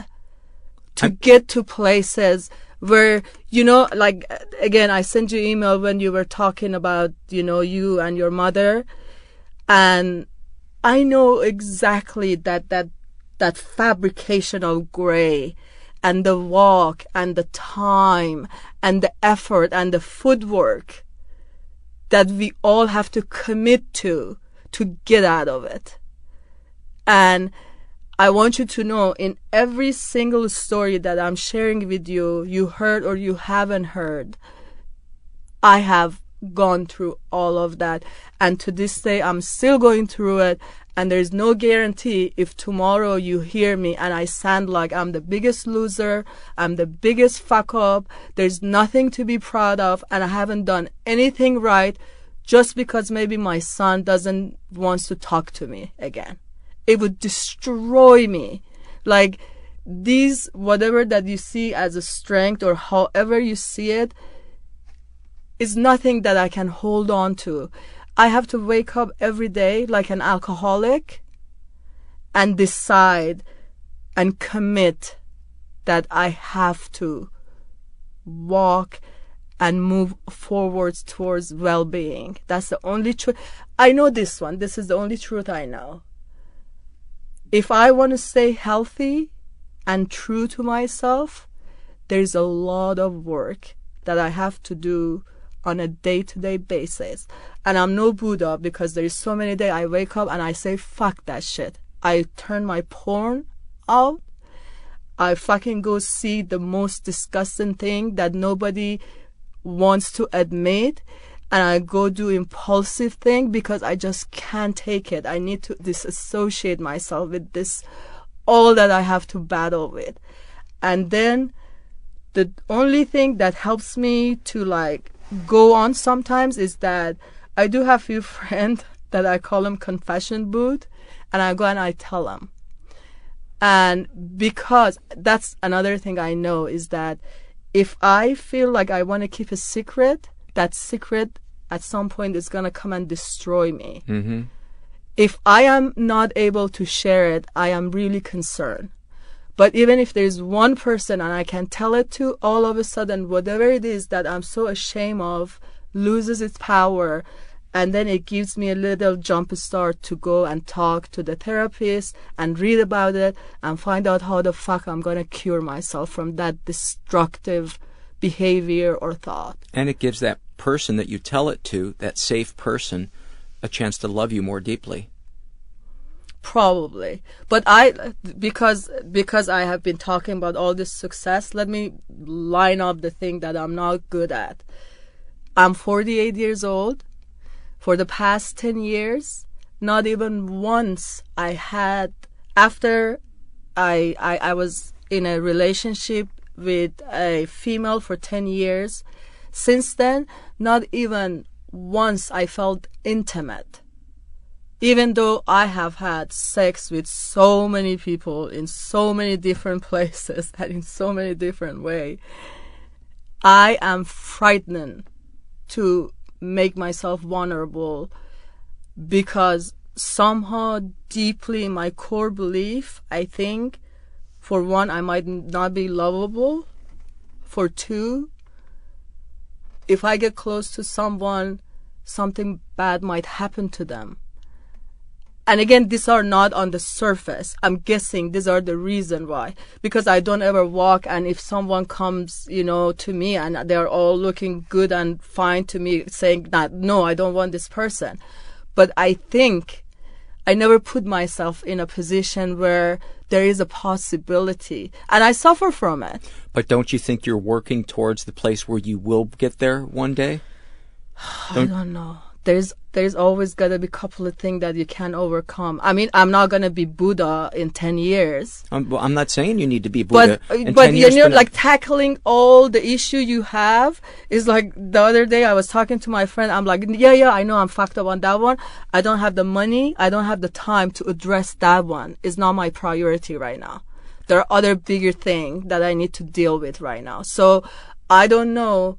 [SPEAKER 2] to get to places where you know like again i sent you email when you were talking about you know you and your mother and I know exactly that that that fabrication of gray and the walk and the time and the effort and the footwork that we all have to commit to to get out of it. And I want you to know in every single story that I'm sharing with you, you heard or you haven't heard, I have gone through all of that. And to this day, I'm still going through it. And there's no guarantee if tomorrow you hear me and I sound like I'm the biggest loser, I'm the biggest fuck up, there's nothing to be proud of, and I haven't done anything right just because maybe my son doesn't wants to talk to me again. It would destroy me. Like these, whatever that you see as a strength or however you see it, is nothing that I can hold on to. I have to wake up every day like an alcoholic and decide and commit that I have to walk and move forwards towards well-being. That's the only truth. I know this one. This is the only truth I know. If I want to stay healthy and true to myself, there's a lot of work that I have to do on a day-to-day basis. And I'm no Buddha because there's so many days I wake up and I say, fuck that shit. I turn my porn out. I fucking go see the most disgusting thing that nobody wants to admit and I go do impulsive thing because I just can't take it. I need to disassociate myself with this all that I have to battle with. And then the only thing that helps me to like go on sometimes is that I do have few friends that I call them confession booth and I go and I tell them. And because that's another thing I know is that if I feel like I want to keep a secret, that secret at some point is going to come and destroy me.
[SPEAKER 3] Mm-hmm.
[SPEAKER 2] If I am not able to share it, I am really concerned. But even if there's one person and I can tell it to, all of a sudden, whatever it is that I'm so ashamed of loses its power and then it gives me a little jump start to go and talk to the therapist and read about it and find out how the fuck I'm going to cure myself from that destructive behavior or thought.
[SPEAKER 3] And it gives that person that you tell it to, that safe person, a chance to love you more deeply.
[SPEAKER 2] Probably. But I because because I have been talking about all this success, let me line up the thing that I'm not good at. I'm 48 years old for the past 10 years, not even once I had, after I, I, I was in a relationship with a female for 10 years, since then, not even once I felt intimate. Even though I have had sex with so many people in so many different places and in so many different ways, I am frightened to make myself vulnerable because somehow deeply in my core belief, I think, for one, I might not be lovable. For two, if I get close to someone, something bad might happen to them. And again, these are not on the surface. I'm guessing these are the reason why. Because I don't ever walk and if someone comes, you know, to me and they're all looking good and fine to me saying that, no, I don't want this person. But I think I never put myself in a position where there is a possibility and I suffer from it.
[SPEAKER 3] But don't you think you're working towards the place where you will get there one day?
[SPEAKER 2] Don't, I don't know there's there's always got to be a couple of things that you can overcome. I mean, I'm not gonna be Buddha in ten years.
[SPEAKER 3] Um, well, I'm not saying you need to be Buddha.
[SPEAKER 2] But but you know, like tackling all the issue you have is like the other day I was talking to my friend. I'm like, yeah, yeah, I know I'm fucked up on that one. I don't have the money. I don't have the time to address that one. It's not my priority right now. There are other bigger things that I need to deal with right now. So I don't know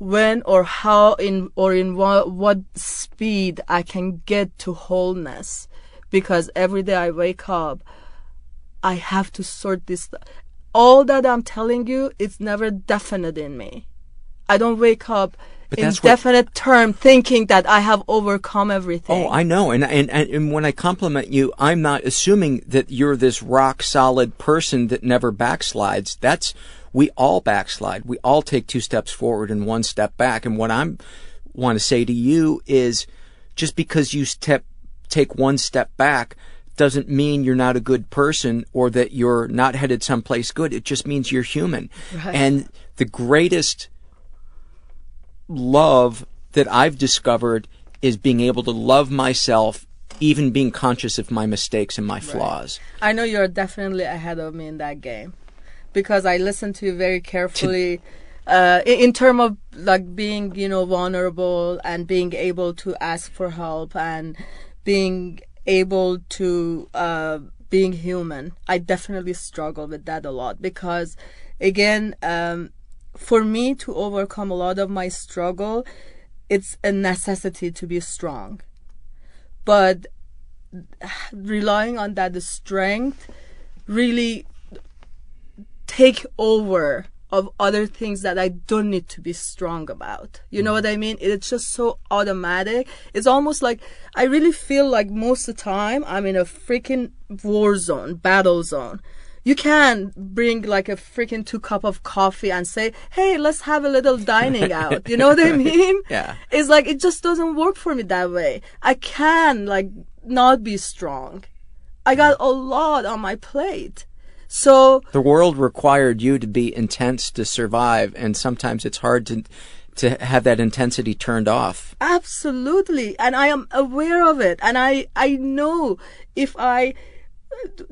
[SPEAKER 2] when or how in or in what, what speed I can get to wholeness because every day I wake up I have to sort this all that I'm telling you it's never definite in me I don't wake up but in definite what, term thinking that I have overcome everything.
[SPEAKER 3] Oh, I know. And, and, and when I compliment you, I'm not assuming that you're this rock solid person that never backslides. That's we all backslide. We all take two steps forward and one step back. And what I'm want to say to you is just because you step take one step back doesn't mean you're not a good person or that you're not headed someplace good. It just means you're human. Right. And the greatest love that I've discovered is being able to love myself even being conscious of my mistakes and my flaws.
[SPEAKER 2] Right. I know you're definitely ahead of me in that game because I listened to you very carefully. Uh, in, in terms of like being, you know, vulnerable and being able to ask for help and being able to uh, being human, I definitely struggle with that a lot because, again, um, for me to overcome a lot of my struggle, it's a necessity to be strong. But relying on that strength really take over of other things that I don't need to be strong about. You know mm. what I mean? It's just so automatic. It's almost like I really feel like most of the time I'm in a freaking war zone, battle zone. You can bring like a freaking two cup of coffee and say, "Hey, let's have a little dining out." You know what I mean?
[SPEAKER 3] Yeah.
[SPEAKER 2] It's like it just doesn't work for me that way. I can like not be strong. I mm. got a lot on my plate. So
[SPEAKER 3] The world required you to be intense to survive, and sometimes it's hard to to have that intensity turned off.
[SPEAKER 2] Absolutely. And I am aware of it. And I, I know if I,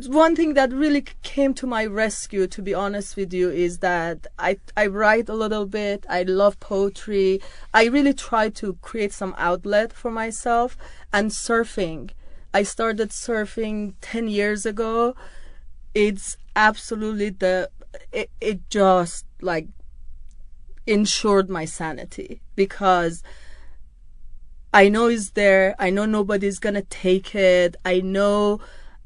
[SPEAKER 2] one thing that really came to my rescue, to be honest with you, is that I, I write a little bit. I love poetry. I really try to create some outlet for myself and surfing. I started surfing 10 years ago. It's absolutely the, it, it just like ensured my sanity because I know it's there. I know nobody's gonna take it. I know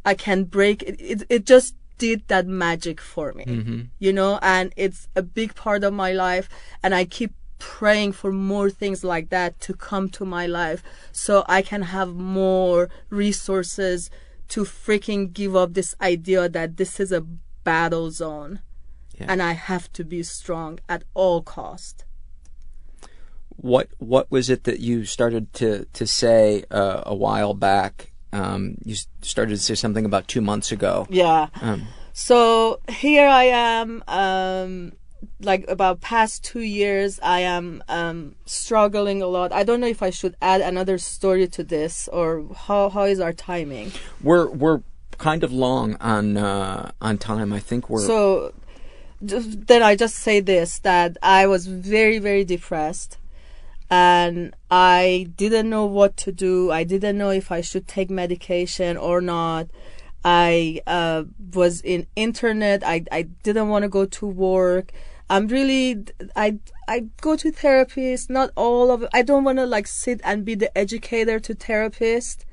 [SPEAKER 2] I can break it. It, it just did that magic for me, mm-hmm. you know, and it's a big part of my life. And I keep praying for more things like that to come to my life so I can have more resources to freaking give up this idea that this is a battle zone and I have to be strong at all cost.
[SPEAKER 3] What what was it that you started to to say uh, a while back? Um, you started to say something about two months ago.
[SPEAKER 2] Yeah.
[SPEAKER 3] Um,
[SPEAKER 2] So here I am, um, like about past two years, I am um, struggling a lot. I don't know if I should add another story to this or how how is our timing.
[SPEAKER 3] we're we're kind of long on uh, on time. I think we're
[SPEAKER 2] So then I just say this that I was very very depressed and I didn't know what to do. I didn't know if I should take medication or not. I uh, was in internet. I I didn't want to go to work. I'm really I I go to therapists. Not all of. I don't want to like sit and be the educator to therapist.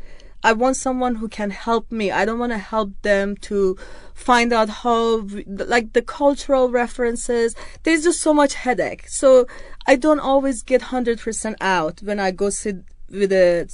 [SPEAKER 2] I want someone who can help me. I don't want to help them to find out how, like the cultural references. There's just so much headache. So I don't always get 100% out when I go sit with a,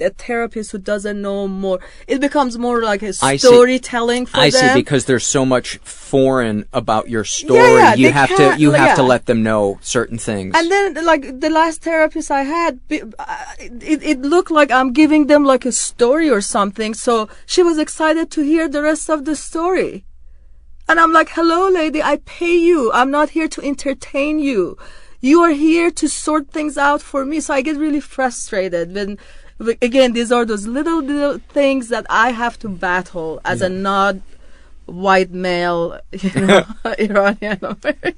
[SPEAKER 2] a therapist who doesn't know more. It becomes more like a storytelling for
[SPEAKER 3] I
[SPEAKER 2] them.
[SPEAKER 3] see because there's so much foreign about your story.
[SPEAKER 2] yeah,
[SPEAKER 3] yeah,
[SPEAKER 2] you
[SPEAKER 3] have to you have to let them know certain things.
[SPEAKER 2] And then, like the last therapist I had, uh, it, it looked like I'm giving them like a story or something. So she was excited to hear the rest of the story. And I'm like, hello, lady, I pay you. I'm not here to entertain you. You are here to sort things out for me. So I get really frustrated when, again, these are those little, little things that I have to battle as a not white male, you know, Iranian American.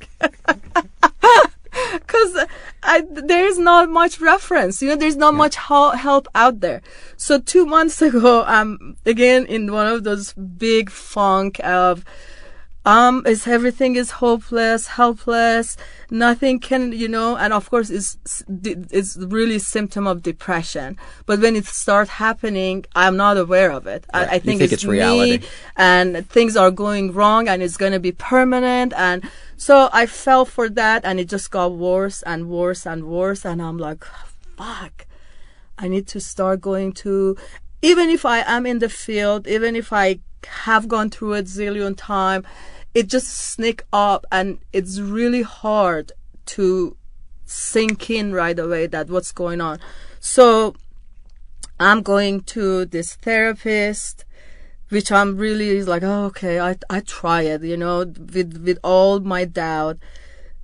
[SPEAKER 2] because I there is not much reference. You know, there's not much hel- help out there. So two months ago, I'm again in one of those big funk of. Um, is everything is hopeless, helpless, nothing can, you know, and of course it's, it's really symptom of depression. But when it starts happening, I'm not aware of it. I, I think,
[SPEAKER 3] think
[SPEAKER 2] it's,
[SPEAKER 3] it's reality.
[SPEAKER 2] me and things are going wrong and it's going to be permanent. And so I fell for that and it just got worse and worse and worse. And I'm like, fuck, I need to start going to, even if I am in the field, even if I have gone through it zillion time, it just sneak up and it's really hard to sink in right away that what's going on. So I'm going to this therapist, which I'm really like, oh, okay, I, I try it, you know, with, with all my doubt.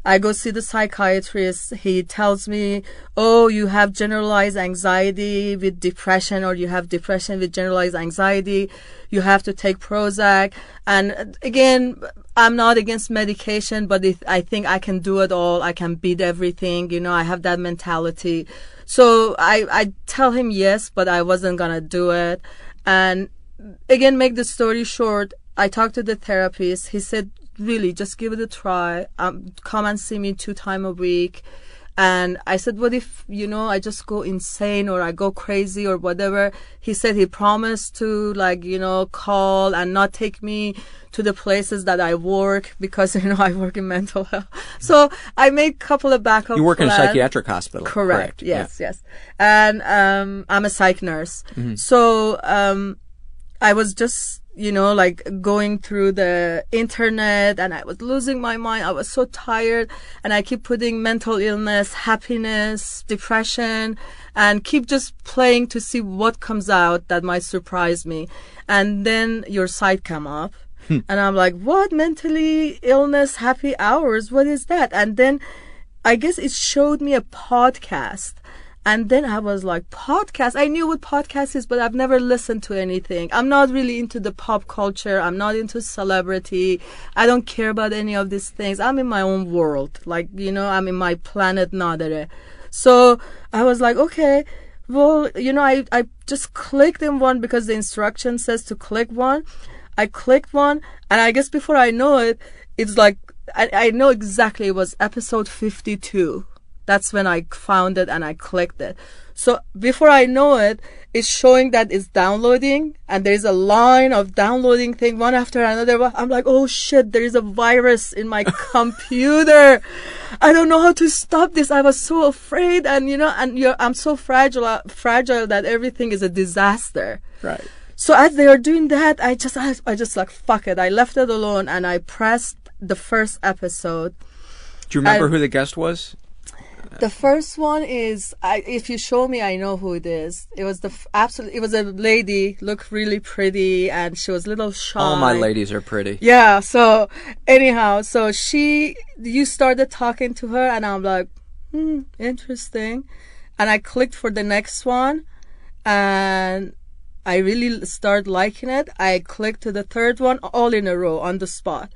[SPEAKER 2] I go see the psychiatrist. He tells me, oh, you have generalized anxiety with depression or you have depression with generalized anxiety. You have to take Prozac. And again, I'm not against medication, but if I think I can do it all. I can beat everything. You know, I have that mentality. So I, I tell him yes, but I wasn't going to do it. And again, make the story short, I talked to the therapist. He said, really just give it a try. Um, come and see me two time a week. And I said, what if, you know, I just go insane or I go crazy or whatever? He said he promised to like, you know, call and not take me to the places that I work because, you know, I work in mental health. So I made a couple of backup
[SPEAKER 3] You work in a psychiatric hospital.
[SPEAKER 2] Correct.
[SPEAKER 3] Yeah.
[SPEAKER 2] Yes, yes. And um, I'm a psych nurse.
[SPEAKER 3] Mm-hmm.
[SPEAKER 2] So um, I was just, you know, like going through the internet and I was losing my mind. I was so tired and I keep putting mental illness, happiness, depression and keep just playing to see what comes out that might surprise me. And then your site come up. Hmm. And I'm like, what mentally illness, happy hours? What is that? And then I guess it showed me a podcast. And then I was like, podcast? I knew what podcast is, but I've never listened to anything. I'm not really into the pop culture. I'm not into celebrity. I don't care about any of these things. I'm in my own world. Like, you know, I'm in my planet Nadere. So I was like, okay, well, you know, I, I just clicked in one because the instruction says to click one. I clicked one, and I guess before I know it, it's like, I, I know exactly it was episode 52. That's when I found it and I clicked it. So before I know it, it's showing that it's downloading and there's a line of downloading thing one after another. I'm like, oh shit, there is a virus in my computer. I don't know how to stop this. I was so afraid and you know, and you're, I'm so fragile, fragile that everything is a disaster.
[SPEAKER 3] Right.
[SPEAKER 2] So as they are doing that, I just, I, I just like, fuck it. I left it alone and I pressed the first episode.
[SPEAKER 3] Do you remember
[SPEAKER 2] I-
[SPEAKER 3] who the guest was?
[SPEAKER 2] The first one is, I, if you show me, I know who it is. It was the f- absolute. It was a lady, looked really pretty, and she was a little shy.
[SPEAKER 3] All my ladies are pretty.
[SPEAKER 2] Yeah. So anyhow, so she, you started talking to her, and I'm like, hmm, interesting, and I clicked for the next one, and I really start liking it. I clicked to the third one, all in a row on the spot.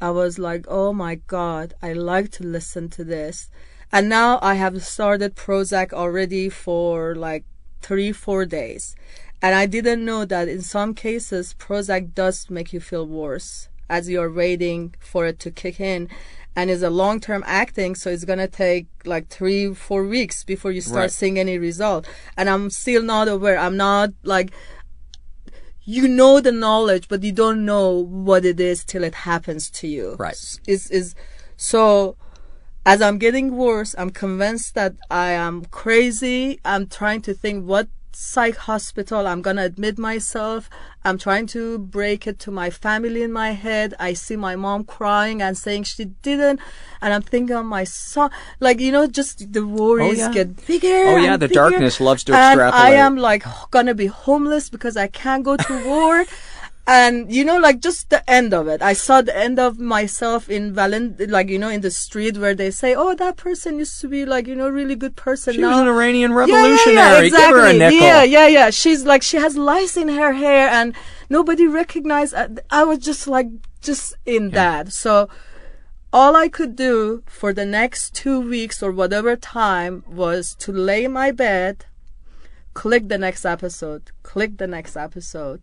[SPEAKER 2] I was like, oh my god, I like to listen to this. And now I have started Prozac already for like three, four days. And I didn't know that in some cases, Prozac does make you feel worse as you're waiting for it to kick in. And it's a long term acting, so it's gonna take like three, four weeks before you start
[SPEAKER 3] Right.
[SPEAKER 2] seeing any result. And I'm still not aware. I'm not like, you know the knowledge, but you don't know what it is till it happens to you.
[SPEAKER 3] Right.
[SPEAKER 2] Is is so as I'm getting worse, I'm convinced that I am crazy. I'm trying to think what psych hospital I'm gonna admit myself. I'm trying to break it to my family in my head. I see my mom crying and saying she didn't, and I'm thinking of my son. Like you know, just the worries oh,
[SPEAKER 3] yeah.
[SPEAKER 2] get bigger.
[SPEAKER 3] Oh, yeah, the
[SPEAKER 2] bigger.
[SPEAKER 3] darkness loves to extrapolate.
[SPEAKER 2] and I am like gonna be homeless because I can't go to work. And you know, like just the end of it. I saw the end of myself in Valent, like you know, in the street where they say, "Oh, that person used to be like you know, really good person."
[SPEAKER 3] She
[SPEAKER 2] now.
[SPEAKER 3] was an Iranian
[SPEAKER 2] Yeah, yeah,
[SPEAKER 3] revolutionary.
[SPEAKER 2] Yeah,
[SPEAKER 3] Give her a
[SPEAKER 2] exactly.
[SPEAKER 3] nickel.
[SPEAKER 2] Yeah, yeah, yeah. She's like she has lice in her hair, and nobody recognized. uh, I was just like just in that. So all I could do for the next two weeks or whatever time was to lay my bed, click the next episode, click the next episode.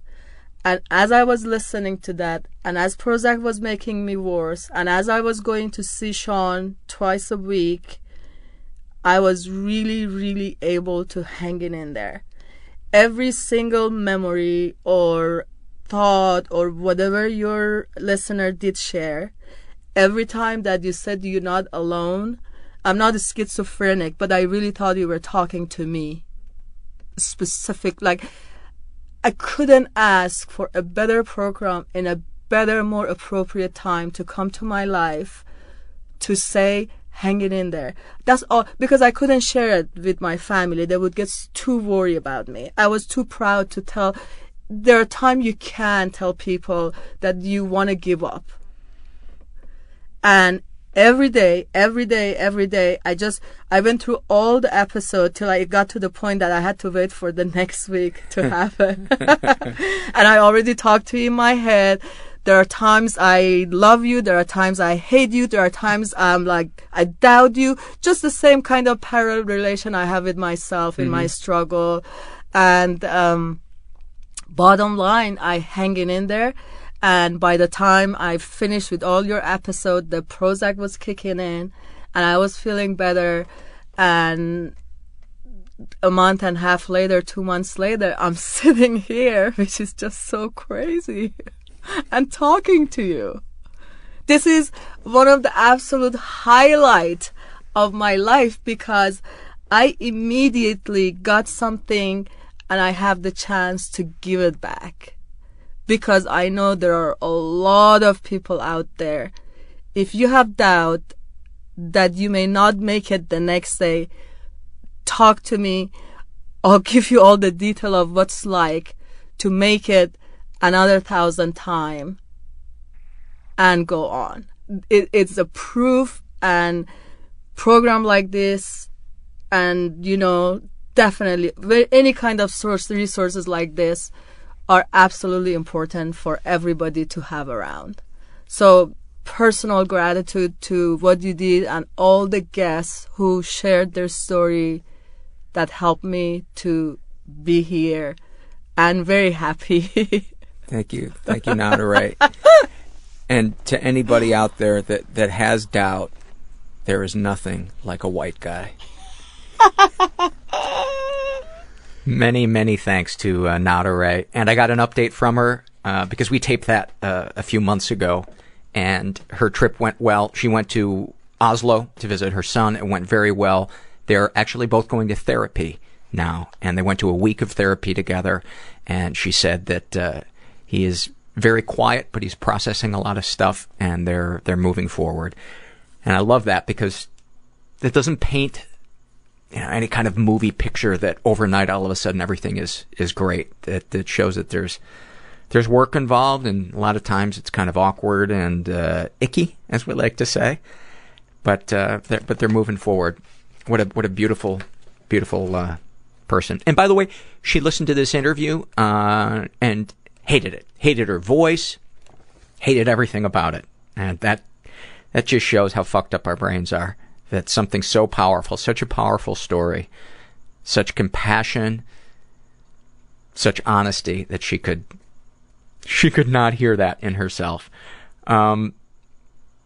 [SPEAKER 2] And as I was listening to that, and as Prozac was making me worse, and as I was going to see Sean twice a week, I was really, really able to hang it in there. Every single memory or thought or whatever your listener did share, every time that you said you're not alone, I'm not a schizophrenic, but I really thought you were talking to me. Specific, like, I couldn't ask for a better program in a better, more appropriate time to come to my life to say, hang it in there. That's all, because I couldn't share it with my family. They would get too worried about me. I was too proud to tell. There are times you can tell people that you want to give up. And every day, every day, every day, I just, I went through all the episode till I got to the point that I had to wait for the next week to happen. and I already talked to you in my head. There are times I love you. There are times I hate you. There are times I'm like, I doubt you. Just the same kind of parallel relation I have with myself in my struggle. And, um, bottom line, I hanging in there. And by the time I finished with all your episode, the Prozac was kicking in and I was feeling better. And a month and a half later, two months later, I'm sitting here, which is just so crazy, and talking to you. This is one of the absolute highlight of my life because I immediately got something and I have the chance to give it back. Because I know there are a lot of people out there. If you have doubt that you may not make it the next day, talk to me. I'll give you all the detail of what's like to make it another thousand time and go on. It, it's a proof and program like this and, you know, definitely any kind of source resources like this are absolutely important for everybody to have around. So personal gratitude to what you did and all the guests who shared their story that helped me to be here and very happy.
[SPEAKER 3] Thank you. Thank you, Nada and to anybody out there that, that has doubt, there is nothing like a white guy.
[SPEAKER 1] many, many thanks to uh, Nada Ray. And I got an update from her uh, because we taped that uh, a few months ago, and her trip went well. She went to Oslo to visit her son. It went very well. They're actually both going to therapy now, and they went to a week of therapy together. And she said that uh, he is very quiet, but he's processing a lot of stuff, and they're they're moving forward. And I love that because it doesn't paint any kind of movie picture that overnight all of a sudden everything is is great. that it shows that there's there's work involved, and a lot of times it's kind of awkward and uh, icky, as we like to say. But uh, they're, but they're moving forward. What a what a beautiful beautiful uh, person. And by the way, she listened to this interview uh, and hated it. Hated her voice. Hated everything about it. And that that just shows how fucked up our brains are. That something so powerful, such a powerful story, such compassion, such honesty that she could she could not hear that in herself. Um,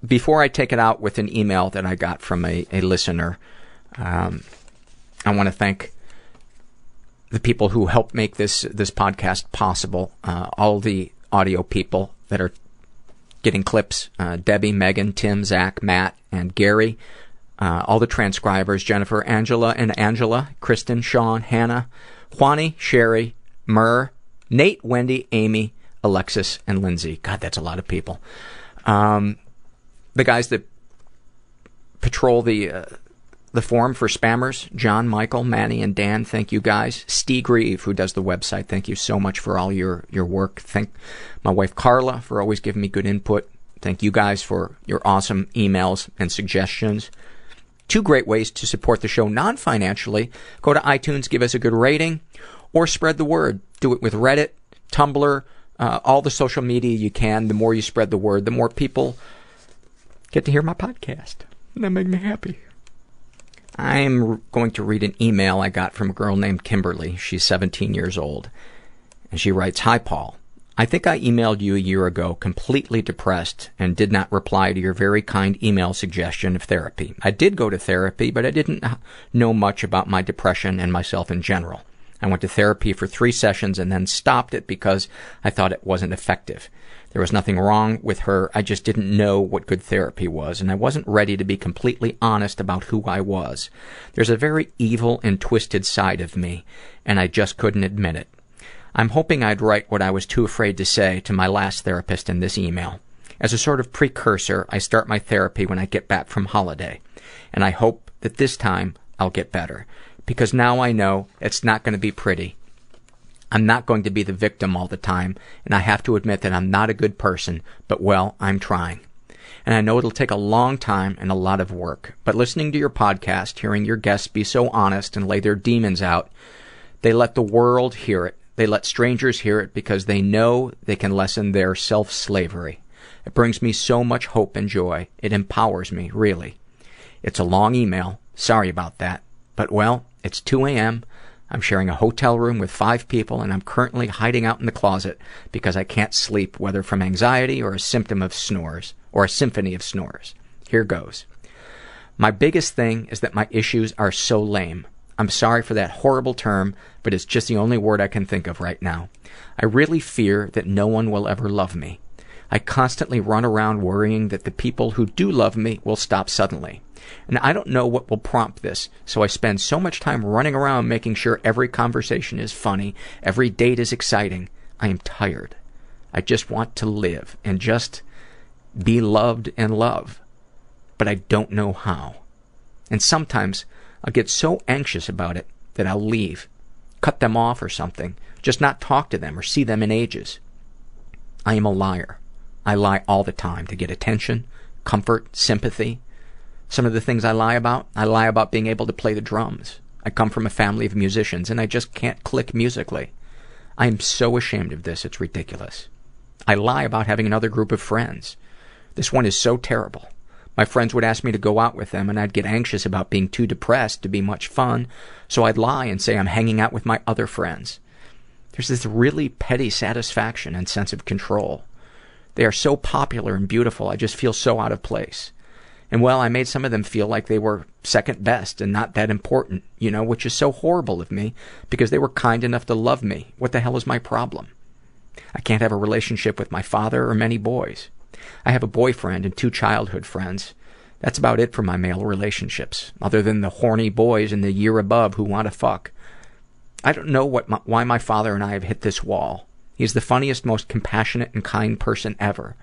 [SPEAKER 1] before I take it out with an email that I got from a, a listener, um, I want to thank the people who helped make this this podcast possible. Uh, all the audio people that are getting clips: uh, Debbie, Megan, Tim, Zach, Matt, and Gary. Uh, all the transcribers: Jennifer, Angela, and Angela, Kristen, Sean, Hannah, Juani, Sherry, Murr, Nate, Wendy, Amy, Alexis, and Lindsay. God, that's a lot of people. Um, the guys that patrol the uh, the forum for spammers, John, Michael, Manny, and Dan. Thank you guys. Steve Grieve, who does the website. Thank you so much for all your, your work. Thank my wife Carla for always giving me good input. Thank you guys for your awesome emails and suggestions. Two great ways to support the show non-financially. Go to iTunes, give us a good rating, or spread the word. Do it with Reddit, Tumblr, uh, all the social media you can. The more you spread the word, the more people get to hear my podcast. And that makes me happy. I'm going to read an email I got from a girl named Kimberly. She's 17 years old. And she writes, Hi, Paul. I think I emailed you a year ago completely depressed and did not reply to your very kind email suggestion of therapy. I did go to therapy, but I didn't know much about my depression and myself in general. I went to therapy for three sessions and then stopped it because I thought it wasn't effective. There was nothing wrong with her. I just didn't know what good therapy was, and I wasn't ready to be completely honest about who I was. There's a very evil and twisted side of me, and I just couldn't admit it. I'm hoping I'd write what I was too afraid to say to my last therapist in this email. As a sort of precursor, I start my therapy when I get back from holiday, and I hope that this time I'll get better, because now I know it's not going to be pretty I'm not going to be the victim all the time, and I have to admit that I'm not a good person, but well, I'm trying. And I know it'll take a long time and a lot of work, but listening to your podcast, hearing your guests be so honest and lay their demons out, they let the world hear it. They let strangers hear it because they know they can lessen their self-slavery. It brings me so much hope and joy. It empowers me, really. It's a long email. Sorry about that. But well, it's 2 a.m. I'm sharing a hotel room with five people, and I'm currently hiding out in the closet because I can't sleep, whether from anxiety or a symptom of snores, or a symphony of snores. Here goes. My biggest thing is that my issues are so lame. I'm sorry for that horrible term, but it's just the only word I can think of right now. I really fear that no one will ever love me. I constantly run around worrying that the people who do love me will stop suddenly. And I don't know what will prompt this, so I spend so much time running around making sure every conversation is funny, every date is exciting. I am tired. I just want to live and just be loved and love. But I don't know how. And sometimes I'll get so anxious about it that I'll leave, cut them off or something, just not talk to them or see them in ages. I am a liar. I lie all the time to get attention, comfort, sympathy. Some of the things I lie about, I lie about being able to play the drums. I come from a family of musicians and I just can't click musically. I am so ashamed of this, it's ridiculous. I lie about having another group of friends. This one is so terrible. My friends would ask me to go out with them and I'd get anxious about being too depressed to be much fun, so I'd lie and say I'm hanging out with my other friends. There's this really petty satisfaction and sense of control. They are so popular and beautiful, I just feel so out of place. And well, I made some of them feel like they were second best and not that important, you know, which is so horrible of me because they were kind enough to love me. What the hell is my problem? I can't have a relationship with my father or many boys. I have a boyfriend and two childhood friends. That's about it for my male relationships, other than the horny boys in the year above who want to fuck. I don't know what my, why my father and I have hit this wall. He's the funniest, most compassionate and kind person ever.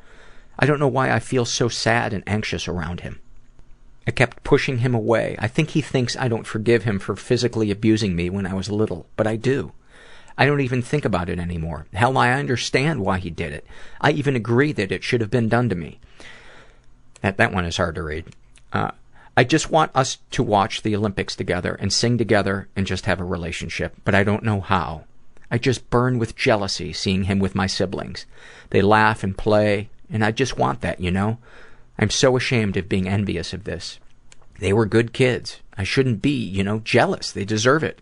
[SPEAKER 1] I don't know why I feel so sad and anxious around him. I kept pushing him away. I think he thinks I don't forgive him for physically abusing me when I was little, but I do. I don't even think about it anymore. Hell, I understand why he did it. I even agree that it should have been done to me. That, that one is hard to read. Uh, I just want us to watch the Olympics together and sing together and just have a relationship, but I don't know how. I just burn with jealousy seeing him with my siblings. They laugh and play, and I just want that, you know? I'm so ashamed of being envious of this. They were good kids. I shouldn't be, you know, jealous. They deserve it.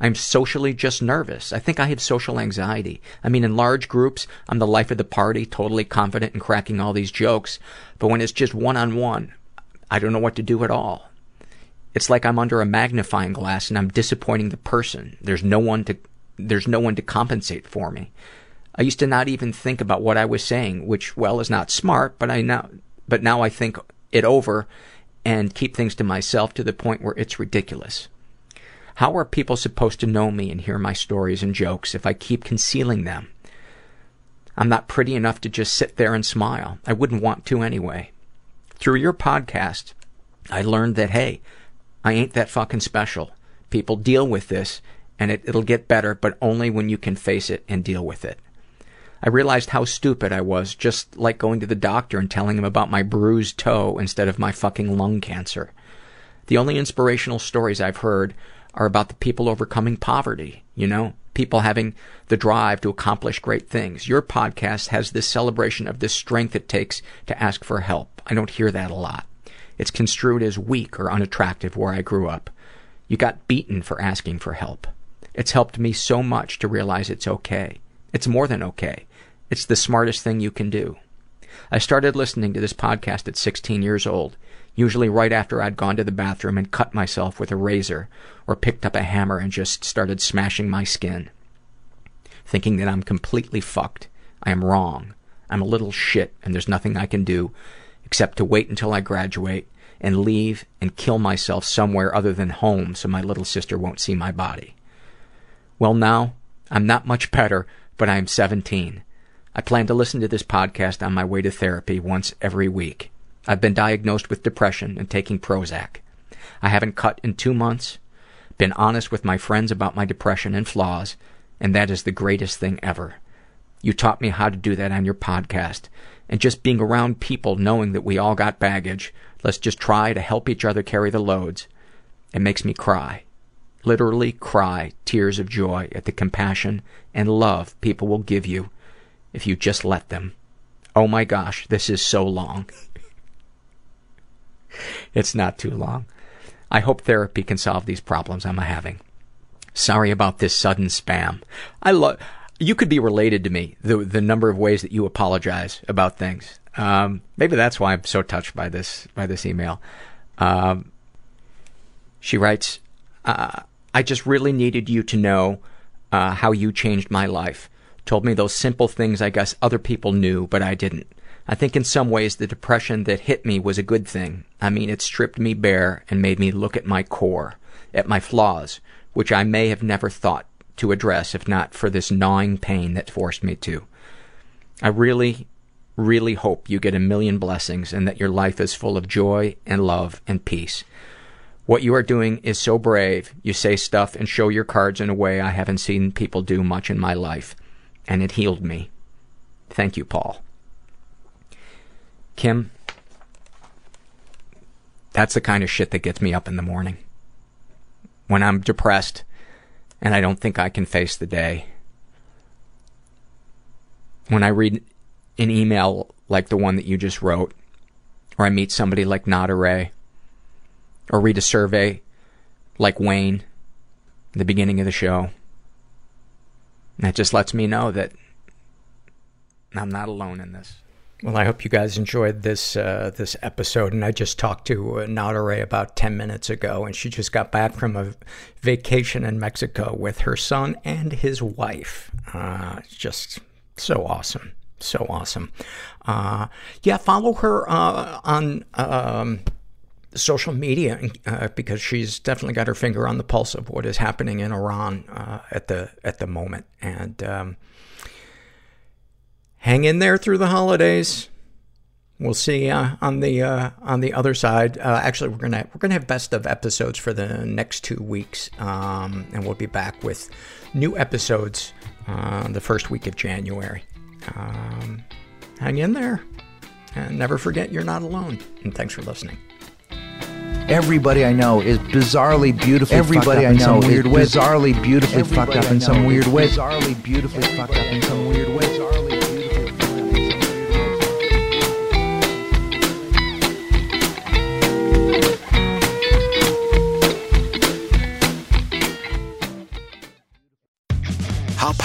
[SPEAKER 1] I'm socially just nervous. I think I have social anxiety. I mean, in large groups, I'm the life of the party, totally confident and cracking all these jokes. But when it's just one on one, I don't know what to do at all. It's like I'm under a magnifying glass and I'm disappointing the person. There's no one to, there's no one to compensate for me. I used to not even think about what I was saying, which, well, is not smart, but I now, but now I think it over and keep things to myself to the point where it's ridiculous. How are people supposed to know me and hear my stories and jokes if I keep concealing them? I'm not pretty enough to just sit there and smile. I wouldn't want to anyway. Through your podcast, I learned that, hey, I ain't that fucking special. People deal with this and it, it'll get better, but only when you can face it and deal with it. I realized how stupid I was, just like going to the doctor and telling him about my bruised toe instead of my fucking lung cancer. The only inspirational stories I've heard are about the people overcoming poverty, you know, people having the drive to accomplish great things. Your podcast has this celebration of the strength it takes to ask for help. I don't hear that a lot. It's construed as weak or unattractive where I grew up. You got beaten for asking for help. It's helped me so much to realize it's okay. It's more than okay. It's the smartest thing you can do. I started listening to this podcast at 16 years old usually right after I'd gone to the bathroom and cut myself with a razor or picked up a hammer and just started smashing my skin. Thinking that I'm completely fucked. I am wrong. I'm a little shit and there's nothing I can do except to wait until I graduate and leave and kill myself somewhere other than home so my little sister won't see my body. Well, now, I'm not much better, but I am 17. I plan to listen to this podcast on my way to therapy once every week. I've been diagnosed with depression and taking Prozac. I haven't cut in two months, been honest with my friends about my depression and flaws, and that is the greatest thing ever. You taught me how to do that on your podcast. And just being around people knowing that we all got baggage, let's just try to help each other carry the loads. It makes me cry. Literally cry tears of joy at the compassion and love people will give you if you just let them. Oh my gosh, this is so long. It's not too long. I hope therapy can solve these problems I'm having. Sorry about this sudden spam. I love, you could be related to me, the, the number of ways that you apologize about things. Um, maybe that's why I'm so touched by this, by this email. Um, she writes, uh, I just really needed you to know, uh, how you changed my life. Told me those simple things I guess other people knew, but I didn't. I think in some ways the depression that hit me was a good thing. I mean, it stripped me bare and made me look at my core, at my flaws, which I may have never thought to address if not for this gnawing pain that forced me to. I really, really hope you get a million blessings and that your life is full of joy and love and peace. What you are doing is so brave. You say stuff and show your cards in a way I haven't seen people do much in my life. And it healed me. Thank you, Paul. Kim, that's the kind of shit that gets me up in the morning. When I'm depressed and I don't think I can face the day. When I read an email like the one that you just wrote, or I meet somebody like Nada Ray, or read a survey like Wayne the beginning of the show, that just lets me know that I'm not alone in this. Well, I hope you guys enjoyed this uh, this episode. And I just talked to uh, Nada Ray about ten minutes ago, and she just got back from a vacation in Mexico with her son and his wife. Uh, just so awesome, so awesome. Uh, yeah, follow her uh, on um, social media uh, because she's definitely got her finger on the pulse of what is happening in Iran uh, at the at the moment, and. Um, hang in there through the holidays. We'll see uh, on the uh, on the other side. Uh, actually, we're gonna we're gonna have best of episodes for the next two weeks, um, and we'll be back with new episodes uh, the first week of January. Um, hang in there, and never forget you're not alone. And thanks for listening.
[SPEAKER 4] Everybody I know is bizarrely beautifully
[SPEAKER 5] Everybody
[SPEAKER 4] fucked up
[SPEAKER 5] I
[SPEAKER 4] in
[SPEAKER 5] know
[SPEAKER 4] some weird
[SPEAKER 5] is
[SPEAKER 4] way.
[SPEAKER 5] bizarrely beautifully
[SPEAKER 4] Everybody I know is. Bizarrely beautifully fucked up in some weird way. Bizarrely beautifully fucked up in some weird way.